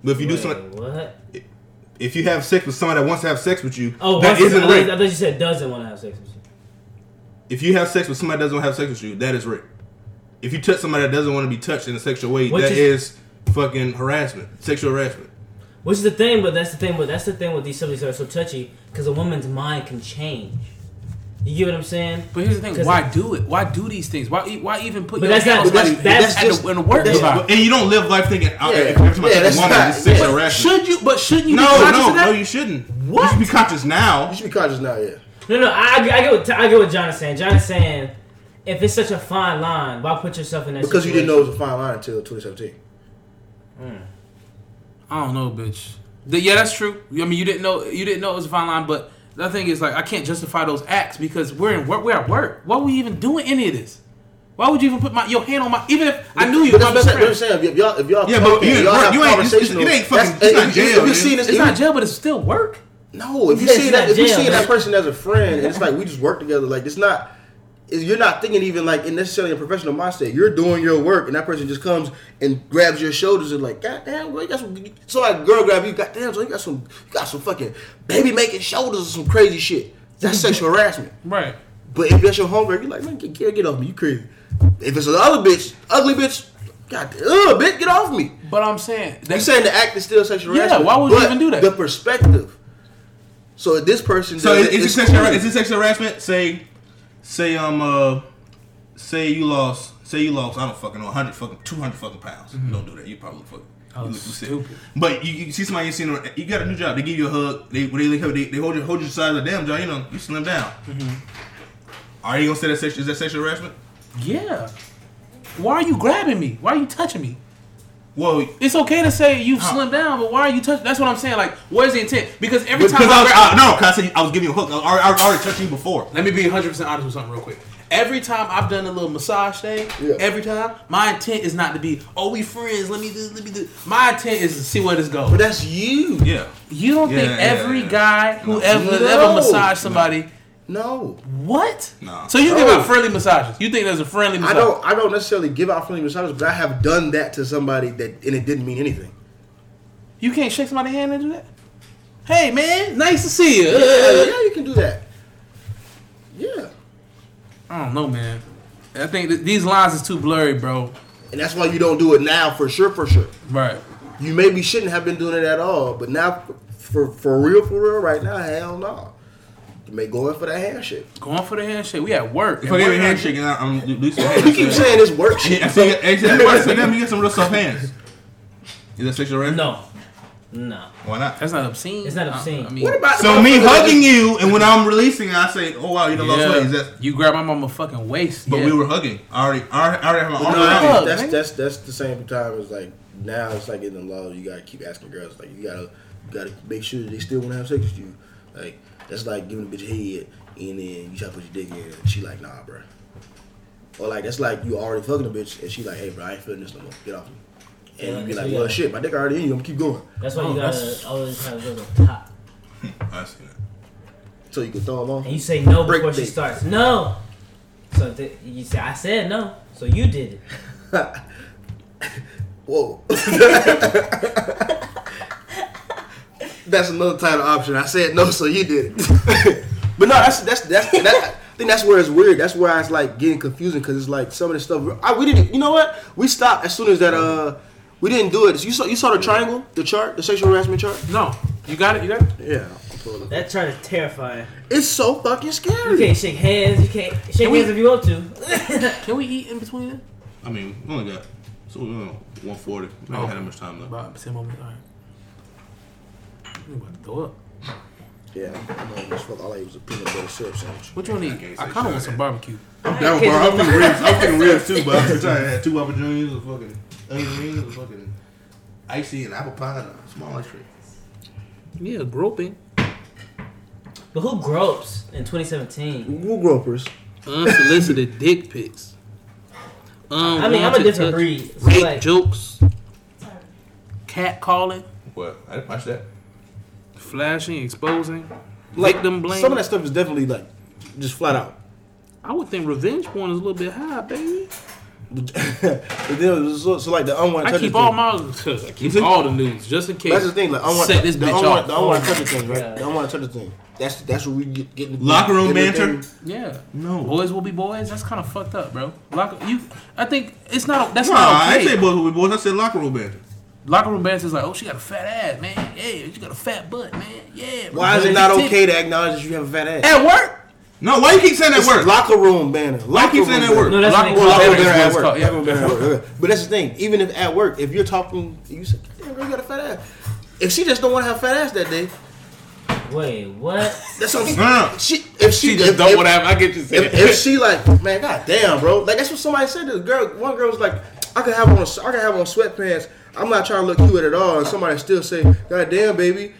But if you do something, what? if you have sex with somebody that wants to have sex with you, Oh, that once- I isn't thought, rape. I thought you said doesn't want to have sex with you. If you have sex with somebody that doesn't want to have sex with you, that is rape. If you touch somebody that doesn't want to be touched in a sexual way, Which that is- is, fucking harassment, sexual harassment. Which is the thing, but that's the thing. But that's the thing with these subjects that are so touchy, because a woman's mind can change. You get what I'm saying? But here's the thing: why do it? Why do these things? Why e- why even put But your that's not- on but somebody that's- that's at just- the, in the work that's- environment? And you don't live life thinking, Yeah. if every time I Yeah, touch a that's woman, not- it's sexual yeah. harassment. Should you? But shouldn't you No, be conscious no, of that? no, you shouldn't. What? You should be conscious now. You should be conscious now, yeah. No, no. I, I get what I get what John is saying. John is saying, if it's such a fine line, why put yourself in that? Because you didn't know it was a fine line until 2017. I don't know, bitch. The- yeah, that's true. I mean, you didn't know you didn't know it was a fine line, but the thing is, like, I can't justify those acts because we're in work. We're at work. Why are we even doing any of this? Why would you even put my your hand on my? Even if I knew you, But my that's best what I'm saying. If y'all, if y'all, Yeah, but talking, you in y'all work, have you ain't- it's- it's- it ain't fucking- it's not if- jail, If you dude. see this, It's if not jail, but it's still work. No, if you Yeah, see that, not if you see that person as a friend, and it's like we just work together. Like it's not. Is you're not thinking even like in necessarily a professional mindset. You're doing your work, and that person just comes and grabs your shoulders and like, God damn, boy, you got some. So like, girl grab you, God damn, so you got some, you got some fucking baby making shoulders or some crazy shit. That's mm-hmm. sexual harassment. Right. But if that's your homegirl, you're like, man, get, get, get off me, you crazy. If it's another bitch, ugly bitch, God, ugh, bitch, get off me. But I'm saying You that's saying the act is still sexual Yeah, harassment? why would you even do that? The perspective. So this person. So does is, it, is, it's it sexual, is it sexual harassment? Say, say um uh, say you lost, say you lost, I don't fucking know, hundred fucking, two hundred fucking pounds. You don't do that. You probably look fucking. Oh, you stupid. But you, you see somebody you seen, you got a new job. They give you a hug. They when they, they, they hold you hold you side of the damn job. You know you slim down. Are you gonna say that sexual, is that sexual harassment? yeah. Why are you grabbing me? Why are you touching me? Well, It's okay to say you Huh. slimmed down, but why are you touching? That's what I'm saying. Like, where's the intent? Because every because time I I was, grab, I, no, cause I, said I was giving you a hook. I, I, I already touched you before. Let me be 100 percent honest with something real quick. Every time I've done a little massage thing, Yeah. every time my intent is not to be, oh, we friends. Let me do. Let me do. My intent is to see where this goes. But that's you. Yeah. You don't think Yeah, yeah, every yeah. guy who No. ever No. ever massaged somebody? No, What? No. So you No. give out friendly massages? You think there's a friendly massage? I don't. I don't necessarily give out friendly massages, but I have done that to somebody that, and it didn't mean anything. You can't shake somebody's hand and do that. Hey man, nice to see you. Yeah, yeah, you can do that. Yeah, I don't know, man. I think that these lines is too blurry, bro. and that's why you don't do it now for sure. For sure, Right. you maybe shouldn't have been doing it at all, but now, for for real, for real, right now, hell no. May go in for that handshake. Going for the handshake. We at work. If And I give you a we're- handshake and I- I'm at least You keep saying this work shit. Yeah, so, yeah, so that works. So let me get some real soft hands. Is that sexual harassment? No, no. Why not? That's not obscene. It's not obscene. I mean, What about So me motherfucker that hugging you, and when I'm releasing, I say, "Oh wow, you done lost yeah, weight." Is that? you grab my mama fucking waist. But yeah. we were hugging. I already, I already, I already have my arm no, around hug, you. that's man. that's that's the same time as like now it's like in the law you gotta keep asking girls like you gotta you gotta make sure they still wanna have sex with you. Like that's like giving a bitch head and then you try to put your dick in and she like nah bro. Or like that's like you already fucking a bitch and she like hey bro I ain't feeling this no more get off me. And Yeah, you be like yeah. well shit my dick already in you I'm gonna keep going That's why Oh, you gotta that's- always have to go to the top. I see that. so you can throw them on. And you say no Break before she date. starts. No. So th- you say I said no. So you did it. Whoa. that's another title option. I said no, so you did it. but no, that's that's that's that. I think that's where it's weird. That's where it's like getting confusing because it's like some of the stuff. I, we didn't. You know what? We stopped as soon as that. Uh, we didn't do it. You saw you saw the triangle, the chart, the sexual harassment chart. No, you got it. You got it. Yeah, I'll pull it. That chart is terrifying. it's so fucking scary. You can't shake hands. You can't shake we- hands if you want to. Can we eat in between? I mean, we only got so we only 140. We ain't had that much time left. About same moment. All right. I'm about to throw up. Yeah, I know this fuck. All I ate was a peanut butter syrup sandwich. What you want to eat? can't I kind of want some barbecue. I'm down with Okay, bar. I'm so- thinking ribs. I'm thinking ribs too, but I'm trying to have two opportunities of fucking onion rings, and fucking icy and apple pie and a small ice cream. Yeah, groping. But who gropes in 2017? Woo gropers. Unsolicited dick pics. I mean, I'm a different breed. So Rape like, jokes. Cat calling. What? I didn't watch that. Flashing, exposing. Like them blame. Some of that stuff is definitely like just flat out. I would think revenge porn is a little bit high, baby. but then, so, so like the unwanted I keep touches all thing. my, I keep all the news just in case. That's the thing. Like unwanted, set this the bitch unwanted, off. the unwanted touches thing, right? Yeah. The unwanted touches thing. That's that's where we get, get the Locker room get in banter? Yeah, No. boys will be boys. That's kind of fucked up, bro. Locker, you, I think it's not. That's Nah, not I okay. didn't say boys will be boys. I said locker room banter. Locker room banter is like, oh, she got a fat ass, man. Yeah, she got a fat butt, man. Yeah. Why is it not okay to acknowledge that you have a fat ass? At work. No, why you keep saying that It's word? locker room banner. Why you keep saying that word? No, that's Locker room call Locker room banter banner at work. called, yeah. Banner. But that's the thing. Even if at work, if you're talking, you say, "Damn, girl, you got a fat ass." If she just don't want to have fat ass that day, Wait, what? that's what I'm. She if she, She just if, don't want to have. I get you saying. if, if she like, man, god damn, bro. Like that's what somebody said. To the girl, one girl was like, I could have on, I could have on sweatpants. I'm not trying to look cute at all. And somebody still say, god damn, baby.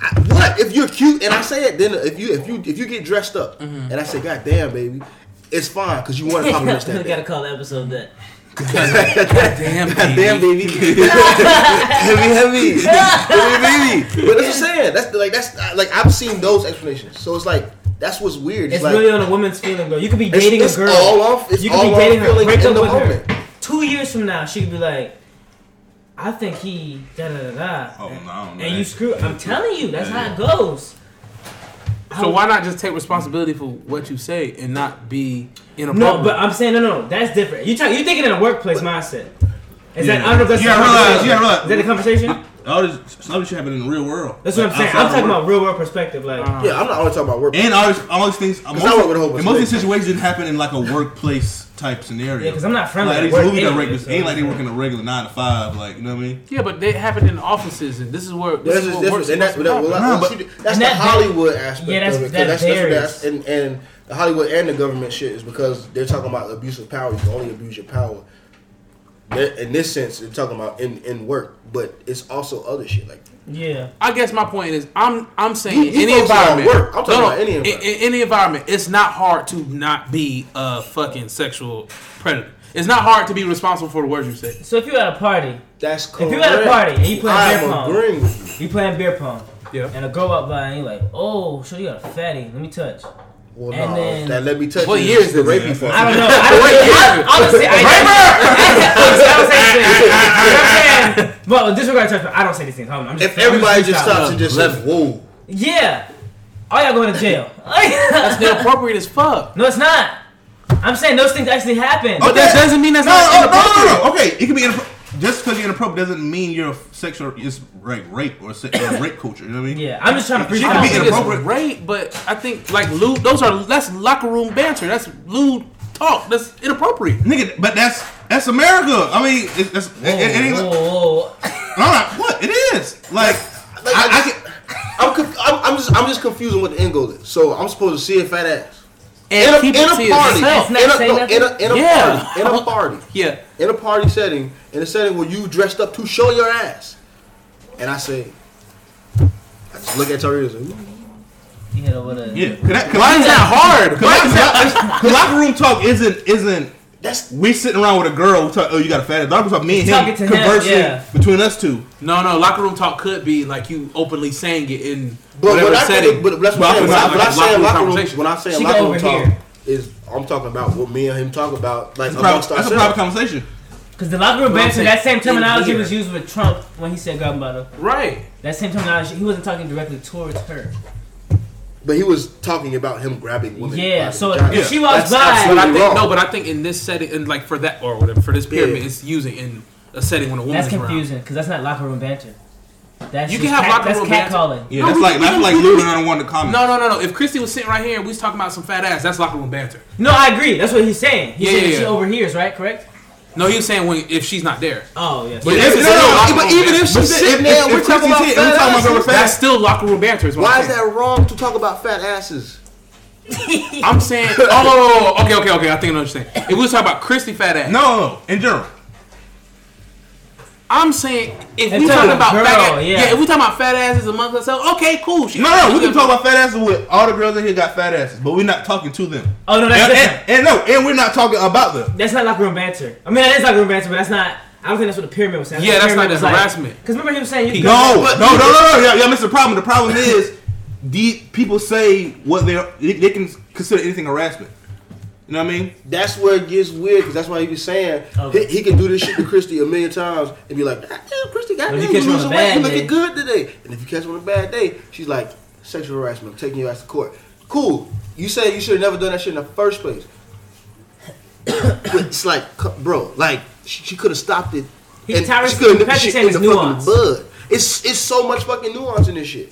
I, what if you're cute and I say it? Then if you if you if you get dressed up mm-hmm. and I say, god damn, baby, it's fine because you want to compliment we that. gotta call the episode that. Damn, God damn, baby, heavy, heavy, heavy, baby. But that's what I'm saying. That's like that's like I've seen those explanations. So it's like that's what's weird. It's like, really on a woman's feeling, girl. You could be dating it's a girl. It's all off- it's you could be dating her, break up with moment. her. Two years from now, she could be like, I think he da da da da. Oh, no, I don't know And that. you screw. I'm telling you, that's how it goes. So why not just take responsibility for what you say and not be in a No, but I'm saying no, no. no. That's different. You try, you're thinking in a workplace mindset. Is that I don't know if that's You the gotta realize- conversation. you gotta realize- Is that the conversation? All this some of this shit happen in the real world. That's what I'm saying. I'm talking work. about real world perspective. Like, Uh-huh. Yeah, I'm not only talking about work. And all this, all these things. Most, I work with a whole bunch and of most of these situations didn't happen in like a workplace type scenario. Yeah, 'cause I'm not friendly Like these movie directors ain't like they working a regular nine to five. Like you know what I mean? yeah, but they happen in offices, and this is where this That's is what different. works. And that's, supposed to that, well, happen. Nah, that's, that's the that- Hollywood aspect Yeah, that's- of it. 'cause that that's, that's, varies. that's, and, and the Hollywood and the government shit is because they're talking about abuse of power. You can only abuse your power. They're- In this sense, they're talking about in, in work, but it's also other shit like yeah. I guess my point is, I'm I'm saying You- you any environment. work. I'm talking about any in- environment. In, any environment, it's not hard to not be a fucking sexual predator. It's not hard to be responsible for the words you say. So if you're at a party, that's cool. If correct. you at a party and you playing I beer am pong. agreeing with you. you playing beer pong, Yeah. and a girl walk by and you like, oh, sure you got a fatty. Let me touch. Well, And no, then- that let me touch What you. year is the rapey man? part. I don't know. I don't I, honestly, I, honestly, I don't say these things. I'm saying, well, disregard touch, but I don't say these things. Hold on, I'm just, If everybody I'm just freestyling. stops and just says, "Whoa," yeah, all y'all going to jail. That's inappropriate as fuck. no, it's not. I'm saying those things actually happen. But that doesn't mean that's No, not oh, no, inappropriate. no, no, no. Okay, it could be. inappro- just because you're inappropriate doesn't mean you're a sexual. It's like rape or, se- or rape culture. You know what I mean? Yeah, I'm just trying to She I can don't be think inappropriate. it's rape, but I think like lewd. Those are that's locker room banter. That's lewd talk. That's inappropriate. Nigga, but that's that's America. I mean, it's, that's, it, it ain't. Whoa, whoa, whoa. I'm like, what? It is. Like, Like, I, I I can. I'm, conf- I'm, I'm just I'm just confused on what the end goal is. So I'm supposed to see a fat ass And in a, keep in it a to party, yourself. in a, no, in a, in a Yeah. party, in a party, Yeah. in a party setting, in a setting where you dressed up to show your ass, and I say, I just look at Tariq and say, "Ooh." You hit over. Yeah. Cause that, cause Why is that hard? Cause locker, locker- cause locker room talk isn't isn't that's we sitting around with a girl. We talk, oh, you got a fat ass. Locker room talk. Me and him Talking him, conversing yeah. between us two. No, no. Locker room talk could be like you openly saying it in But whatever when I, setting. but, but that's what I'm saying. I When I, feel when I like say locker room locker room, conversation. when I say locker room talk, here. is I'm talking about what me and him talk about, like That's a, private, that's a private conversation. Because the locker room banter, that same terminology was used with Trump when he said grab butter. right. That same terminology, he wasn't talking directly towards her. But he was talking about him grabbing women. Yeah, so vagina. if she walks That's by, But I think wrong. no, but I think in this setting, and like for that or whatever, for this pyramid, Yeah. it's using in a setting when a woman's that's confusing because that's not locker room banter. That's You can have cat, locker room cat banter. calling. Yeah, No, that's we- like we that's don't- like we- losing on one to comment. No, no, no, no. If Christy was sitting right here and we was talking about some fat ass, that's locker room banter. No, I agree. That's what he's saying. He's Yeah, saying yeah, that she overhears, right? Correct? No, he was saying when if she's not there. Oh, yes. But Yeah, if no, no, still no, locker but even if she's If- sitting if- there, if we're talking Chrissy's about here and we're fat talking about asses. that's still locker room banter. Is what Why I'm is saying. that wrong to talk about fat asses? I'm saying. Oh, okay, okay, okay. I think I understand. If we was talking about Christy fat ass, No, no, in general. I'm saying if we talking about girl, fat ass, yeah. yeah. if we talking about fat asses amongst ourselves, okay, cool. She- No, no, we can talk about fat asses with all the girls in here got fat asses, but we're not talking to them. Oh, no, that's and, and, and no, and we're not talking about them. That's not locker room banter. I mean, that is locker room banter, but that's not. I don't think that's what the pyramid was saying. Yeah, that's not the harassment. Because remember he was saying you. No, But- no, no, no, no. Yeah, yeah, missed the problem. The problem is, the people say what they, they can consider anything harassment. You know what I mean? That's where it gets weird because that's why he was saying Okay. he, he can do this shit to Christy a million times and be like, damn, Christy, goddamn, you, if you catch her on a losing weight, you looking good today." And if you catch her on a bad day, she's like, "Sexual harassment, I'm taking your ass to court." Cool. You say you should have never done that shit in the first place. but it's like, bro, like she, she could have stopped it. He- and Tyrese- she could have nipped the shit in the it's fucking bud. It's it's so much fucking nuance in this shit.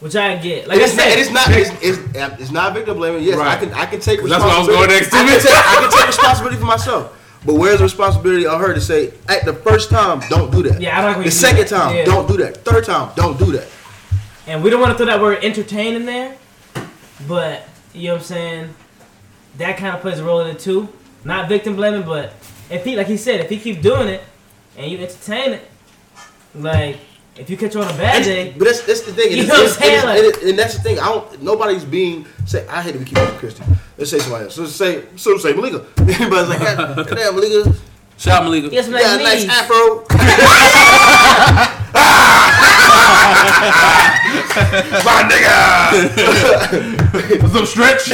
Which I get. Like And I it's, not, said, and it's not. It's, it's, it's not victim blaming. Yes, I can. I can take That's what I was responsibility. going next to. I can, take, I can take responsibility for myself. But where's the responsibility on her to say, at the first time, don't do that. Yeah, I like when The you second that. time, Yeah. don't do that. Third time, don't do that. And we don't want to throw that word entertain in there, but you know what I'm saying. That kind of plays a role in it too. Not victim blaming, but if he, like he said, if he keeps doing it and you entertain it, like if you catch her on a bad day, But that's, that's the thing. And, You it's- know what I'm saying? and Like- it's- and that's the thing. I don't. Nobody's being. Say, I hate to be keeping it Christian. Let's say somebody else. So say, so say Malika. Everybody's like, God damn, Malika, Shout out Malika. yes, you like got a nice me. afro. My nigga. Some stretch.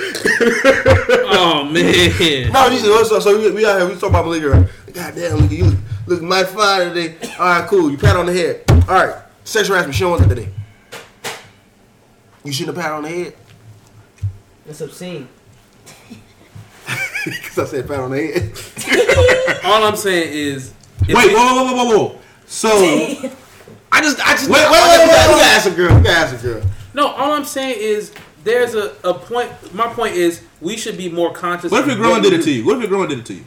Oh man. No, you know, so, so we, we out here, we talking about Malika. Right? God damn, Malika, you look, look mighty fine today. All right, cool. You pat on the head. All right, sexual harassment. She don't today. You shouldn't have pat on the head That's obscene. because I said pat on the head. All I'm saying is, Wait, we- whoa, whoa, whoa, whoa, whoa. So, I just, I just, Wait, wait, we wait, wait, gotta wait. ask a girl. We gotta ask a girl. No, all I'm saying is there's a, a point. My point is we should be more conscious. what if your grandma did it to you? What if your grandma did it to you?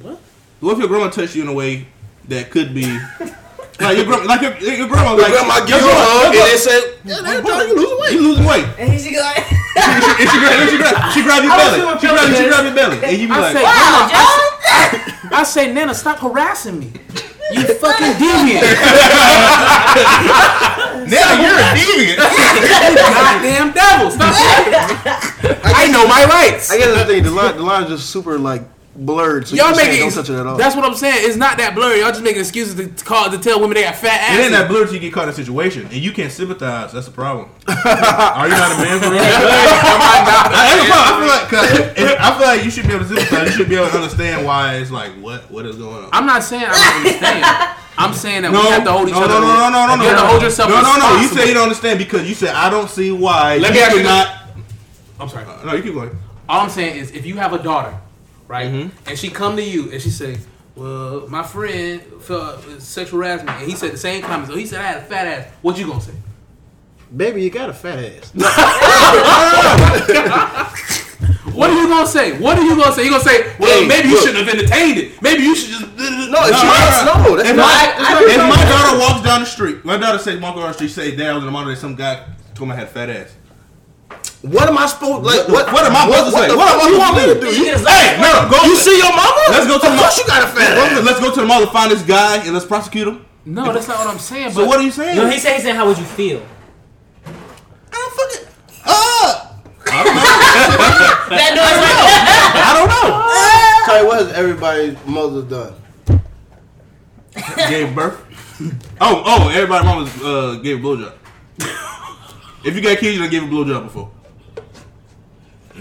What? What if your grandma touched you in a way that could be like your grandma, like your, your grandma, Your like grandma give you a hug and they say, yeah, that's how you losing weight. you losing weight. And he's going. And she, and she, grab, and she, grab, she grab your belly. She grab, she grab your belly, and you be I like, say, Wow, Nana, I, I say, Nana, stop harassing me. You fucking deviant. "Now you're a deviant." Goddamn devil. Stop. I know my rights. I guess the thing, the line, the line is just super like blurred. So Y'all making don't touch it at all. That's what I'm saying. It's not that blurry. Y'all just making excuses to call to tell women they got fat It ain't asses. that blurry till you get caught in a situation, and you can't sympathize. That's a problem. Are you not a man for that? That's a problem. I feel like 'cause if- I feel like you should be able to sympathize. You should be able to understand why it's like what what is going on. I'm not saying I don't understand. I'm saying that no, we have to hold each other. no, other. no, no, no, no, no, You have to hold yourself No, no, no. You say you don't understand because you said I don't see why. Let you me ask you not. I'm sorry. No, you keep going. All I'm saying is, if you have a daughter right? Mm-hmm. And she come to you and she say, "Well, my friend felt sexual harassment," and he said the same comments. So he said I had a fat ass. What you gonna say? Baby, you got a fat ass. What are you gonna say? What are you gonna say? You gonna say, "Well, Hey, maybe you look. shouldn't have entertained it. Maybe you should just." No, if No, she no, wants, no. no, that's If not. my, that's not if my daughter walks down the street, my daughter says walk down the street, say, "Dad, I was in the monitor. Some guy told me I had fat ass." What am I supposed like? What, What am I supposed to say? the What fuck am you want me to do? to You, Hey, no, go. you see your mama? Let's go to Of the course mall. you got a fat ass. Let's go to the mall and find this guy and let's prosecute him. No, that's not what I'm saying. So but what are you saying? No, he said he said how would you feel? I don't fucking. Uh, That noise right I don't know. Tell you what has everybody's mother done? gave birth. Oh, oh, everybody mama's uh, gave a blowjob. if you got kids, you done gave a blowjob before.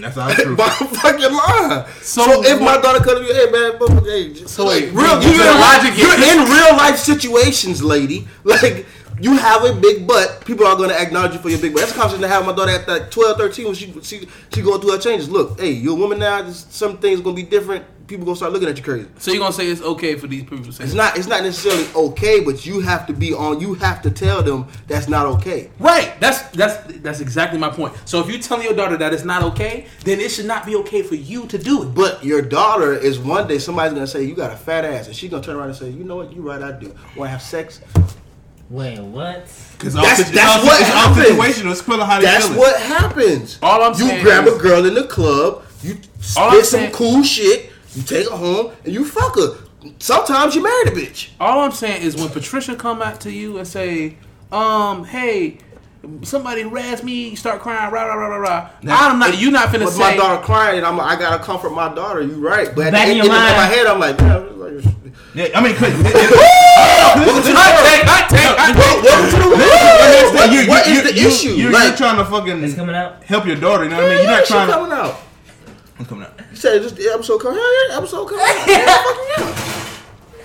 That's all true. Bottom fucking line. So, So if my daughter come to you, hey man, but, hey, just, So like, wait, real, you in, logic you're in real life situations, lady. Like you have a big butt, people are gonna acknowledge you for your big butt. That's a conversation to have my daughter at like 12, 13 when she she she going through her changes. Look, hey, you're a woman now. Some things gonna be different. People gonna start looking at you crazy. So you gonna say it's okay for these people to say It's not. It's not necessarily okay, but you have to be on. You have to tell them that's not okay. Right. That's that's that's exactly my point. So if you telling your daughter that it's not okay, then it should not be okay for you to do it. But your daughter is one day somebody's gonna say you got a fat ass, and she's gonna turn around and say, you know what, you right, I do. Want to have sex? Wait, what? Because That's- that's what happens. situational. It's how That's feeling. what happens. All I'm saying, you saying grab is- a girl in the club, you spit some cool shit, you take her home, and you fuck her. Sometimes you marry the bitch. All I'm saying is when Patricia come out to you and say, um, hey, somebody harassed me, start crying, rah rah rah rah rah. I'm not. You not finna But say. my daughter crying, and I'm, I gotta comfort my daughter. You right, but at Back the in end, your in mind. my head, I'm like, Yeah, I mean, cause, welcome to the I world. take, I take, I take. Welcome to the world. What- you, what you, is the you, issue? You're, like, you're trying to fucking It's fucking coming out. help your daughter. You know what I mean? You're yeah, not shit trying to. coming out. It's coming out. You said this the episode coming out. Yeah, episode coming. Yeah, fucking yeah.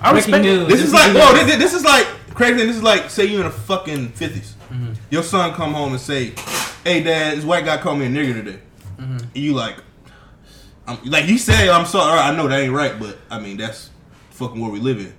I Breaking respect news. This is like, the whoa, this, this is like crazy. This is like, say you in the fucking 50s. Mm-hmm. Your son come home and say, "Hey, dad, this white guy called me a nigger today." Mm-hmm. And you like, I'm, like he say, "I'm sorry. I know that ain't right, but I mean that's fucking where we live in.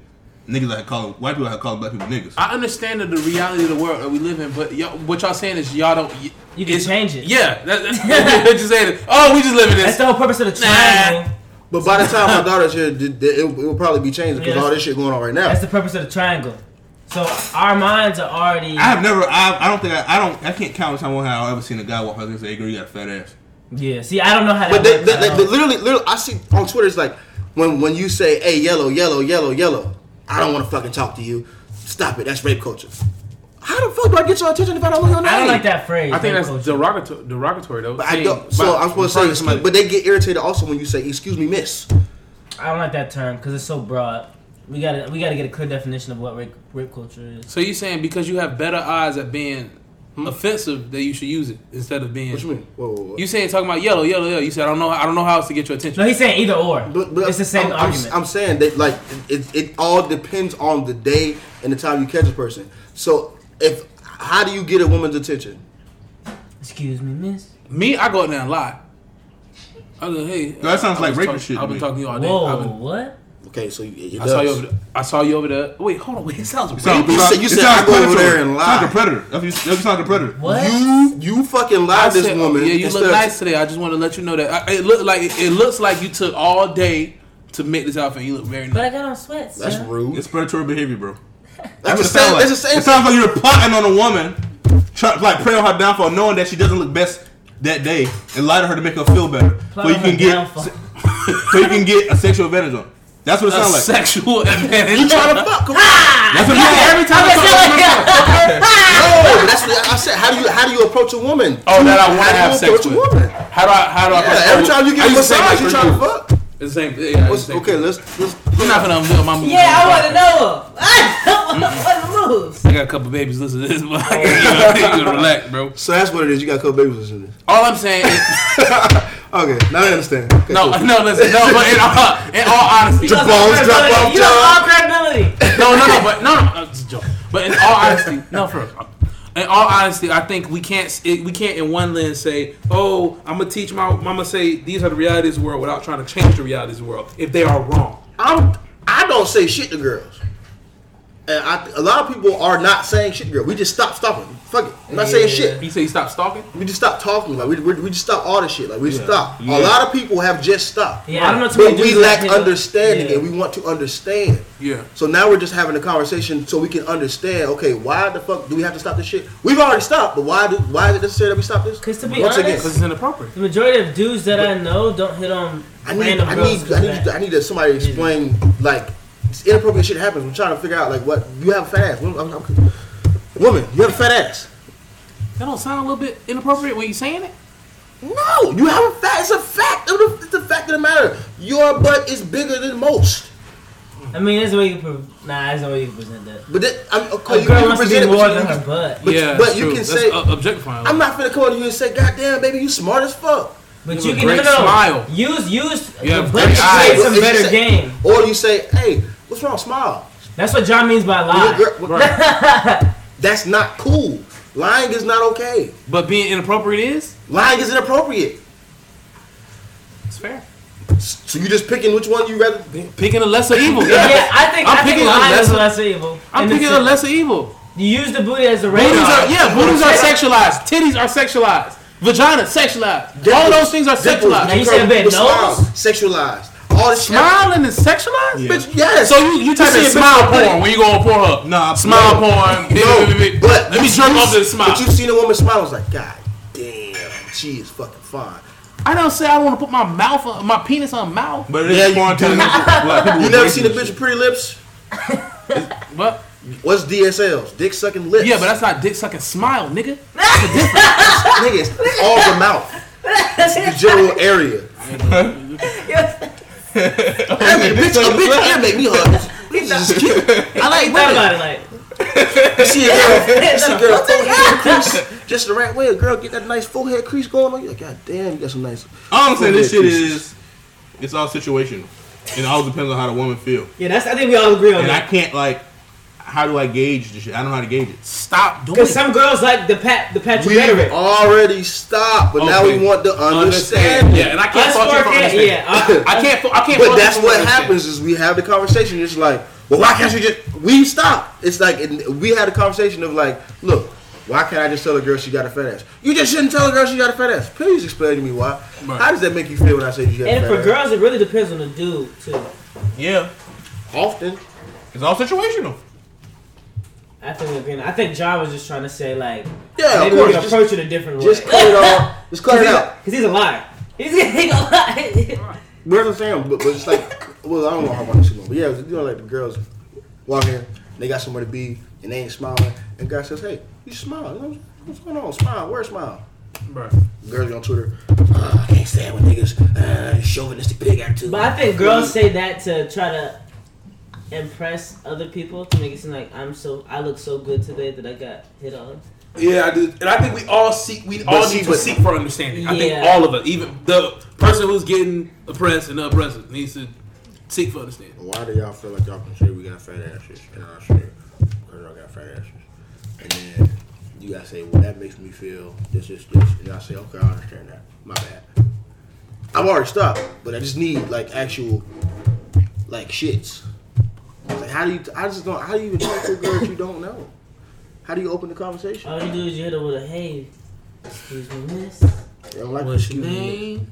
Niggas like calling white people like calling black people niggas. I understand the reality of the world that we live in, but y'all, what y'all saying is y'all don't. y- You can change it. Yeah, that, that's what you're saying. Oh, we just live in this. That's this. the whole purpose of the Nah. triangle. But by the time my daughter's here, it, it, it will probably be changed because Yeah. all this shit going on right now. That's the purpose of the triangle. So our minds are already. I have never. I, I don't think. I, I don't. I can't count the time I've ever seen a guy walk out and say, "Hey, girl, you got a fat ass." Yeah. See, I don't know how that But they, works. they, they, they literally, literally, I see on Twitter. It's like when when you say, "Hey, yellow, yellow, yellow, yellow," I don't want to fucking talk to you. Stop it. That's rape culture. How the fuck do I get your attention if I don't know your name? I don't like that phrase. I think that's culture. derogatory, derogatory though. But I don't. So by- I'm supposed to say, excuse, somebody. but they get irritated also when you say, "Excuse me, miss." I don't like that term because it's so broad. We gotta we gotta get a clear definition of what rape, rape culture is. So you saying because you have better odds at being Hmm. offensive that you should use it instead of being. What you mean? Whoa, whoa, whoa. You saying talking about yellow, yellow, yellow. You said I don't know. I don't know how else to get your attention. No, he's saying either or. But, but it's the same I'm, I'm- argument. I'm, saying that like it, it all depends on the day and the time you catch a person. So if how do you get a woman's attention? Excuse me, miss. Me, I go out there and lie. I go, hey. that sounds I like was rapist talking- shit I've been me. talking to you all day. I've Whoa, been- what? Okay, so it, it I saw you over there. I saw you over there. Wait, hold on. Wait, it sounds It sounds- rapist. You said- you said I go over there and It sounds like lie. a predator. If you, if you sound like a predator. What? You you fucking lied I this woman. Yeah, you look nice today. I just want to let you know that I, it look like it looks like you took all day to make this outfit. And you look very nice. But I got on sweats. That's yeah. rude. It's predatory behavior, bro. That's the it same. sounds like. That's the same. It sounds like you're plotting on a woman, try, like prey on her downfall, knowing that she doesn't look best that day, and lie to her to make her feel better, Plot so you can her get, downfall. so you can get a sexual advantage on. Her. That's what it sounds like. sexual advantage. You trying to fuck? Come on. Ah! That's what it Yeah, sounds every like. time I talk to ah! No, but that's what I said. How do you how do you approach a woman? Oh, that I want to How do have you sex approach a with. woman? How do I? How do I? Yeah, every time you get a used to say massage, you first trying to fuck. It's the same. Yeah, it's the same. Okay, let's let's. We're not gonna unveil my moves. Yeah, I want to know. Ah! I want the moves. I got a couple babies listen to this, but I oh. can't, you gotta relax, bro. So that's what it is. You got a couple babies listening. to this. All I'm saying is, Okay, now I understand. Okay, no, cool. no, listen, no, but in all, in all honesty, Your no, balls drop off, You have John. all credibility. no, no, no, but no, no, uh, it's a joke. But in all honesty, no, for real. In all honesty, I think we can't it, we can't in one lens say, "Oh, I'm gonna teach my mama say these are the realities of the world" without trying to change the realities of the world if they are wrong. I'm I don't say shit to girls. And I, a lot of people are not saying shit to girls. We just stop stalking. Fuck it. I'm not saying shit. You say you stop stalking. We just stop talking. Like we, we, we just stop all this shit. Like we Yeah. stop. Yeah. A lot of people have just stopped. Yeah, I don't know too many But we lack understanding, Yeah. and we want to understand. Yeah. So now we're just having a conversation so we can understand. Okay, why the fuck do we have to stop this shit? We've already stopped, but why do why is it necessary that we stop this? Because to be Once again, honest- Because it's inappropriate. The majority of dudes that I know don't hit on I need, random I need, I need, I need to somebody explain like it's inappropriate shit happens. I'm trying to figure out like what you have a fat ass. Woman, I'm- I'm- woman, you have a fat ass. That don't sound a little bit inappropriate when you saying it. No, you have a fat. It's a fact. of the- It's a fact of the matter. Your butt is bigger than most. I mean, there's a way you can. Pre- nah, there's no way you present that. But that, I'm, okay, A you, girl you can wants to present be it, more but you, than her butt. But- yeah, but you true. can That's say- uh, objectifying. I'm not finna come on here and say, "God damn, baby, you smart as fuck." But You you have can no, great no, no. smile. Use use You have butt great to eyes. play some better say- game. Or you say, "Hey, what's wrong? Smile." That's what John means by Your lie. girl- Right. That's not cool. Lying is not okay. But being inappropriate is Lying is inappropriate. it's fair. So you're just picking which one you rather. Picking a lesser evil. Yeah, I think I'm I picking a lying is lesser- evil. I'm In the picking a lesser evil. You use the booty as a Booties radar. are yeah, booties are sexualized. Titties are sexualized. Vagina sexualized. All those things are Dimples, sexualized. Now you said bed people nose? Sexualized. All this Smiling is sexualized. Yeah. Bitch, Yes. So you you type in a smile bitch- porn when you go on Pornhub. Nah, smile no. porn. No, but let me jerk off to the smile. But you've seen a woman smile. It's like, God damn, she is fucking fine. I don't say I don't want to put my mouth on my penis on mouth. But it Yeah, is you porn time. do. Like, people You never seen a bitch with pretty lips? what? What's DSLs? Dick sucking lips. yeah, but that's not dick sucking smile, nigga. nigga, it's all the mouth. It's the general area. I mean, a bitch, a bitch can make me hug. This is cute. I like Think women. about it, like see a girl, you see a girl forehead crease just the right way. A girl get that nice forehead crease going on. You like, God damn, you got some nice. All I'm saying, this shit Forehead is, it's all situational. And it all depends on how the woman feel. yeah, that's. I think we all agree on And I can't like, how do I gauge this shit? I don't know how to gauge it. Stop doing it. Because it. some girls like the pat the Patrick We rhetoric. already stopped, but now we want to understand. Yeah, and I can't Us fault you for for it, understanding. yeah. uh, I can't. fa- I can't. But that's what happens is we have the conversation. It's like, well, why can't you just? We stop. It's like and we had a conversation of like, look, why can't I just tell a girl she got a fat ass? You just shouldn't tell a girl she got a fat ass. Please explain to me why. Right. How does that make you feel when I say you got a And for girls, it really depends on the dude too. Yeah. Often, It's all situational. I think we're. I think John was just trying to say like yeah, of maybe course. we can Just, approach it a different way. just way. cut it off. Just cut it out. Because he's a liar. He's he gonna lie. Where's the saying? But, but it's like, well, I don't know how much this but yeah, you know, like the girls walk in, they got somewhere to be, and they ain't smiling, and guy says, hey, you smile. You know, what's going on? Smile. Where's smile? Right. Girls on Twitter, "Ah, I can't stand when niggas uh, chauvinistic pig attitude. But I think girls say that to try to impress other people to make it seem like I'm so I look so good today that I got hit on. Yeah, I do, and I think we all seek. We But all see, need to but- seek for understanding. I think all of us, even the person who's getting oppressed and the oppressor, needs to seek for understanding. Why do y'all feel like y'all can say we got fat asses in our shit? Because y'all got fat asses. And then you guys say, well, that makes me feel this, this, this. And y'all say, okay, I understand that. My bad. I've already stopped, but I just need like actual, like shits. Like, how do you? I just don't. How do you even talk to a girl that you don't know? How do you open the conversation? All you do is you hit her with a hey, excuse me, miss. I don't like What's this your excuse me.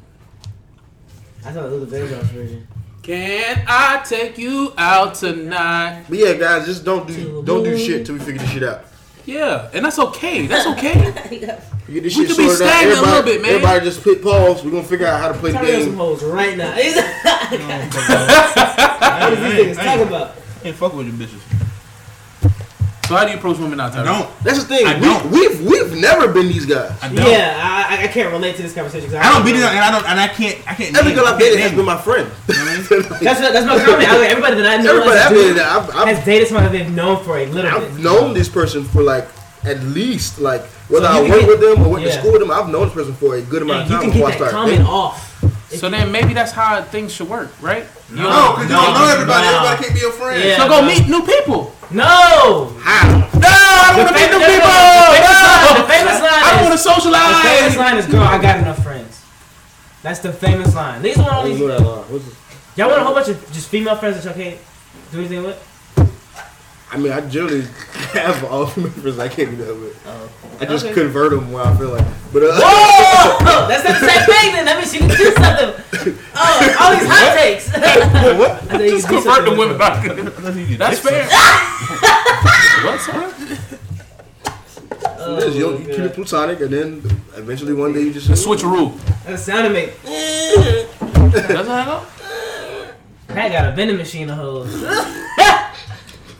I thought it was the Vandross version. Can I take you out tonight? But yeah, guys, just don't do don't do shit till we figure this shit out. Yeah, and that's okay. That's okay. We get this We could be sorted stagnant a Everybody, little bit, man. everybody just hit pause. We're gonna figure out how to play the Tell me some game. hoes right now. what is these niggas talking about? Ain't fuck with you bitches. so how do you approach women now, Tyler? Don't. That's the thing. I we, don't. we've we've never been these guys. I don't. Yeah, I, I- I can't relate to this conversation. 'cause I don't beat it know. up, and I don't, and I can't, I can't. Every name- girl I I've dated has been my friend. That's what, that's my comment. I, like, everybody that I know Everybody as a I've dated, I've, I've, has dated someone that they've known for a little I've bit. known this person for like at least like whether So I you can work get- with them or went to school with them. I've known this person for a good amount And of you time can before I get that started comment dating. off So then maybe that's how things should work, right? You No, because No, you don't know everybody. no. Everybody can't be your friend. Yeah. So go meet new people. No. How? No, I don't want to meet new the- the- people. the famous line- No. the famous line I don't want to socialize. The famous line is, "Girl, I got enough friends." That's the famous line. These one all these. that line. Y'all want a whole bunch of just female friends that y'all can't do anything with? I mean, I generally have all the members I can't do that with. I just Okay. convert them where I feel like. But uh, Whoa! That's not the same thing. Then that means you can do something. Oh, all these hot takes. what? I think you Just convert the women with back. That's fair. What's them. that? Oh, it is. You, you keep it platonic, and then eventually one day you just switch The switcheroo. That sounded me. That's how I go. Pat got a vending machine of hoes.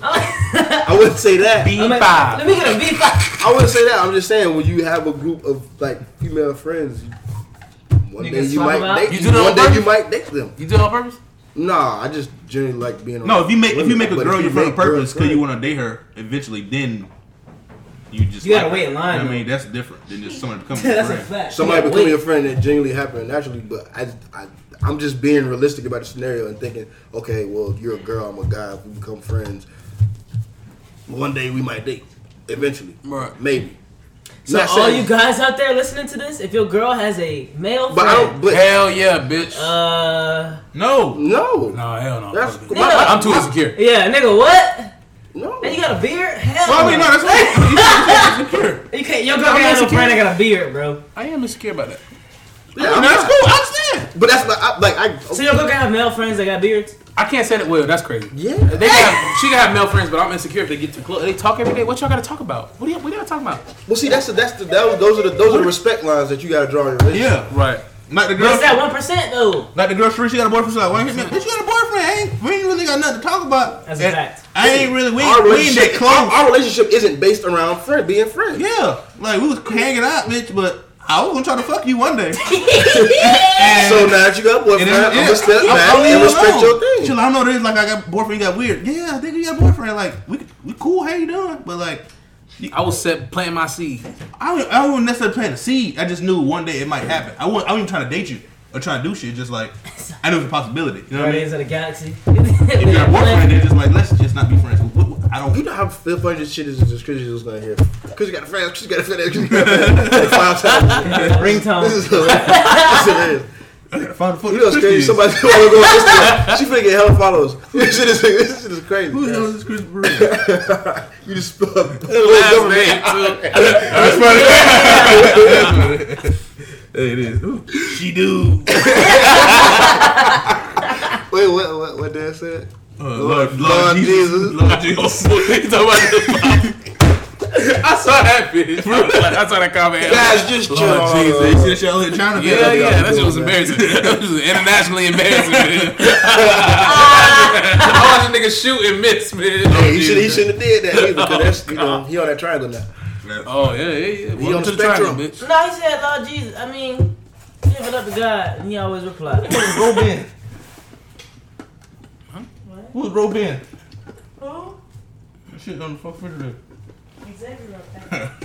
Oh. I wouldn't say that. I'm like, five. Let me get a V five. I wouldn't say that. I'm just saying when you have a group of like female friends, you- one You day you might date. You do that one on day purpose? you might date them. You do it on purpose? Nah, I just generally like being. No, around if you make if you make a girl your friend on purpose because you want to date her eventually, then you just You gotta like wait in line, I mean, that's different than just someone becoming your That's a friend. fact. somebody becoming wait. your friend that genuinely happened naturally, but I, I, I'm just being realistic about the scenario and thinking, okay, well, you're a girl, I'm a guy. If we become friends, one day we might date. Eventually, Right. maybe. So Not all saying- you guys out there listening to this, if your girl has a male but I friend, don't. But Hell yeah, bitch. uh, No, no, no, hell no. That's- Fuck it. my- I'm too insecure. yeah, nigga, what? no. And you got a beard? Hell well, I mean, no, that's not insecure. You can't. Your girl I'm no insecure. friend that got a beard, bro. I am insecure about that. Yeah, I mean, that's cool. I understand. But that's like, I, like I. So your girl can have male friends that got beards? I can't say that. Well, that's crazy. yeah. They can have, she can have male friends, but I'm insecure if they get too close. They talk every day. What y'all got to talk about? What do you, what y'all talk about? Well, see, that's the, that's the that, those are the those are the respect lines that you got to draw in your relationship. Yeah, Right. like the But girl. it's that one percent though. Not the girl, Sheree, she got a boyfriend. She's like, why ain't you bitch, you got a boyfriend? I ain't, we ain't really got nothing to talk about. That's a fact. I ain't really, we Our ain't, we ain't that relationship, close. our, our relationship isn't based around friend being friends. Yeah, like we was hanging out, bitch, but I was gonna try to fuck you one day. and, So now that you got boyfriend, and I'm gonna step back I don't and even respect know. your thing. She's like, I know this. Like I got boyfriend, you got weird. Yeah, I think you got boyfriend. Like we we cool. How you doing? But like, I was set planting my seed. I don't, I wasn't necessarily planting a seed. I just knew one day it might happen. I wasn't, I wasn't even trying to date you or trying to do shit. Just like I knew it was a possibility. You know what I mean? Guardians of the Galaxy. If you got a boyfriend, then just like let's just not be friends. What- what- I You don't. know how feel funny this shit is just because you're just gonna hear. Because you got a friend, because you got a friend, because you got a friend. Like five times. Ringtone. This is hilarious. This is hilarious. Find the You know what's crazy? Somebody wanna go on Instagram. She finna get hella followers. This shit is, this shit is crazy. Who the hell is Chris Brewer? You just spilled a Last name. That's funny. hey, it is. Ooh, She do. Wait, what, what, what Dan said? Uh, Lord- Lord, Lord Lord Jesus. Jesus. Lord Jesus. You talking about the I saw that bitch. I saw that comment. Guys, just chill. Lord on, Jesus. You see that shit out here in China? Yeah, yeah, that shit was embarrassing. That was internationally embarrassing, man. I watched a nigga shoot and miss, man. Hey, he, should, he shouldn't have did that either, because that's, you know, he on that triangle now. Oh yeah, yeah, yeah. He Welcome on to the the triangle, spectrum. bitch. No, he said, Lord Jesus. I mean, give it up to God, and he always replied. Who's Robin? Who's Robin? Who? Shit on the fuck refrigerator. Xavier.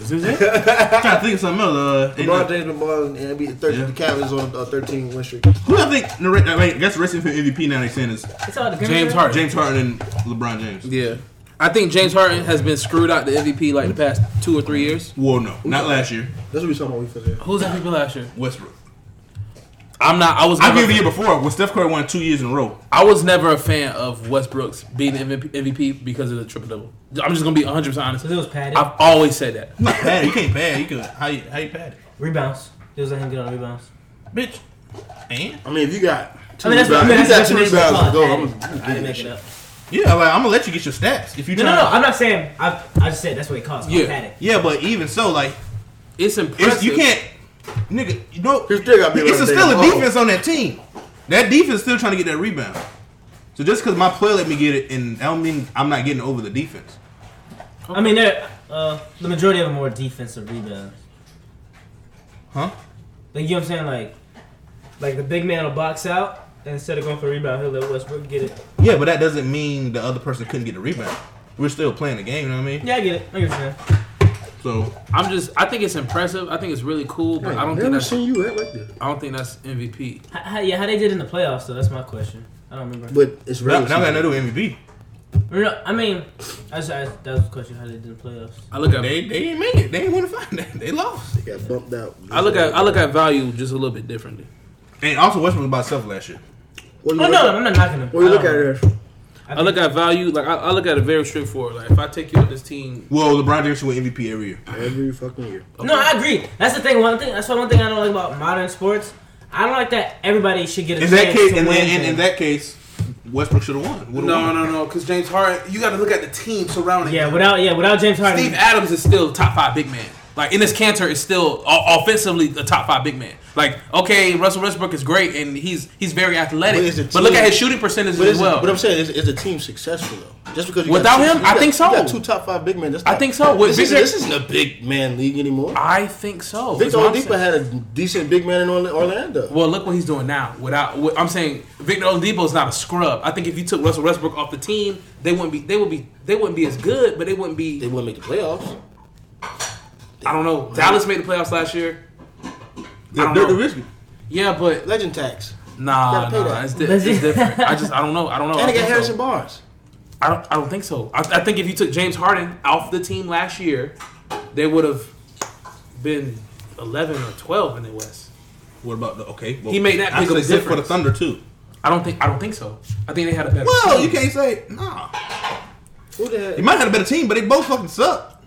Is this it? I'm trying to think of something else. Uh, ain't LeBron no- James been balling and beat 13. Yeah. The Cavs on a 13 win streak. Who I think? the I mean, I guess the racing for MVP now they saying is It's all the James Harden. James Harden and LeBron James. Yeah. I think James Harden has been screwed out the MVP like the past two or three years. Well, no, not last year. That's what we talking about. We for there. Who's MVP last year? Westbrook. I'm not. I was. I Never, give the year before when Steph Curry won two years in a row. I was never a fan of Westbrook's being the MVP, MVP because of the triple double. I'm just gonna be 100 percent honest. It was padded. I've always said that. Not pad. You can't pad. You can how you how you pad it, Rebounds. It was let him get on rebounds. bitch. And I mean, if you got two I mean, that's what I rebounds, mean. if That's you got two rebounds to go, I'm gonna I didn't make it up. Yeah, like, I'm gonna let you get your stats if you No, try. no, no. I'm not saying. I, I just said that's what it calls Yeah. yeah. padded. Yeah, but even so, like It's impressive. it's, you can't, nigga. You know, You still gotta be it's able to still a the defense on that team. That defense is still trying to get that rebound. So just because my player let me get it, and I don't mean I'm not getting over the defense. I mean, uh, the majority of them were defensive rebounds. Huh? Like you know what I'm saying? Like, like the big man will box out, and instead of going for a rebound, he'll let Westbrook get it. Yeah, but that doesn't mean the other person couldn't get a rebound. we're still playing the game. You know what I mean? Yeah, I get it. I get what. So I'm just. I think it's impressive. I think it's really cool, but I don't think never that's. seen you act like that. I don't think that's MVP. How, how, yeah, how they did in the playoffs though? That's my question. I don't remember. But it's now, really now I got to do MVP. No, I mean, I just asked, that was the question. How they did in the playoffs? I look at. They they didn't make it. They didn't want to find that. They lost. They got bumped out. I look at. I look at value just a little bit differently. And also Westbrook was by himself last year. What do Oh no, look I'm not knocking them. What do you look I at it as? I look at value. Like I, I look at it very straightforward. Like if I take you with this team, Well, LeBron James should win MVP every year. Every fucking year. No, I agree. That's the thing. One thing. That's one thing I don't like about modern sports. I don't like that everybody should get a In chance that case, to in, win. in, in, in that case, Westbrook should have won. Would've no, won. no, no, because James Harden. You got to look at the team surrounding. yeah, him. without yeah, without James Harden. Steve Adams is still top five big man. Like Enes Kanter is still offensively a top five big man. Like okay, Russell Westbrook is great and he's he's very athletic. But is the But look at his shooting percentages as well. but I'm saying, is, is the team successful though? Just because you Without got two, him, you I got- think so. You got two top five big men. That's I think so. This, Victor- isn't, this isn't a big man league anymore. I think so. Victor That's what I'm Oladipo had a decent big man in Orlando. Well, look what he's doing now. Without, what- I'm saying Victor Oladipo is not a scrub. I think if you took Russell Westbrook off the team, they wouldn't be. They would be. They wouldn't be as good, but they wouldn't be. They wouldn't make the playoffs. I don't know. Dallas made the playoffs last year. I don't Dirk know. Nowitzki. Yeah, but Legend tax. nah, Gotta nah, it's, di- it's different. I just, I don't know. I don't know. I And they don't got think Harrison so. Barnes. I don't, I don't think so. I, I think if you took James Harden off the team last year, they would have been 11 or 12 in the West. What about the okay? Well, He made that I big of a same for the. Thunder too. I don't think, I don't think so. I think they had a better. Well, team. you can't say nah. Who the hell? He might have had a better team, but they both fucking suck.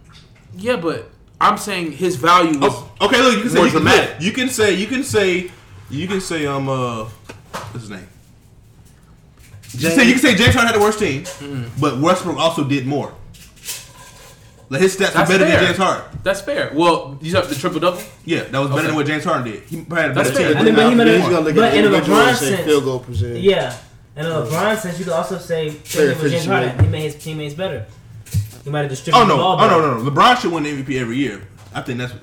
Yeah, but I'm saying his value was. Oh, okay, look, you can say you can, look, you can say you can say you can say um uh what's his name? You can say you can say James Harden had the worst team, but Westbrook also did more. Like his stats That's were better fair. than James Harden. That's fair. Well, you have the triple double. Yeah, that was better Okay. than what James Harden did. He had a better That's team. I mean, but he might He's have- gonna look but in a LeBron and say sense- field goal percentage. Yeah, and in a LeBron sense, you could also say Player same with James efficiency Harden. He made his teammates better. He might have distributed Oh no! the ball Oh better. no! No! no. LeBron should win MVP every year. I think that's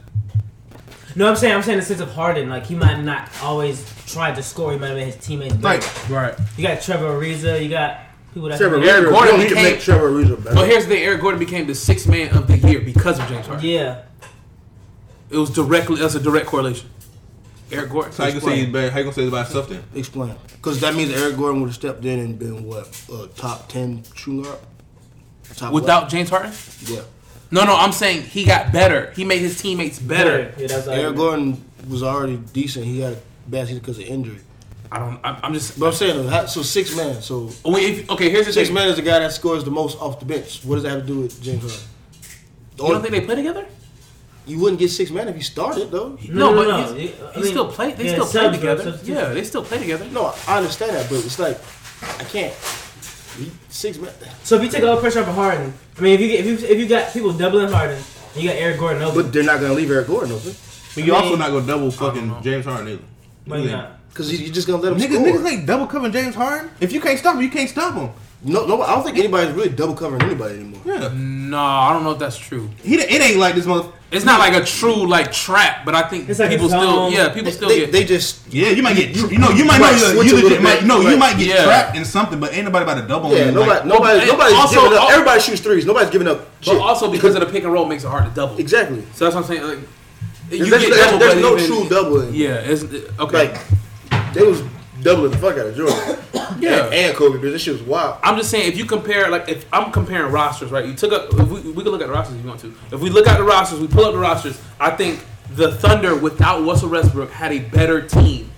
No, I'm saying I'm saying in the sense of Harden, like he might not always try to score. He might have made his teammates better. like Right. you got Trevor Ariza, you got people that Trevor can- Eric Ariza, Gordon he can became- make Trevor Ariza better. But here's the thing: Eric Gordon became the sixth man of the year because of James Harden. Yeah, It was directly. That's a direct correlation. Eric Gordon. so how you can say he's better. How you gonna say it's about stuff then? Explain. Because that means Eric Gordon would have stepped in and been what uh, top ten shooting guard. Top without James Harden. yeah, No, no, I'm saying he got better. He made his teammates better. Yeah, that's Eric Gordon was already decent. He had a bad season because of injury. I don't. I'm, I'm just. But I'm saying so six man. So oh, Wait, if, okay, here's the six thing. man is the guy that scores the most off the bench. What does that have to do with James Harden? The You don't only- think they play together? you wouldn't get six man if you started though. No, No, no, but no. he's, I he mean, still play. They yeah, still play subs, together. substitution. Yeah, they still play together. No, I understand that, but it's like I can't. He- Six man. So if you take all the pressure off of Harden, I mean, if you get, if you if you got people doubling Harden, you got Eric Gordon open, But they're not gonna leave Eric Gordon open But you I also not gonna double fucking James Harden either. why not? because you're just gonna let him Niggas, score. niggas ain't double covering James Harden. If you can't stop him, you can't stop him. No, no, I don't think anybody's really double covering anybody anymore. Yeah, No, I don't know if that's true. he it ain't like this mother. It's not like a true like trap, but I think It's like a people still. zone. Yeah, people They, still they, get. they just Yeah, you might get you, you know you might Right, know switch you, a you little legit might bit, no you right. might get Yeah. trapped in something, but ain't nobody about to double. yeah. him, Nobody, like, nobody, and nobody's also- giving up. al- Everybody shoots threes. Nobody's giving up. but shit. also because of the pick and roll makes it hard to double. exactly. So that's what I'm saying. Like, you There's, get there's, double, there's but no even- true doubling. Yeah, it's okay. Like they was doubling the fuck out of Jordan. Yeah. and, and Kobe. Because this shit was wild. I'm just saying, if you compare, like, if I'm comparing rosters, right? You took up, if we, we can look at the rosters if you want to. If we look at the rosters, we pull up the rosters. I think the Thunder without Russell Westbrook had a better team.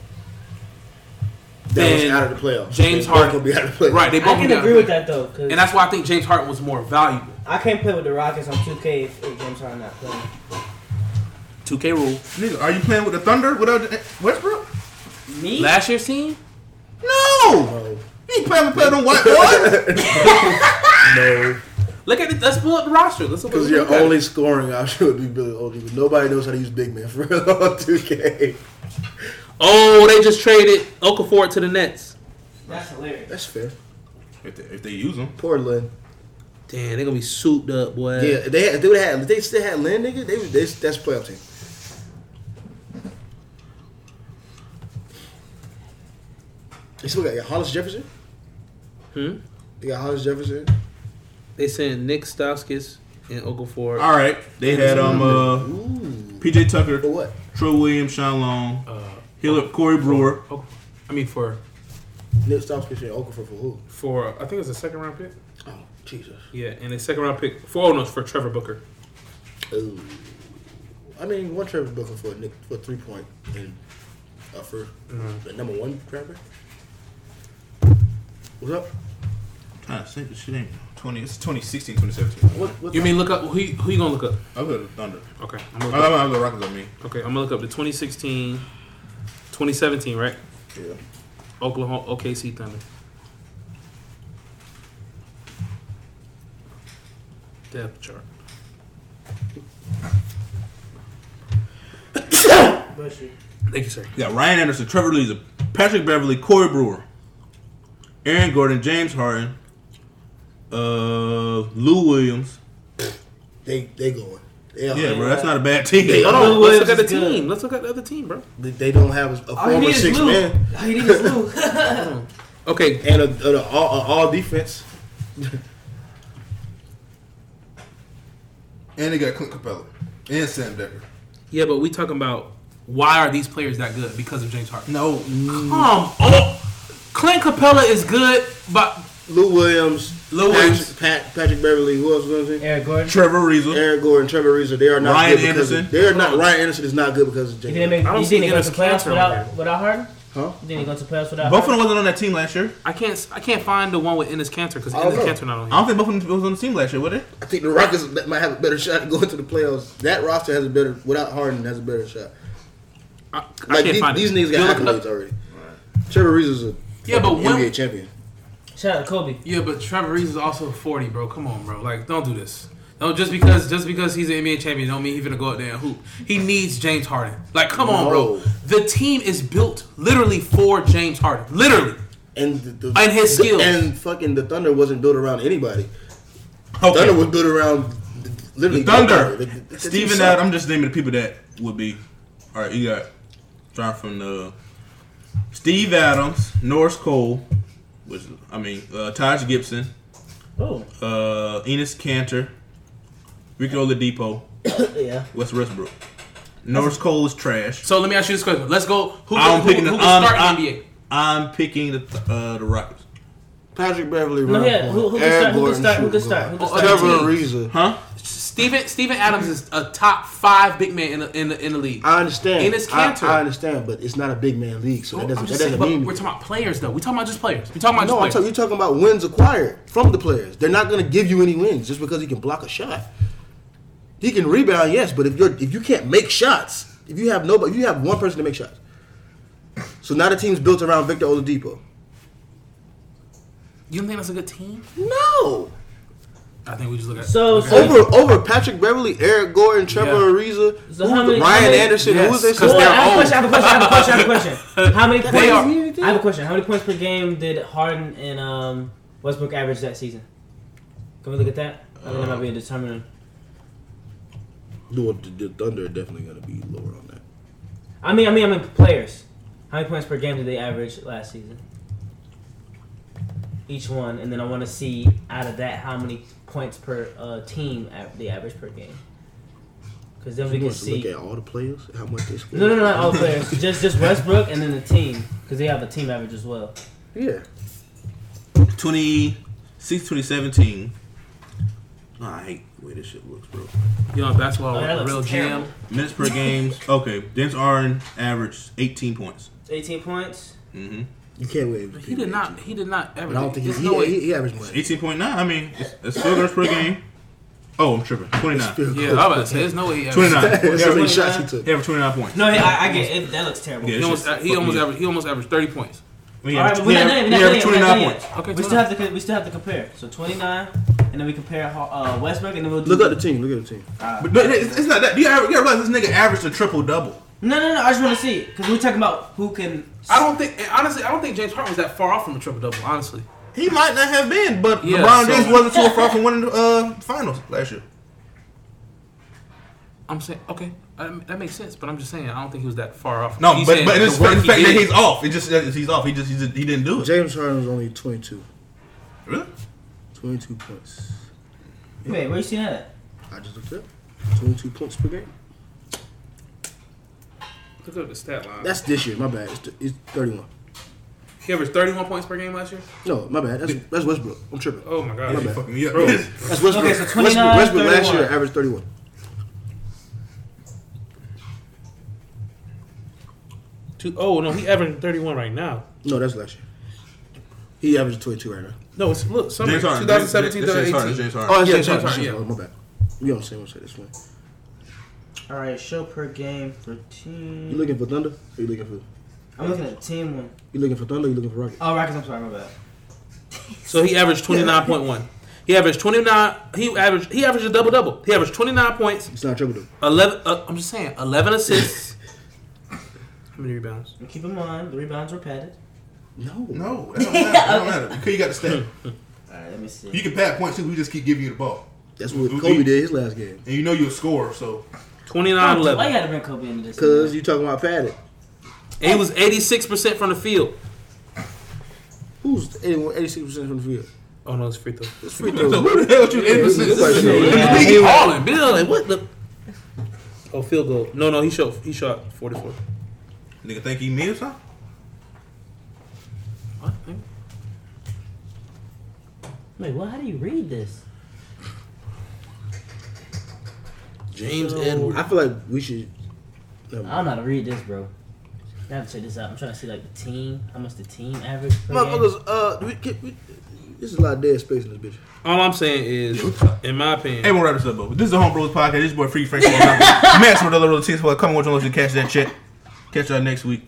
That was out of the playoffs. James They both Harden- gonna be out of the playoffs. Right, they both I can agree with better- that though, and that's why I think James Harden was more valuable. I can't play with the Rockets on 2K if, if James Harden not playing. 2K rule. nigga, are you playing with the Thunder without Westbrook? Me? Last year's team, No, No, you ain't playing with them white boys. no. look at it. Let's pull up the roster. Let's look Because look your at it. only scoring option would be Billy Oladipo. Nobody knows how to use big man for real on 2K. Oh, they just traded Okafor to the Nets. That's hilarious. That's fair. if, they, if they use them, Portland. Damn, they're gonna be souped up, boy. Yeah, if they had, they would have, if they still had Lynn, nigga. They, would- they that's a playoff team. They still got, got Hollis Jefferson. Hmm? They got Hollis Jefferson. They sent Nick Stauskas and Okafor. All right, they had um uh, Ooh. PJ Tucker, For what? Troy Williams, Sean Long, Uh, Hiller, Corey Brewer. Okafor. I mean for Nick Stauskas and Okafor for who? for I think it's a second round pick. Oh, Jesus. Yeah, and a second round pick for oh no, it's for Trevor Booker. Ooh. I mean, one Trevor Booker for Nick for three point and uh, for the number one Trevor. What's up? trying to think, this shit ain't twenty. It's 2016, 2017. What? what You mean look up who you, who you gonna look up? I was at the Thunder. Okay, I'm gonna I look up, love the Rockets. I mean, okay, I'm gonna look up the 2016, 2017, right? Yeah. Oklahoma OKC Thunder. Depth chart. Thank you, sir. you got Ryan Anderson, Trevor Ariza, Patrick Beverley, Corey Brewer, Aaron Gordon, James Harden, uh, Lou Williams. They they going. They, Yeah, bro, that's not a bad team. They Hold are. on, let's look at the Williams good. team. Let's look at the other team, bro. They, they don't have a former six Lou. man All you need is Lou. Okay, and a, a, a, all, a all defense. And they got Clint Capela and Sam Dekker. yeah, but we talking about why are these players that good because of James Harden? No, Come on, Clint Capela is good, but Lou Williams, Lou Patrick, Williams. Pat, Patrick Beverley. Who else was I saying? Eric Gordon. Trevor Ariza. Aaron Gordon, Trevor Ariza. They are not Ryan good because Anderson. Of, they are not. Ryan Anderson is not good because of You didn't make. I don't You see didn't go Enes to playoffs without without Harden. Huh? You didn't go to playoffs without. Both of them wasn't on that team last year. I can't I can't find the one with Enes Kanter because I don't Enes know. Kanter not on Here. I don't think both of them was on the team last year, were they? I think the Rockets might have a better shot at going to the playoffs. That roster has a better without Harden has a better shot. I, I Like can't these, find these it. niggas got look it up? accolades already. Trevor Ariza's a Yeah, but fucking when- NBA champion. Shout out to Kobe. Yeah, but Trevor Reeves is also forty, bro. Come on, bro. Like, don't do this. No, just because just because he's an NBA champion don't mean he's gonna go out there and hoop. He needs James Harden. Like, come on, bro. The team is built literally for James Harden. Literally. And the, the, And his the- skills. and fucking the Thunder wasn't built around anybody. Okay. Thunder was built around literally The Thunder. nobody. The- the- the Steven sucked. I'm just naming the people that would be. All right, you got trying from the Steve Adams, Norris Cole, which I mean uh, Taj Gibson, Oh, uh, Enes Kanter, Ricky Oladipo, yeah. Wes Westbrook. Norris Cole is trash. So let me ask you this question. Let's go. Who, I'm who, picking who, the- who can I'm- start I'm- the NBA? I'm picking the uh, the Rockets. Patrick Beverley. No, yeah. Who, who can start? Who can start? Who can start? Who guard. can Oh, start? Trevor. Ariza. Huh? Steven Steven Adams is a top five big man in the in the, in the league. I understand. Enes I, Kanter. I understand, but it's not a big man league, so that doesn't, that doesn't saying, mean. we're talking about players though. We're talking about just players. We're talking about no, just talking, players. you're talking about wins acquired from the players. They're not going to give you any wins just because he can block a shot. He can rebound, yes, but if you're if you can't make shots, if you have nobody, if you have one person to make shots. So now the team's built around Victor Oladipo. You don't think that's a good team? No, I think we just look at So- look at- over over Patrick Beverley, Eric Gordon, Trevor Yeah. Ariza, So who how many- the- how Ryan many- Anderson. Yes, who was they? 'cause Well, they're I have a question. I have a question. I have a question. I have a question. How many They points? are- I have a question. How many points per game did Harden and um, Westbrook average that season? Can we look at that? I think that might be a determinant. The, the, the Thunder are definitely going to be lower on that. I mean, I mean, I mean, players. How many points per game did they average last season? Each one, and then I want to see out of that how many points per uh, team a- they average per game. Because then we can see to look at all the players, how much they score. No, no, no, not all players. just just Westbrook and then the team, because they have a team average as well. Yeah, 2016, 2017. Oh, I hate the way this shit looks, bro. you know basketball Oh, a real terrible. jam. Minutes per game. Okay, Dennis Arden averaged 18 points. 18 points. Mm-hmm. You can't win. He did not. He did not ever. But I don't think he, There's he, no he, he averaged more. 18.9. I mean, it's, it's field goals per game. Oh, I'm tripping. 29. Yeah, I was about to say game. there's no way 29. That's how many shots he took. He averaged 29 points. No, I, I get it. That looks terrible. Yeah. He almost, just he almost fucking- averaged. He almost averaged thirty points. He All right, averaged, but we're he not averaged, done. he We're not averaged done yet. 29 We're not done points. yet. Okay, we still have to we still have to compare. So 29, and then we compare uh, Westbrook, and then we'll do. Look at the team. Look at the team. But no, it's, it's not that. You gotta, you gotta realize this nigga averaged a triple double. No, no, no. I just want to see it because we're talking about who can. I don't think. Honestly, I don't think James Harden was that far off from a triple double. Honestly, He might not have been, but Yeah, LeBron so- James wasn't too far from winning the uh, finals last year. I'm saying okay. I, that makes sense, but I'm just saying I don't think he was that far off. No, He's but saying but the it's work the he fact that he's off. It just he's off. He just, he just he didn't do it. James Harden was only 22. Really? 22 points. Wait, where you see that? I just looked at it up. 22 points per game. Look up the stat line. That's this year. My bad. It's, it's 31. he averaged 31 points per game last year. No, my bad. That's that's Westbrook. I'm tripping. Oh my god. My bad. fucking me up. Bro. That's Westbrook. Okay, so Westbrook, 29, Westbrook last 31. year averaged 31. Two, oh no, he averaging 31 right now. No, that's last year. He averaged 22 right now. No, it's look, summer James Harden. 2017 That's James Harden. 2018. Oh, that's Yeah, James James Harden. Harden, yeah. Harden. My bad. We on the same website. That's fine. All right, show per game for team. You looking for Thunder? Or you looking for? I'm looking at the team one. You looking for Thunder? Or you looking for Rockets? Oh, Rockets. I'm sorry, my bad. So he averaged 29.1. He averaged 29. He averaged. He averaged a double double. He averaged 29 points. It's not triple double. 11. Uh, I'm just saying, 11 assists. How many rebounds? And keep in mind, the rebounds were padded. No. No, it don't matter. It don't matter. Because you got to stay. All right, let me see. You can pad points too. We just keep giving you the ball. That's what Kobe did his last game. And you know you're a scorer, so 29 Why you had to bring Kobe into this? Cause you talking about padded. And he was 86% from the field. Who's 86 percent from the field? Oh no, it's free throw. It's free throws. who the hell you emphasis? Yeah. He balling. Bill, like what the? Oh, field goal. No, no, he shot. He shot 44. Nigga think he me or something? What? Wait, what? How do you read this? James So- Edwards. I feel like we should. Never I mind. don't know how to read this, bro. I have to check this out. I'm trying to see like the team, how much the team average. Motherfuckers, uh, we, get- we, this is a lot of dead space in this bitch. All I'm saying is, in my opinion, Hey, we'll wrap this up, bro. This is the Home Bros Podcast. This is your boy Free Frank. Max with other little teams for coming with you to catch that check. Catch y'all next week.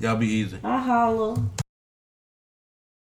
Y'all be easy. I holla.